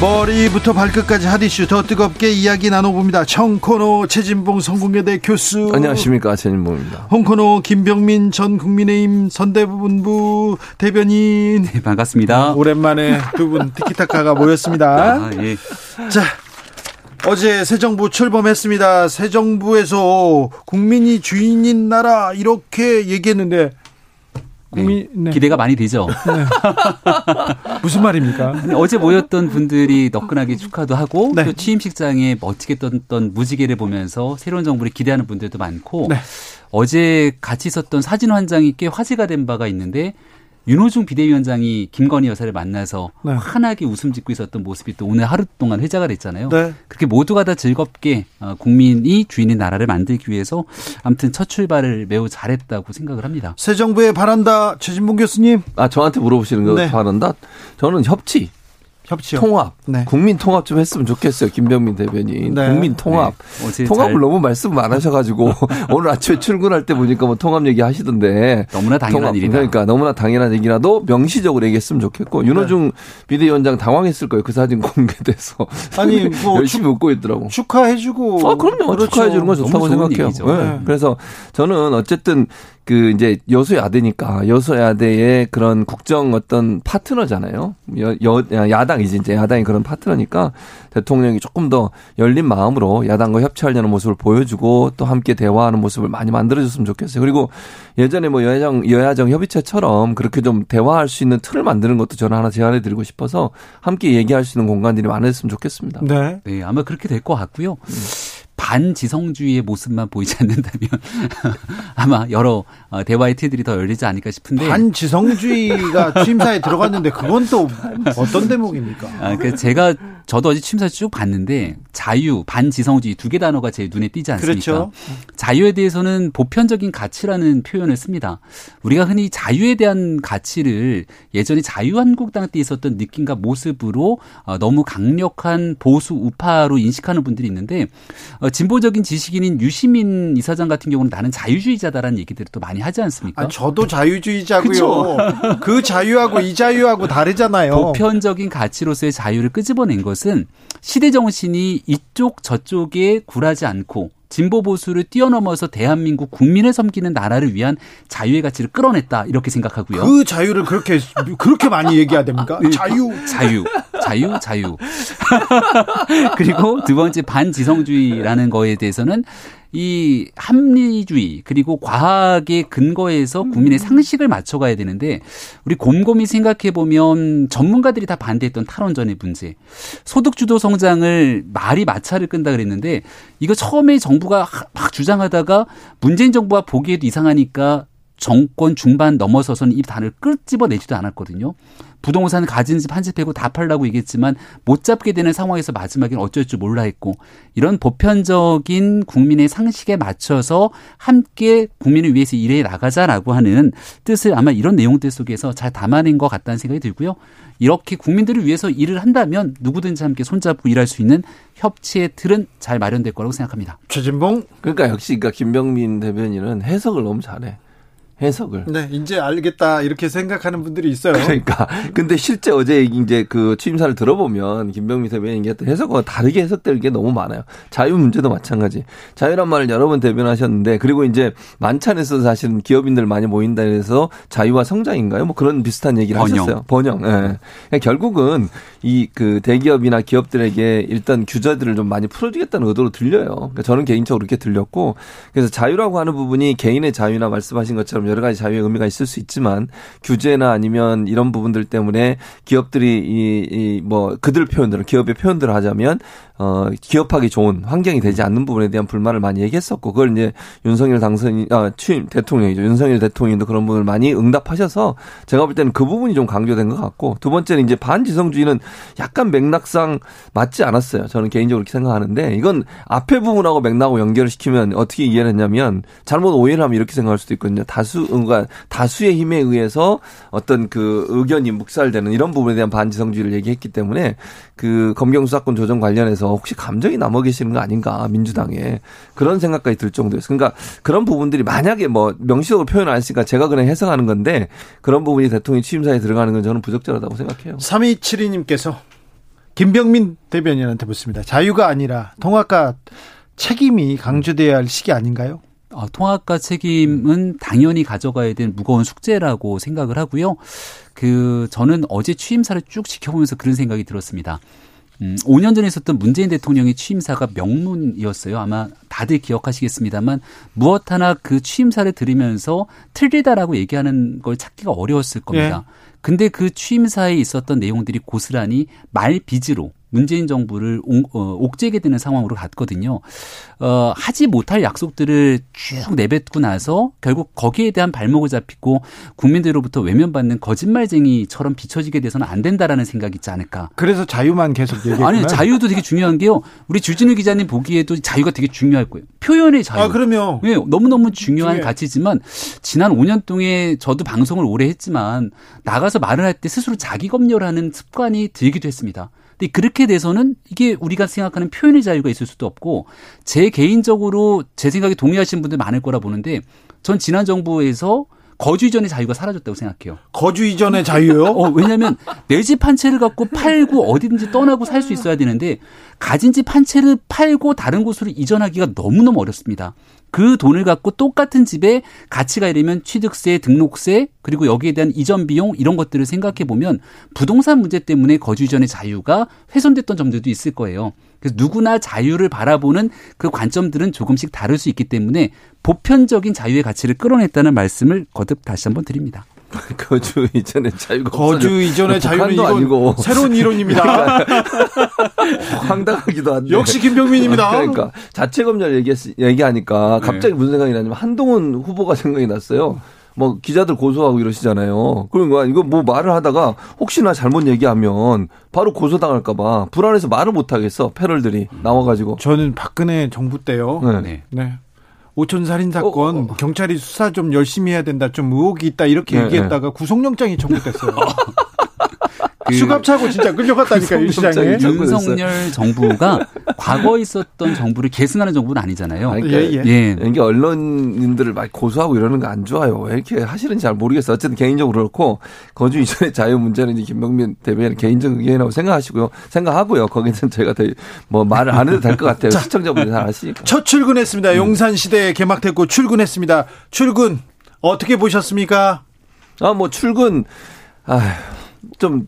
머리부터 발끝까지 핫이슈 더 뜨겁게 이야기 나눠봅니다 청코노 최진봉 성공회대 교수 안녕하십니까 최진봉입니다. 홍코노 김병민 전 국민의힘 선대본부 대변인 네, 반갑습니다. 오랜만에 두 분 티키타카가 모였습니다 *laughs* 아, 예. 자, 어제 새 정부 출범했습니다. 새 정부에서 국민이 주인인 나라 이렇게 얘기했는데 국민 네. 기대가 많이 되죠. *laughs* 무슨 말입니까? 어제 모였던 분들이 너끈하게 축하도 하고 네. 또 취임식장에 멋지게 떴던 무지개를 보면서 새로운 정부를 기대하는 분들도 많고 네. 어제 같이 있었던 사진 한 장이 꽤 화제가 된 바가 있는데 윤호중 비대위원장이 김건희 여사를 만나서 네. 환하게 웃음 짓고 있었던 모습이 또 오늘 하루 동안 회자가 됐잖아요. 네. 그렇게 모두가 다 즐겁게 어, 국민이 주인인 나라를 만들기 위해서 아무튼 첫 출발을 매우 잘했다고 생각을 합니다. 새 정부에 바란다. 최진봉 교수님. 아 저한테 물어보시는 거 네. 바란다. 저는 협치, 협치요. 통합, 네. 국민 통합 좀 했으면 좋겠어요. 김병민 대변인. 네. 국민 통합. 어제 통합을 잘- 너무 말씀 안 하셔가지고 *laughs* 오늘 아침에 출근할 때 보니까 뭐 통합 얘기 하시던데 너무나 당연한 통합, 일이다. 그러니까 너무나 당연한 얘기라도 명시적으로 얘기했으면 좋겠고 윤호중 비대위원장 당황했을 거예요. 그 사진 공개돼서 *laughs* 아니, *laughs* 뭐 열심히 웃고 있더라고. 축하해주고. 아, 그럼요. 그렇죠. 축하해 주는 건 좋다고 생각해요. 네. 네. 그래서 저는 어쨌든 그 이제 여소야대니까 여소야대의 그런 국정 어떤 파트너잖아요. 여, 여 야당이지 이제 야당이 그런 파트너니까 대통령이 조금 더 열린 마음으로 야당과 협치하려는 모습을 보여주고 또 함께 대화하는 모습을 많이 만들어줬으면 좋겠어요. 그리고 예전에 뭐 여야정 여야정 협의체처럼 그렇게 좀 대화할 수 있는 틀을 만드는 것도 저는 하나 제안해 드리고 싶어서 함께 얘기할 수 있는 공간들이 많았으면 좋겠습니다. 네. 네, 아마 그렇게 될 것 같고요. 반지성주의의 모습만 보이지 않는다면 *laughs* 아마 여러 어, 대화의 틀들이 더 열리지 않을까 싶은데 반지성주의가 *laughs* 취임사에 들어갔는데 그건 또 *laughs* 어떤 대목입니까? 아, 그 제가 저도 어제 취임사 쭉 봤는데 자유, 반지성주의 두 개 단어가 제 눈에 띄지 않습니까? 그렇죠. 자유에 대해서는 보편적인 가치라는 표현을 씁니다. 우리가 흔히 자유에 대한 가치를 예전에 자유한국당 때 있었던 느낌과 모습으로 어, 너무 강력한 보수 우파로 인식하는 분들이 있는데 어, 진보적인 지식인인 유시민 이사장 같은 경우는 나는 자유주의자다라는 얘기들을 또 많이 하지 않습니까? 아, 저도 자유주의자고요. *laughs* 그 자유하고 이 자유하고 다르잖아요. 보편적인 가치로서의 자유를 끄집어낸 것은 시대 정신이 이쪽 저쪽에 굴하지 않고 진보 보수를 뛰어넘어서 대한민국 국민을 섬기는 나라를 위한 자유의 가치를 끌어냈다 이렇게 생각하고요. 그 자유를 그렇게 그렇게 많이 얘기해야 됩니까? 자유. 자유, 자유, 자유. *laughs* 그리고 두 번째 반지성주의라는 거에 대해서는 이 합리주의 그리고 과학의 근거에서 국민의 상식을 맞춰가야 되는데 우리 곰곰이 생각해 보면 전문가들이 다 반대했던 탈원전의 문제, 소득주도 성장을 말이 마찰을 끈다 그랬는데 이거 처음에 정부가 막 주장하다가 문재인 정부가 보기에도 이상하니까 정권 중반 넘어서서는 이 단을 끄집어내지도 않았거든요. 부동산 가진 집 한 집 빼고 다 팔라고 얘기했지만 못 잡게 되는 상황에서 마지막에는 어쩔 줄 몰라 했고 이런 보편적인 국민의 상식에 맞춰서 함께 국민을 위해서 일해 나가자라고 하는 뜻을 아마 이런 내용들 속에서 잘 담아낸 것 같다는 생각이 들고요. 이렇게 국민들을 위해서 일을 한다면 누구든지 함께 손잡고 일할 수 있는 협치의 틀은 잘 마련될 거라고 생각합니다. 최진봉. 그러니까 역시 그러니까 김병민 대변인은 해석을 너무 잘해. 해석을. 네, 이제 알겠다 이렇게 생각하는 분들이 있어요. 그러니까 근데 실제 어제 이제 그 취임사를 들어보면 김병민 대변인 얘기했던 해석과 다르게 해석될 게 너무 많아요. 자유 문제도 마찬가지. 자유란 말을 여러 번 대변하셨는데 그리고 이제 만찬에서 사실은 기업인들 많이 모인다 해서 자유와 성장인가요? 뭐 그런 비슷한 얘기를 번영. 하셨어요. 번영. 예. 그러니까 결국은 이 그 대기업이나 기업들에게 일단 규제들을 좀 많이 풀어주겠다는 의도로 들려요. 그러니까 저는 개인적으로 그렇게 들렸고 그래서 자유라고 하는 부분이 개인의 자유나 말씀하신 것처럼 여러 가지 자유의 의미가 있을 수 있지만 규제나 아니면 이런 부분들 때문에 기업들이 이 뭐 그들 표현대로 기업의 표현대로 하자면 어 기업하기 좋은 환경이 되지 않는 부분에 대한 불만을 많이 얘기했었고 그걸 이제 윤석열 당선인 아 취임 대통령이죠 윤석열 대통령도 그런 부분을 많이 응답하셔서 제가 볼 때는 그 부분이 좀 강조된 것 같고 두 번째는 이제 반지성주의는 약간 맥락상 맞지 않았어요 저는 개인적으로 그렇게 생각하는데 이건 앞에 부분하고 맥락하고 연결을 시키면 어떻게 이해를 했냐면 잘못 오해를 하면 이렇게 생각할 수도 있거든요 다수 그러니까 다수의 힘에 의해서 어떤 그 의견이 묵살되는 이런 부분에 대한 반지성주의를 얘기했기 때문에 그 검경 수사권 조정 관련해서 혹시 감정이 남아 계시는 거 아닌가 민주당에 그런 생각까지 들 정도였어요. 그러니까 그런 부분들이 만약에 뭐 명시적으로 표현 안 했으니까 제가 그냥 해석하는 건데 그런 부분이 대통령 취임사에 들어가는 건 저는 부적절하다고 생각해요. 3272님께서 김병민 대변인한테 묻습니다. 자유가 아니라 통합과 책임이 강조돼야 할 시기 아닌가요? 어, 통합과 책임은 당연히 가져가야 될 무거운 숙제라고 생각을 하고요. 그 저는 어제 취임사를 쭉 지켜보면서 그런 생각이 들었습니다. 음, 5년 전에 있었던 문재인 대통령의 취임사가 명문이었어요. 아마 다들 기억하시겠습니다만 무엇 하나 그 취임사를 들으면서 틀리다라고 얘기하는 걸 찾기가 어려웠을 겁니다. 근데 그 취임사에 있었던 내용들이 고스란히 말빚으로 문재인 정부를 옥- 어, 옥죄게 되는 상황으로 갔거든요. 어, 하지 못할 약속들을 쭉 내뱉고 나서 결국 거기에 대한 발목을 잡히고 국민들로부터 외면받는 거짓말쟁이처럼 비춰지게 돼서는 안 된다라는 생각이 있지 않을까. 그래서 자유만 계속 얘기했구나. 아니 자유도 되게 중요한 게요. 우리 주진우 기자님 보기에도 자유가 되게 중요할 거예요. 표현의 자유. 아, 그럼요. 예, 너무너무 중요한 중요해. 가치지만 지난 5년 동안 저도 방송을 오래 했지만 나가서 말을 할 때 스스로 자기 검열하는 습관이 들기도 했습니다. 근데 그렇게 돼서는 이게 우리가 생각하는 표현의 자유가 있을 수도 없고 제 개인적으로 제 생각에 동의하시는 분들 많을 거라 보는데 전 지난 정부에서 거주 이전의 자유가 사라졌다고 생각해요. 거주 이전의 자유요? *laughs* 어, 왜냐하면 내 집 한 채를 갖고 팔고 어디든지 떠나고 살 수 있어야 되는데 가진 집 한 채를 팔고 다른 곳으로 이전하기가 너무너무 어렵습니다. 그 돈을 갖고 똑같은 집에 가치가 이르면 취득세, 등록세, 그리고 여기에 대한 이전 비용 이런 것들을 생각해 보면 부동산 문제 때문에 거주 이전의 자유가 훼손됐던 점들도 있을 거예요. 그래서 누구나 자유를 바라보는 그 관점들은 조금씩 다를 수 있기 때문에 보편적인 자유의 가치를 끌어냈다는 말씀을 거듭 다시 한번 드립니다. *laughs* 거주 이전의 자유가 거주 없어져. 이전의 자유는 이건 아니고 새로운 이론입니다. *laughs* 황당하기도 한데. 역시 김병민입니다. 그러니까 자체 검열 얘기 얘기하니까 갑자기 무슨 생각이 나냐면 한동훈 후보가 생각이 났어요. 뭐 기자들 고소하고 이러시잖아요. 그러니까 이거 뭐 말을 하다가 혹시나 잘못 얘기하면 바로 고소당할까봐 불안해서 말을 못 하겠어 패럴들이 나와가지고. 저는 박근혜 정부 때요. 네. 네. 네. 오촌 살인 사건 어, 어. 경찰이 수사 좀 열심히 해야 된다. 좀 의혹이 있다 이렇게 네, 얘기했다가 구속영장이 청구됐어요. *laughs* 그 수갑 차고 진짜 끌려갔다니까 *laughs* 이 시장에. 윤석열 정부가 과거에 있었던 정부를 계승하는 정부는 아니잖아요. 아니, 예, 그러니까 예. 예. 이게 언론인들을 막 고소하고 이러는 거 안 좋아요. 왜 이렇게 하시는지 잘 모르겠어요. 어쨌든 개인적으로 그렇고 거주 이전의 자유 문제는 이제 김병민 대변인 개인적 의견이라고 생각하시고요. 생각하고요. 거기는 제가 더뭐 말을 안 해도 될 것 같아요. 시청자분들 잘 아시니까. 첫 출근했습니다. 용산 시대에 개막됐고 출근했습니다. 출근 어떻게 보셨습니까? 아, 뭐 출근, 아, 좀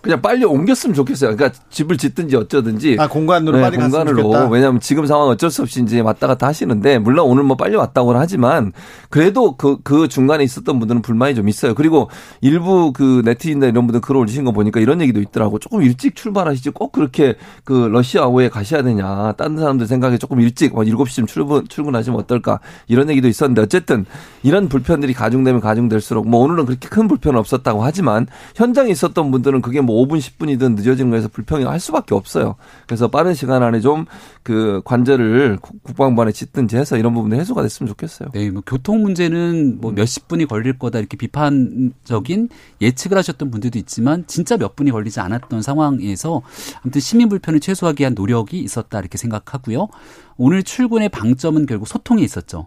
그냥 빨리 옮겼으면 좋겠어요. 그러니까 집을 짓든지 어쩌든지. 아, 공간으로 네, 빨리 공간으로. 왜냐하면 지금 상황 어쩔 수 없이 이제 왔다 갔다 하시는데 물론 오늘 뭐 빨리 왔다고는 하지만 그래도 그, 그 중간에 있었던 분들은 불만이 좀 있어요. 그리고 일부 그 네티즌들 이런 분들 글 올리신 거 보니까 이런 얘기도 있더라고. 조금 일찍 출발하시지 꼭 그렇게 그 러시아호에 가셔야 되냐. 다른 사람들 생각에 조금 일찍 뭐 7시쯤 출근, 출근하시면 어떨까. 이런 얘기도 있었는데 어쨌든 이런 불편들이 가중되면 가중될수록 뭐 오늘은 그렇게 큰 불편은 없었다고 하지만 현장에 있었던 분들은 그게 뭐 5분 10분이든 늦어지는 거에서 불평이 할 수밖에 없어요. 그래서 빠른 시간 안에 좀 그 관절을 국- 국방부 안에 짓든지 해서 이런 부분이 해소가 됐으면 좋겠어요. 네, 뭐 교통 문제는 뭐 몇십 분이 걸릴 거다 이렇게 비판적인 예측을 하셨던 분들도 있지만 진짜 몇 분이 걸리지 않았던 상황에서 아무튼 시민 불편을 최소화하기 위한 노력이 있었다 이렇게 생각하고요. 오늘 출근의 방점은 결국 소통이 있었죠.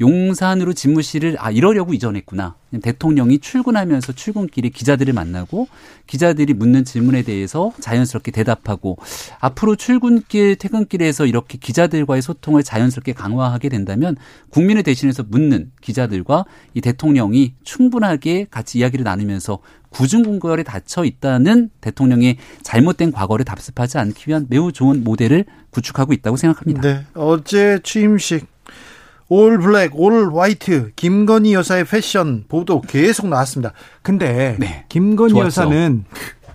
용산으로 집무실을 아 이러려고 이전했구나. 대통령이 출근하면서 출근길에 기자들을 만나고 기자들이 묻는 질문에 대해서 자연스럽게 대답하고 앞으로 출근길 퇴근길에서 이렇게 기자들과의 소통을 자연스럽게 강화하게 된다면 국민을 대신해서 묻는 기자들과 이 대통령이 충분하게 같이 이야기를 나누면서 구중궁궐에 닫혀 있다는 대통령의 잘못된 과거를 답습하지 않기 위한 매우 좋은 모델을 구축하고 있다고 생각합니다. 네. 어제 취임식 all black, all white 김건희 여사의 패션 보도 계속 나왔습니다. 근데 김건희 좋았죠. 여사는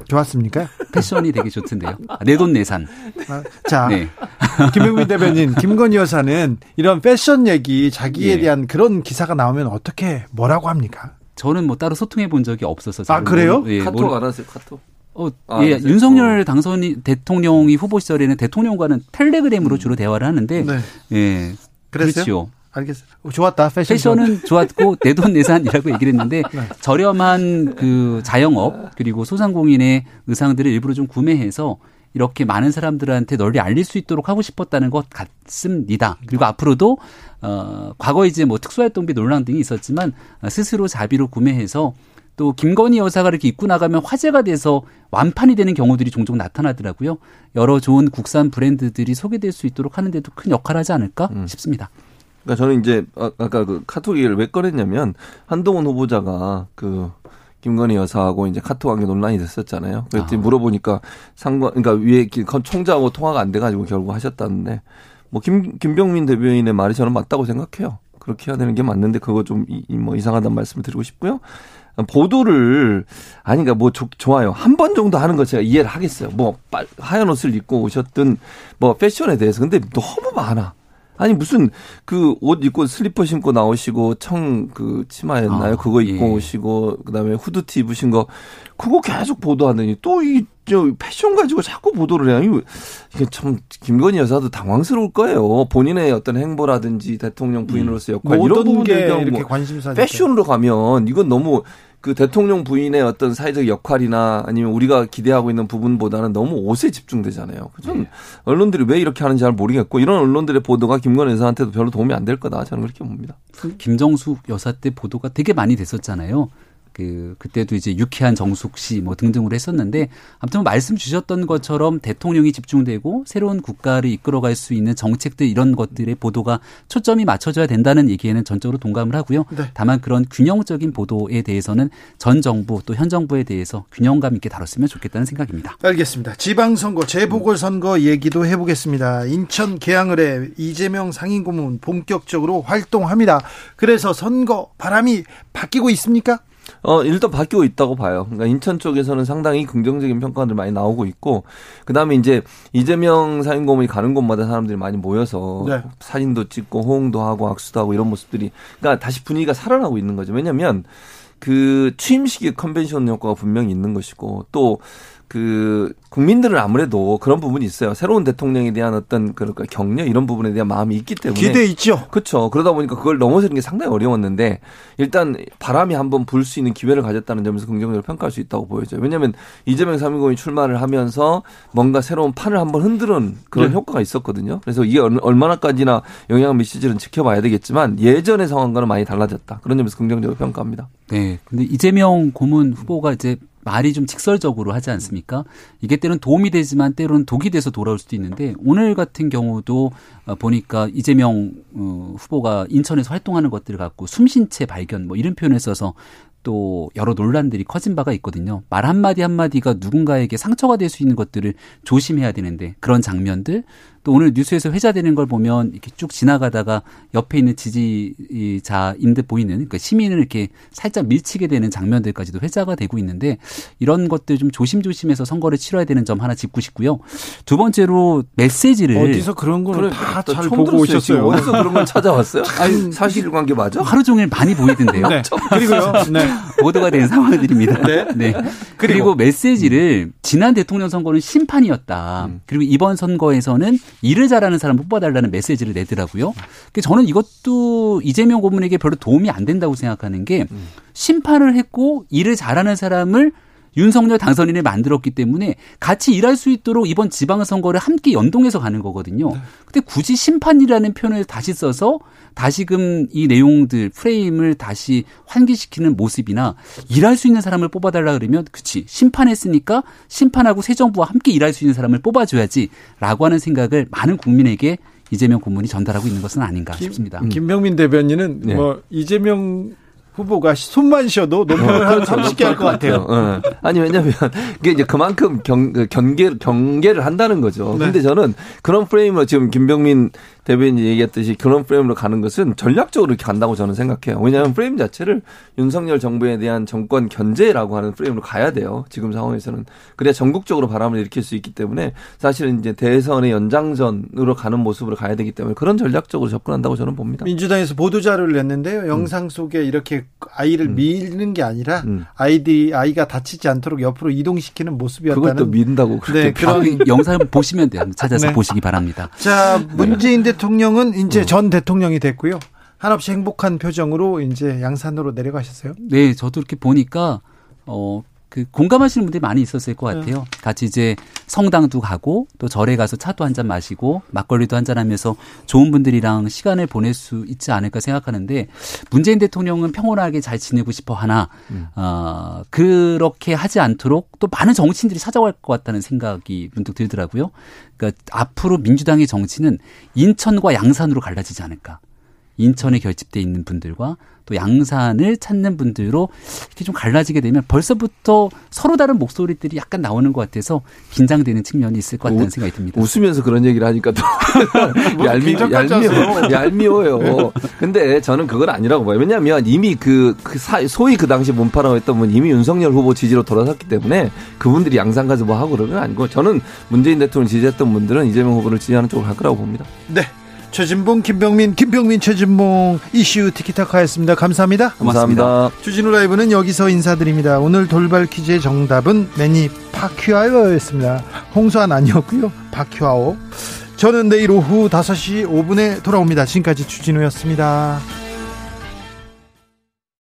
좋았습니까? 패션이 되게 좋던데요. 내돈 내산. 아, 자, 네. *laughs* 김영민 대변인, 김건희 여사는 이런 패션 얘기, 자기에 예. 대한 그런 기사가 나오면 어떻게 뭐라고 합니까? 저는 뭐 따로 소통해 본 적이 없어서 잘 아, 그래요? 예, 카톡 모르- 안 하세요? 카톡. 어, 아, 예, 네. 윤석열 당선이 대통령이 후보 시절에는 대통령과는 텔레그램으로 주로 대화를 하는데 네. 예. 그랬어요? 그렇죠. 알겠어요. 좋았다. 패션. 패션은 좋았고 내 돈 내산이라고 얘기를 했는데 *laughs* 네. 저렴한 그 자영업 그리고 소상공인의 의상들을 일부러 좀 구매해서 이렇게 많은 사람들한테 널리 알릴 수 있도록 하고 싶었다는 것 같습니다. 그리고 앞으로도 어 과거 이제 뭐 특수활동비 논란 등이 있었지만 어, 스스로 자비로 구매해서 또 김건희 여사가 이렇게 입고 나가면 화제가 돼서 완판이 되는 경우들이 종종 나타나더라고요. 여러 좋은 국산 브랜드들이 소개될 수 있도록 하는데도 큰 역할을 하지 않을까 싶습니다. 그러니까 저는 이제 아- 아까 그 카톡 얘기를 왜 꺼냈냐면 한동훈 후보자가 그 김건희 여사하고 이제 카톡 관계 논란이 됐었잖아요. 그랬더니 물어보니까 상관 그러니까 위에 총장하고 통화가 안 돼가지고 결국 하셨다는데 뭐 김 김병민 대변인의 말이 저는 맞다고 생각해요. 그렇게 해야 되는 게 맞는데 그거 좀 뭐 이상하다는 말씀을 드리고 싶고요. 보도를 아니 그러니까 뭐 좋- 좋아요 한 번 정도 하는 거 제가 이해를 하겠어요 뭐 빨- 하얀 옷을 입고 오셨든 뭐 패션에 대해서 근데 너무 많아 아니 무슨 그 옷 입고 슬리퍼 신고 나오시고 청 그 치마였나요 아, 그거 입고 예. 오시고 그다음에 후드티 입으신 거 그거 계속 보도하더니 또 이 저 패션 가지고 자꾸 보도를 해요 이게 참 김건희 여사도 당황스러울 거예요 본인의 어떤 행보라든지 대통령 부인으로서 역할 이런 모든 게 부분들 이렇게 뭐 관심사니까. 패션으로 가면 이건 너무 그 대통령 부인의 어떤 사회적 역할이나 아니면 우리가 기대하고 있는 부분보다는 너무 옷에 집중되잖아요. 저는 언론들이 왜 이렇게 하는지 잘 모르겠고 이런 언론들의 보도가 김건희 여사한테도 별로 도움이 안 될 거다. 저는 그렇게 봅니다. 김정숙 여사 때 보도가 되게 많이 됐었잖아요. 그 그때도 이제 유쾌한 정숙 씨 뭐 등등으로 했었는데 아무튼 말씀 주셨던 것처럼 대통령이 집중되고 새로운 국가를 이끌어갈 수 있는 정책들 이런 것들의 보도가 초점이 맞춰져야 된다는 얘기에는 전적으로 동감을 하고요. 네. 다만 그런 균형적인 보도에 대해서는 전 정부 또 현 정부에 대해서 균형감 있게 다뤘으면 좋겠다는 생각입니다. 알겠습니다. 지방선거, 재보궐선거 얘기도 해보겠습니다. 인천 계양을에 이재명 상임고문 본격적으로 활동합니다. 그래서 선거 바람이 바뀌고 있습니까? 어, 일단 바뀌고 있다고 봐요. 그러니까 인천 쪽에서는 상당히 긍정적인 평가들 많이 나오고 있고, 그 다음에 이제 이재명 사인고문이 가는 곳마다 사람들이 많이 모여서 네. 사진도 찍고 호응도 하고 악수도 하고 이런 모습들이, 그러니까 다시 분위기가 살아나고 있는 거죠. 왜냐면 그 취임식의 컨벤션 효과가 분명히 있는 것이고, 또 그 국민들은 아무래도 그런 부분이 있어요. 새로운 대통령에 대한 어떤 그러니까 격려 이런 부분에 대한 마음이 있기 때문에 기대 있죠. 그렇죠. 그러다 보니까 그걸 넘어서는 게 상당히 어려웠는데 일단 바람이 한번 불 수 있는 기회를 가졌다는 점에서 긍정적으로 평가할 수 있다고 보여져요. 왜냐하면 이재명 3인공이 출마를 하면서 뭔가 새로운 판을 한번 흔드는 그런 네. 효과가 있었거든요. 그래서 이게 얼- 얼마나까지나 영향을 미칠지는 지켜봐야 되겠지만 예전의 상황과는 많이 달라졌다. 그런 점에서 긍정적으로 평가합니다. 네. 근데 이재명 고문 후보가 이제 말이 좀 직설적으로 하지 않습니까? 이게 때론 도움이 되지만 때로는 독이 돼서 돌아올 수도 있는데 오늘 같은 경우도 어, 보니까 이재명 어, 후보가 인천에서 활동하는 것들을 갖고 숨쉰채 발견 뭐 이런 표현을 써서 또 여러 논란들이 커진 바가 있거든요. 말 한마디 한마디가 누군가에게 상처가 될 수 있는 것들을 조심해야 되는데 그런 장면들 또 오늘 뉴스에서 회자되는 걸 보면 이렇게 쭉 지나가다가 옆에 있는 지지자인 듯 보이는 그러니까 시민을 이렇게 살짝 밀치게 되는 장면들까지도 회자가 되고 있는데 이런 것들 좀 조심조심해서 선거를 치러야 되는 점 하나 짚고 싶고요. 두 번째로 메시지를 어디서 그런 거를 다잘 처음 보고 오셨어요. 어디서 그런 걸 찾아왔어요? *laughs* 아니, 사실관계 맞아? 하루 종일 많이 보이던데요. *laughs* 네. 그리고요. 네. 보도가 된 상황들입니다. 네. *laughs* 네. 그리고 그리고 메시지를 지난 대통령 선거는 심판이었다. 그리고 이번 선거에서는 일을 잘하는 사람 뽑아달라는 메시지를 내더라고요. 그래서 저는 이것도 이재명 고문에게 별로 도움이 안 된다고 생각하는 게 심판을 했고 일을 잘하는 사람을 윤석열 당선인을 만들었기 때문에 같이 일할 수 있도록 이번 지방선거를 함께 연동해서 가는 거거든요. 근데 굳이 심판이라는 표현을 다시 써서 다시금 이 내용들 프레임을 다시 환기시키는 모습이나 일할 수 있는 사람을 뽑아달라 그러면 그치 심판했으니까 심판하고 새 정부와 함께 일할 수 있는 사람을 뽑아줘야지라고 하는 생각을 많은 국민에게 이재명 고문이 전달하고 있는 것은 아닌가 싶습니다. 김병민 대변인은 네. 뭐 이재명 후보가 손만 쉬어도 논문을 어, 한 그렇죠. 30개 할 것 같아요. 어. 아니 왜냐하면 이게 이제 그만큼 경, 그 경계 경계를 한다는 거죠. 네. 근데 저는 그런 프레임으로 지금 김병민 대변인이 얘기했듯이 그런 프레임으로 가는 것은 전략적으로 이렇게 간다고 저는 생각해요. 왜냐하면 프레임 자체를 윤석열 정부에 대한 정권 견제라고 하는 프레임으로 가야 돼요. 지금 상황에서는 그래야 전국적으로 바람을 일으킬 수 있기 때문에 사실은 이제 대선의 연장전으로 가는 모습으로 가야 되기 때문에 그런 전략적으로 접근한다고 저는 봅니다. 민주당에서 보도 자료를 음. 냈는데요. 영상 속에 이렇게 아이를 미는 게 아니라 아이디 아이가 다치지 않도록 옆으로 이동시키는 모습이었다는 그걸 또 민다고 그렇게 네, 그런 영상 보시면 돼요. 찾아서 네. 보시기 바랍니다. 자, 문재인 대 통령은 이제 음. 전 대통령이 됐고요. 한없이 행복한 표정으로 이제 양산으로 내려가셨어요. 네, 저도 이렇게 보니까 어. 그 공감하시는 분들이 많이 있었을 것 같아요. 같이 이제 성당도 가고 또 절에 가서 차도 한 잔 마시고 막걸리도 한 잔 하면서 좋은 분들이랑 시간을 보낼 수 있지 않을까 생각하는데 문재인 대통령은 평온하게 잘 지내고 싶어 하나 어, 그렇게 하지 않도록 또 많은 정치인들이 찾아갈 것 같다는 생각이 문득 들더라고요. 그러니까 앞으로 민주당의 정치는 인천과 양산으로 갈라지지 않을까. 인천에 결집돼 있는 분들과 또 양산을 찾는 분들로 이렇게 좀 갈라지게 되면 벌써부터 서로 다른 목소리들이 약간 나오는 것 같아서 긴장되는 측면이 있을 것 같다는 우- 생각이 듭니다. 웃으면서 그런 얘기를 하니까 또 *laughs* 얄미, 긴장까지 얄미워. *laughs* 얄미워요. 근데 저는 그건 아니라고 봐요. 왜냐하면 이미 그, 그 사- 소위 그 당시 몸파라고 했던 분 이미 윤석열 후보 지지로 돌아섰기 때문에 그분들이 양산 가서 뭐 하고 그러는 건 아니고 저는 문재인 대통령 지지했던 분들은 이재명 후보를 지지하는 쪽으로 갈 거라고 봅니다. 네. 최진봉, 김병민, 김병민, 최진봉 이슈 티키타카였습니다. 감사합니다. 감사합니다. 주진우 라이브는 여기서 인사드립니다. 오늘 돌발 퀴즈의 정답은 매니 파큐아오였습니다. 홍수환 아니었고요. 파큐아오. 저는 내일 오후 5시 5분에 돌아옵니다. 지금까지 주진우였습니다.